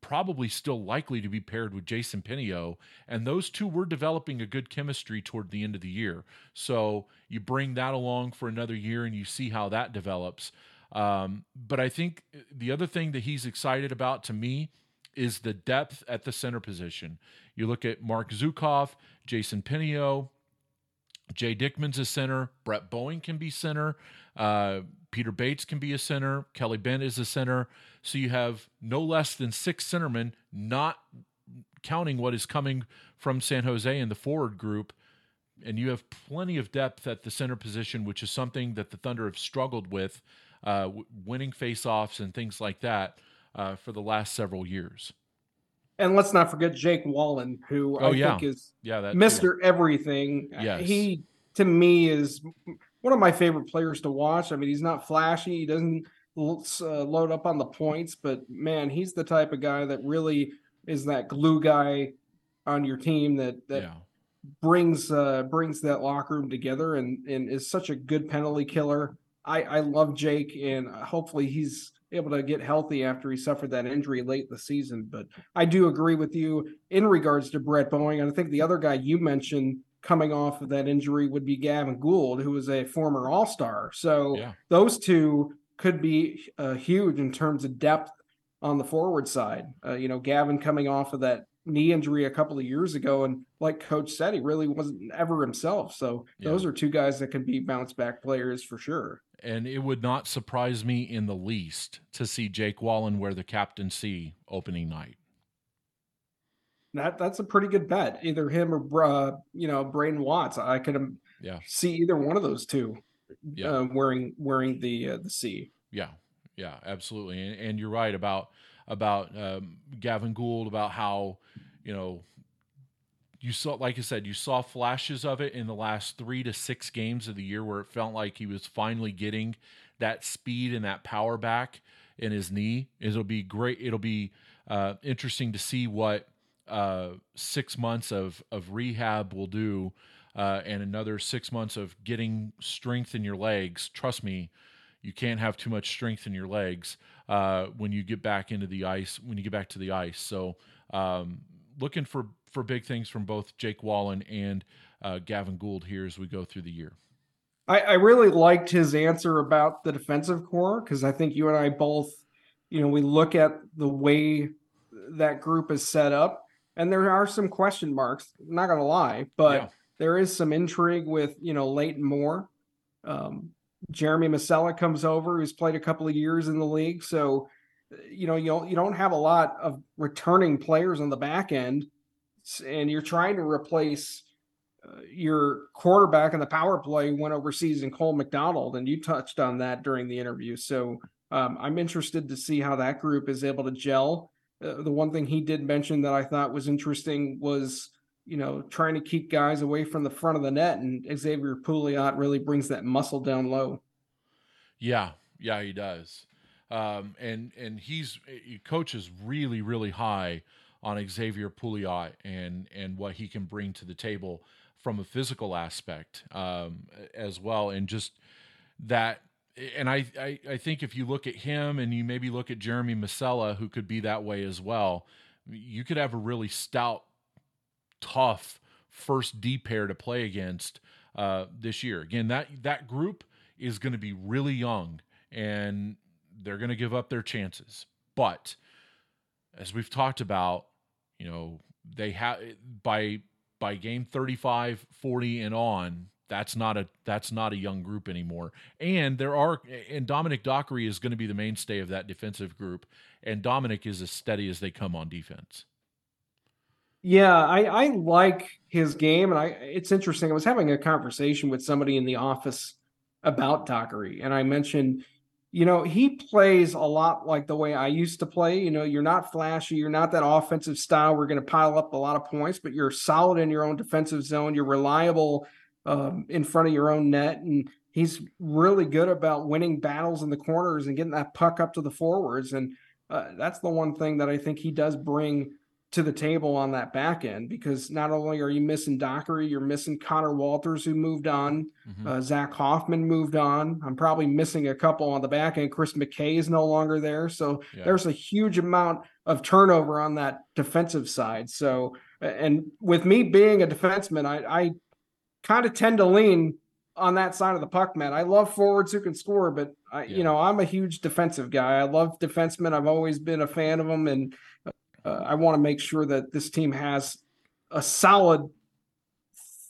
probably still likely to be paired with Jason Pinio. And those two were developing a good chemistry toward the end of the year. So you bring that along for another year and you see how that develops. Um, but I think the other thing that he's excited about to me is the depth at the center position. You look at Mark Zukov, Jason Pinio, Jay Dickman's a center. Brett Boeing can be center. Uh, Peter Bates can be a center. Kelly Bent is a center. So you have no less than six centermen, not counting what is coming from San Jose in the forward group. And you have plenty of depth at the center position, which is something that the Thunder have struggled with, uh, winning faceoffs and things like that uh, for the last several years. And let's not forget Jake Wallen, who oh, I yeah. think is yeah, that, Mr. Everything. Yes. He to me is one of my favorite players to watch. I mean, he's not flashy. He doesn't uh, load up on the points, but man, he's the type of guy that really is that glue guy on your team that that yeah. brings uh, brings that locker room together and and is such a good penalty killer. I I love Jake, and hopefully he's able to get healthy after he suffered that injury late in the season. But I do agree with you in regards to Brett Boeing. And I think the other guy you mentioned coming off of that injury would be Gavin Gould, who was a former All Star. So yeah. those two could be uh, huge in terms of depth on the forward side. Uh, you know, Gavin coming off of that knee injury a couple of years ago, and like Coach said, he really wasn't ever himself. So yeah. those are two guys that can be bounce back players for sure and it would not surprise me in the least to see Jake Wallen wear the captaincy opening night. That that's a pretty good bet. Either him or uh, you know Brayden Watts. I could um, yeah see either one of those two yeah. uh, wearing wearing the uh, the C. Yeah, yeah, absolutely. And, and you're right about about um, Gavin Gould about how you know you saw, like I said, you saw flashes of it in the last three to six games of the year where it felt like he was finally getting that speed and that power back in his knee. It'll be great. It'll be uh, interesting to see what uh, six months of of rehab will do, uh, and another six months of getting strength in your legs. Trust me, you can't have too much strength in your legs uh, when you get back into the ice. When you get back to the ice, so um, looking for for big things from both Jake Wallen and uh, Gavin Gould here as we go through the year. I, I really liked his answer about the defensive core because I think you and I both, you know, we look at the way that group is set up, and there are some question marks. I'm not gonna lie, but yeah. there is some intrigue with you know Leighton Moore. Um, Jeremy Masella comes over, who's played a couple of years in the league, so you know you don't, you don't have a lot of returning players on the back end, and you're trying to replace uh, your quarterback in the power play went overseas in Cole McDonald, and you touched on that during the interview. So um, I'm interested to see how that group is able to gel. Uh, the one thing he did mention that I thought was interesting was, you know, trying to keep guys away from the front of the net, and Xavier Pouliot really brings that muscle down low. Yeah, yeah, he does, um, and and he's he coaches really really high on Xavier Pouliot and and what he can bring to the table from a physical aspect um, as well, and just that. And I, I, I think if you look at him and you maybe look at Jeremy Masella, who could be that way as well, you could have a really stout, tough first D pair to play against uh, this year. Again, that that group is going to be really young and they're going to give up their chances. But as we've talked about, you know, they have by by game 35, 40 and on, that's not a that's not a young group anymore. And there are and Dominic Dockery is going to be the mainstay of that defensive group. And Dominic is as steady as they come on defense. Yeah, I, I like his game, and I it's interesting. I was having a conversation with somebody in the office about Dockery, and I mentioned you know, he plays a lot like the way I used to play. You know, you're not flashy, you're not that offensive style. We're going to pile up a lot of points, but you're solid in your own defensive zone. You're reliable um, in front of your own net, and he's really good about winning battles in the corners and getting that puck up to the forwards. And uh, that's the one thing that I think he does bring to the table on that back end because not only are you missing Dockery, you're missing Connor Walters who moved on, mm-hmm. uh, Zach Hoffman moved on. I'm probably missing a couple on the back end. Chris McKay is no longer there, so yeah. there's a huge amount of turnover on that defensive side. So, and with me being a defenseman, I, I kind of tend to lean on that side of the puck, man. I love forwards who can score, but I, yeah. you know, I'm a huge defensive guy. I love defensemen. I've always been a fan of them, and uh, I want to make sure that this team has a solid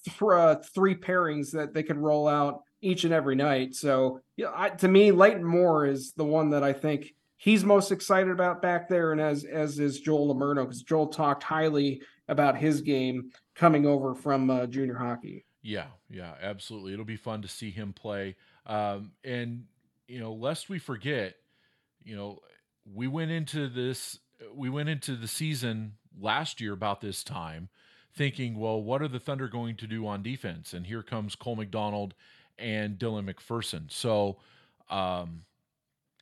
th- uh, three pairings that they can roll out each and every night. So, yeah, I, to me, Leighton Moore is the one that I think he's most excited about back there, and as as is Joel Lomurno because Joel talked highly about his game coming over from uh, junior hockey. Yeah, yeah, absolutely. It'll be fun to see him play. Um, and you know, lest we forget, you know, we went into this we went into the season last year about this time thinking, well, what are the Thunder going to do on defense? And here comes Cole McDonald and Dylan McPherson. So, um,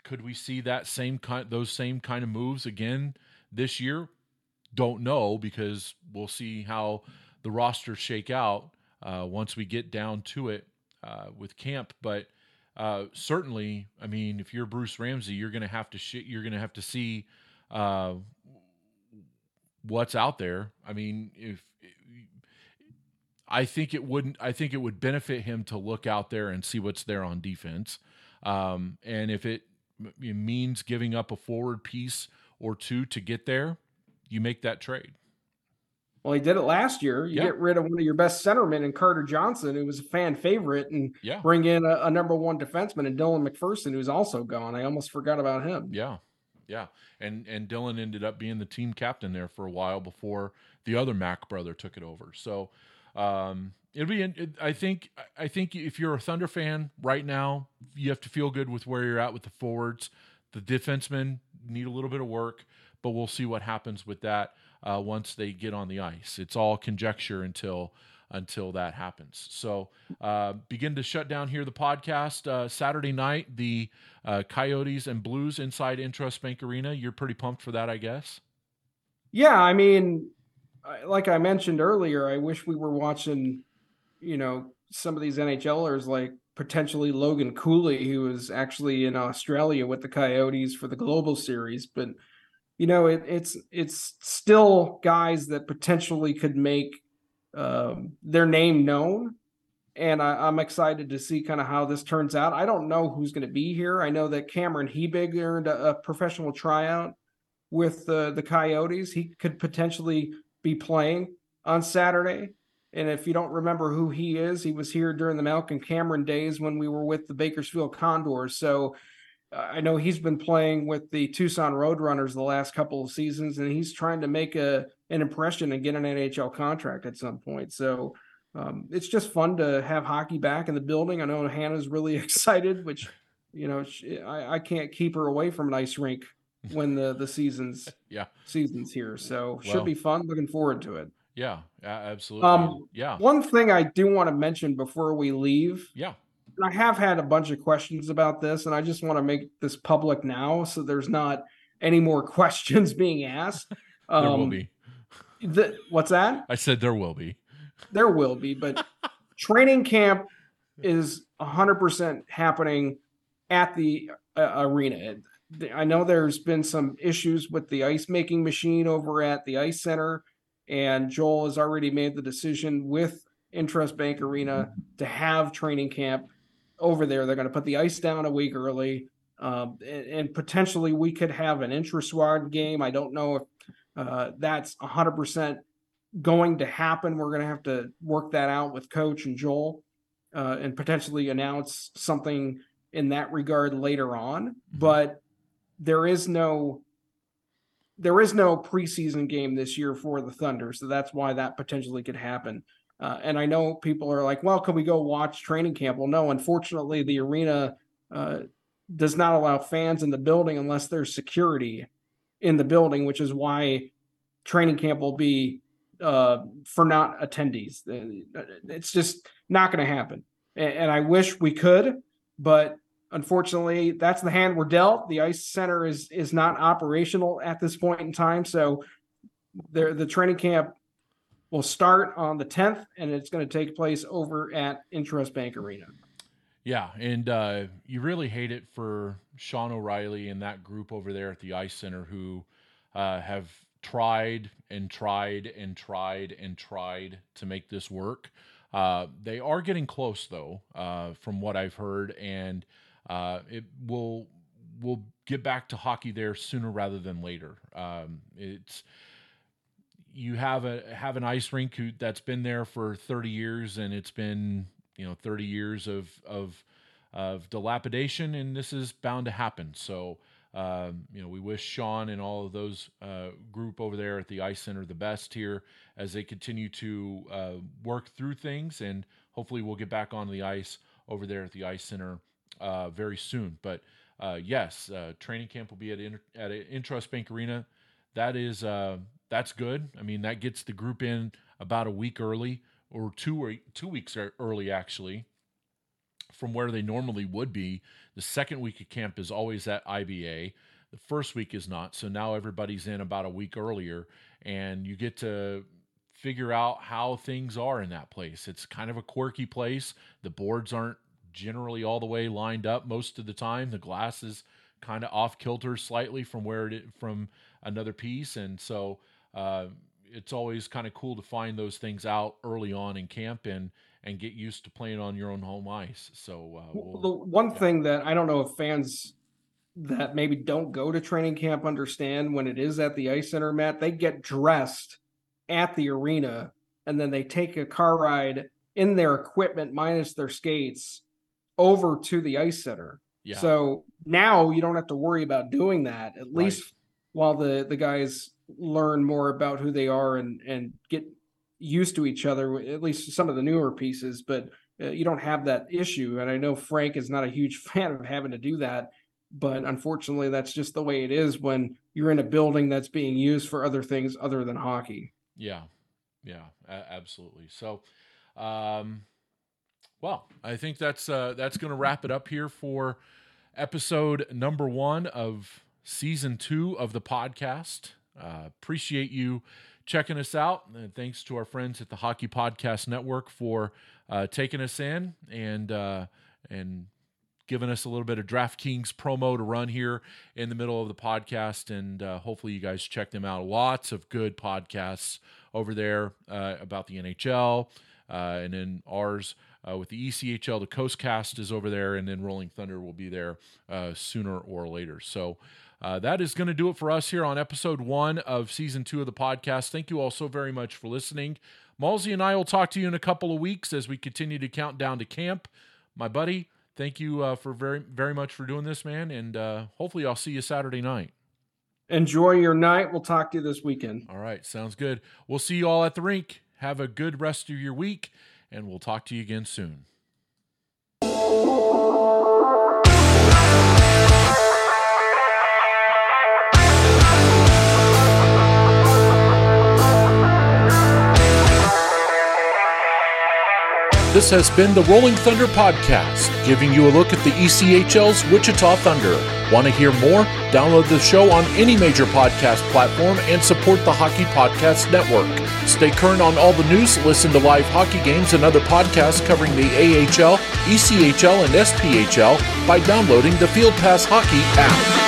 could we see that same kind, those same kind of moves again this year? Don't know because we'll see how the rosters shake out uh, once we get down to it uh, with camp. But uh, certainly, I mean, if you're Bruce Ramsay, you're going to have to sh- you're going to have to see uh, what's out there. I mean, if I think it wouldn't, I think it would benefit him to look out there and see what's there on defense. Um, and if it means giving up a forward piece or two to get there, you make that trade. Well, he did it last year. You get rid of one of your best centermen in Carter Johnson, who was a fan favorite, and yeah. bring in a, a, number one defenseman and Dylan McPherson, who's also gone. I almost forgot about him. Yeah, yeah, and and Dylan ended up being the team captain there for a while before the other Mac brother took it over. So um, it'll be. It, I think. I think if you're a Thunder fan right now, you have to feel good with where you're at with the forwards. The defensemen need a little bit of work, but we'll see what happens with that. uh, once they get on the ice. It's all conjecture until until that happens. So uh, begin to shut down here the podcast uh, Saturday night. The uh, Coyotes and Blues inside Intrust Bank Arena. You're pretty pumped for that, I guess. Yeah, I mean, like I mentioned earlier, I wish we were watching, you know, some of these NHLers like potentially Logan Cooley, who was actually in Australia with the Coyotes for the Global Series, but you know, it, it's it's still guys that potentially could make um, their name known. And I, am excited to see kind of how this turns out. I don't know who's going to be here. I know that Cameron Hebig earned a, a professional tryout with uh, the Coyotes. He could potentially be playing on Saturday. And if you don't remember who he is, he was here during the Malcolm Cameron days when we were with the Bakersfield Condors. So I know he's been playing with the Tucson Roadrunners the last couple of seasons, and he's trying to make a an impression and get an NHL contract at some point. So um, it's just fun to have hockey back in the building. I know Hannah's really excited, which you know she, I, I can't keep her away from an ice rink when the the seasons yeah seasons here. So well, should be fun. Looking forward to it. Yeah, yeah, absolutely. Um, yeah. One thing I do want to mention before we leave. Yeah. I have had a bunch of questions about this, and I just want to make this public now, so there's not any more questions being asked. Um, there will um, be. The, what's that? I said there will be. There will be, but training camp is 100% happening at the uh, arena. I know there's been some issues with the ice making machine over at the ice center, and Joel has already made the decision with Intrust Bank Arena to have training camp over there. They're going to put the ice down a week early, um, and, and, potentially we could have an intra squad game. I don't know if uh, that's 100% going to happen. We're going to have to work that out with Coach and Joel, uh, and potentially announce something in that regard later on. Mm-hmm. But there is no there is no preseason game this year for the Thunder, so that's why that potentially could happen. Uh, and I know people are like, "Well, can we go watch training camp?" Well, no. Unfortunately, the arena uh, does not allow fans in the building unless there's security in the building, which is why training camp will be uh, for not attendees. Uh, it's just not going to happen. And, and I wish we could, but unfortunately, that's the hand we're dealt. The ice center is is not operational at this point in time, so there the training camp will start on the 10th, and it's going to take place over at Intrust Bank Arena. Yeah, and uh, you really hate it for Sean O'Reilly and that group over there at the Ice Center who uh, have tried and tried and tried and tried to make this work. Uh, they are getting close, though, uh, from what I've heard, and uh, it will will get back to hockey there sooner rather than later. Um, it's you have a have an ice rink who, that's been there for 30 years, and it's been you know 30 years of of of dilapidation, and this is bound to happen. So. Um, you know, we wish Sean and all of those uh, group over there at the Ice Center the best here as they continue to uh, work through things, and hopefully we'll get back on the ice over there at the Ice Center uh, very soon. But uh, yes, uh, training camp will be at Inter- at Intrust Bank Arena. That is uh, that's good. I mean, that gets the group in about a week early, or two or two weeks er, early actually, from where they normally would be. The second week of camp is always at IBA. The first week is not. So now everybody's in about a week earlier, and you get to figure out how things are in that place. It's kind of a quirky place. The boards aren't generally all the way lined up most of the time. The glass is kind of off kilter slightly from where it from another piece, and so uh, it's always kind of cool to find those things out early on in camp and and get used to playing on your own home ice. So uh, we'll, the one yeah. thing that I don't know if fans that maybe don't go to training camp understand when it is at the ice center, Matt, they get dressed at the arena and then they take a car ride in their equipment minus their skates over to the ice center. Yeah. So now you don't have to worry about doing that, at right. least while the the guys learn more about who they are and and get used to each other. At least some of the newer pieces, but uh, you don't have that issue. And I know Frank is not a huge fan of having to do that but unfortunately, that's just the way it is when you're in a building that's being used for other things other than hockey. Yeah, yeah, a- absolutely. So, um, well, I think that's uh, that's going to wrap it up here for episode number one of season two of the podcast. Uh, appreciate you checking us out. And thanks to our friends at the Hockey Podcast Network for uh, taking us in and uh, and giving us a little bit of DraftKings promo to run here in the middle of the podcast. And uh, hopefully, you guys check them out. Lots of good podcasts over there uh, about the NHL, uh, and then ours. Uh, with the ECHL, the Coastcast is over there, and then Rolling Thunder will be there sooner or later. So, uh, that is going to do it for us here on episode one of season two of the podcast. Thank you all so very much for listening. Malsey and I will talk to you in a couple of weeks as we continue to count down to camp. My buddy, thank you uh, for very, very much for doing this, man. And uh, hopefully, I'll see you Saturday night. Enjoy your night. We'll talk to you this weekend. All right. Sounds good. We'll see you all at the rink. Have a good rest of your week, and we'll talk to you again soon. This has been the Rolling Thunder Podcast, giving you a look at the ECHL's Wichita Thunder. Want to hear more? Download the show on any major podcast platform and support the Hockey Podcast Network. Stay current on all the news, listen to live hockey games and other podcasts covering the AHL, ECHL, and SPHL by downloading the Field Pass Hockey app.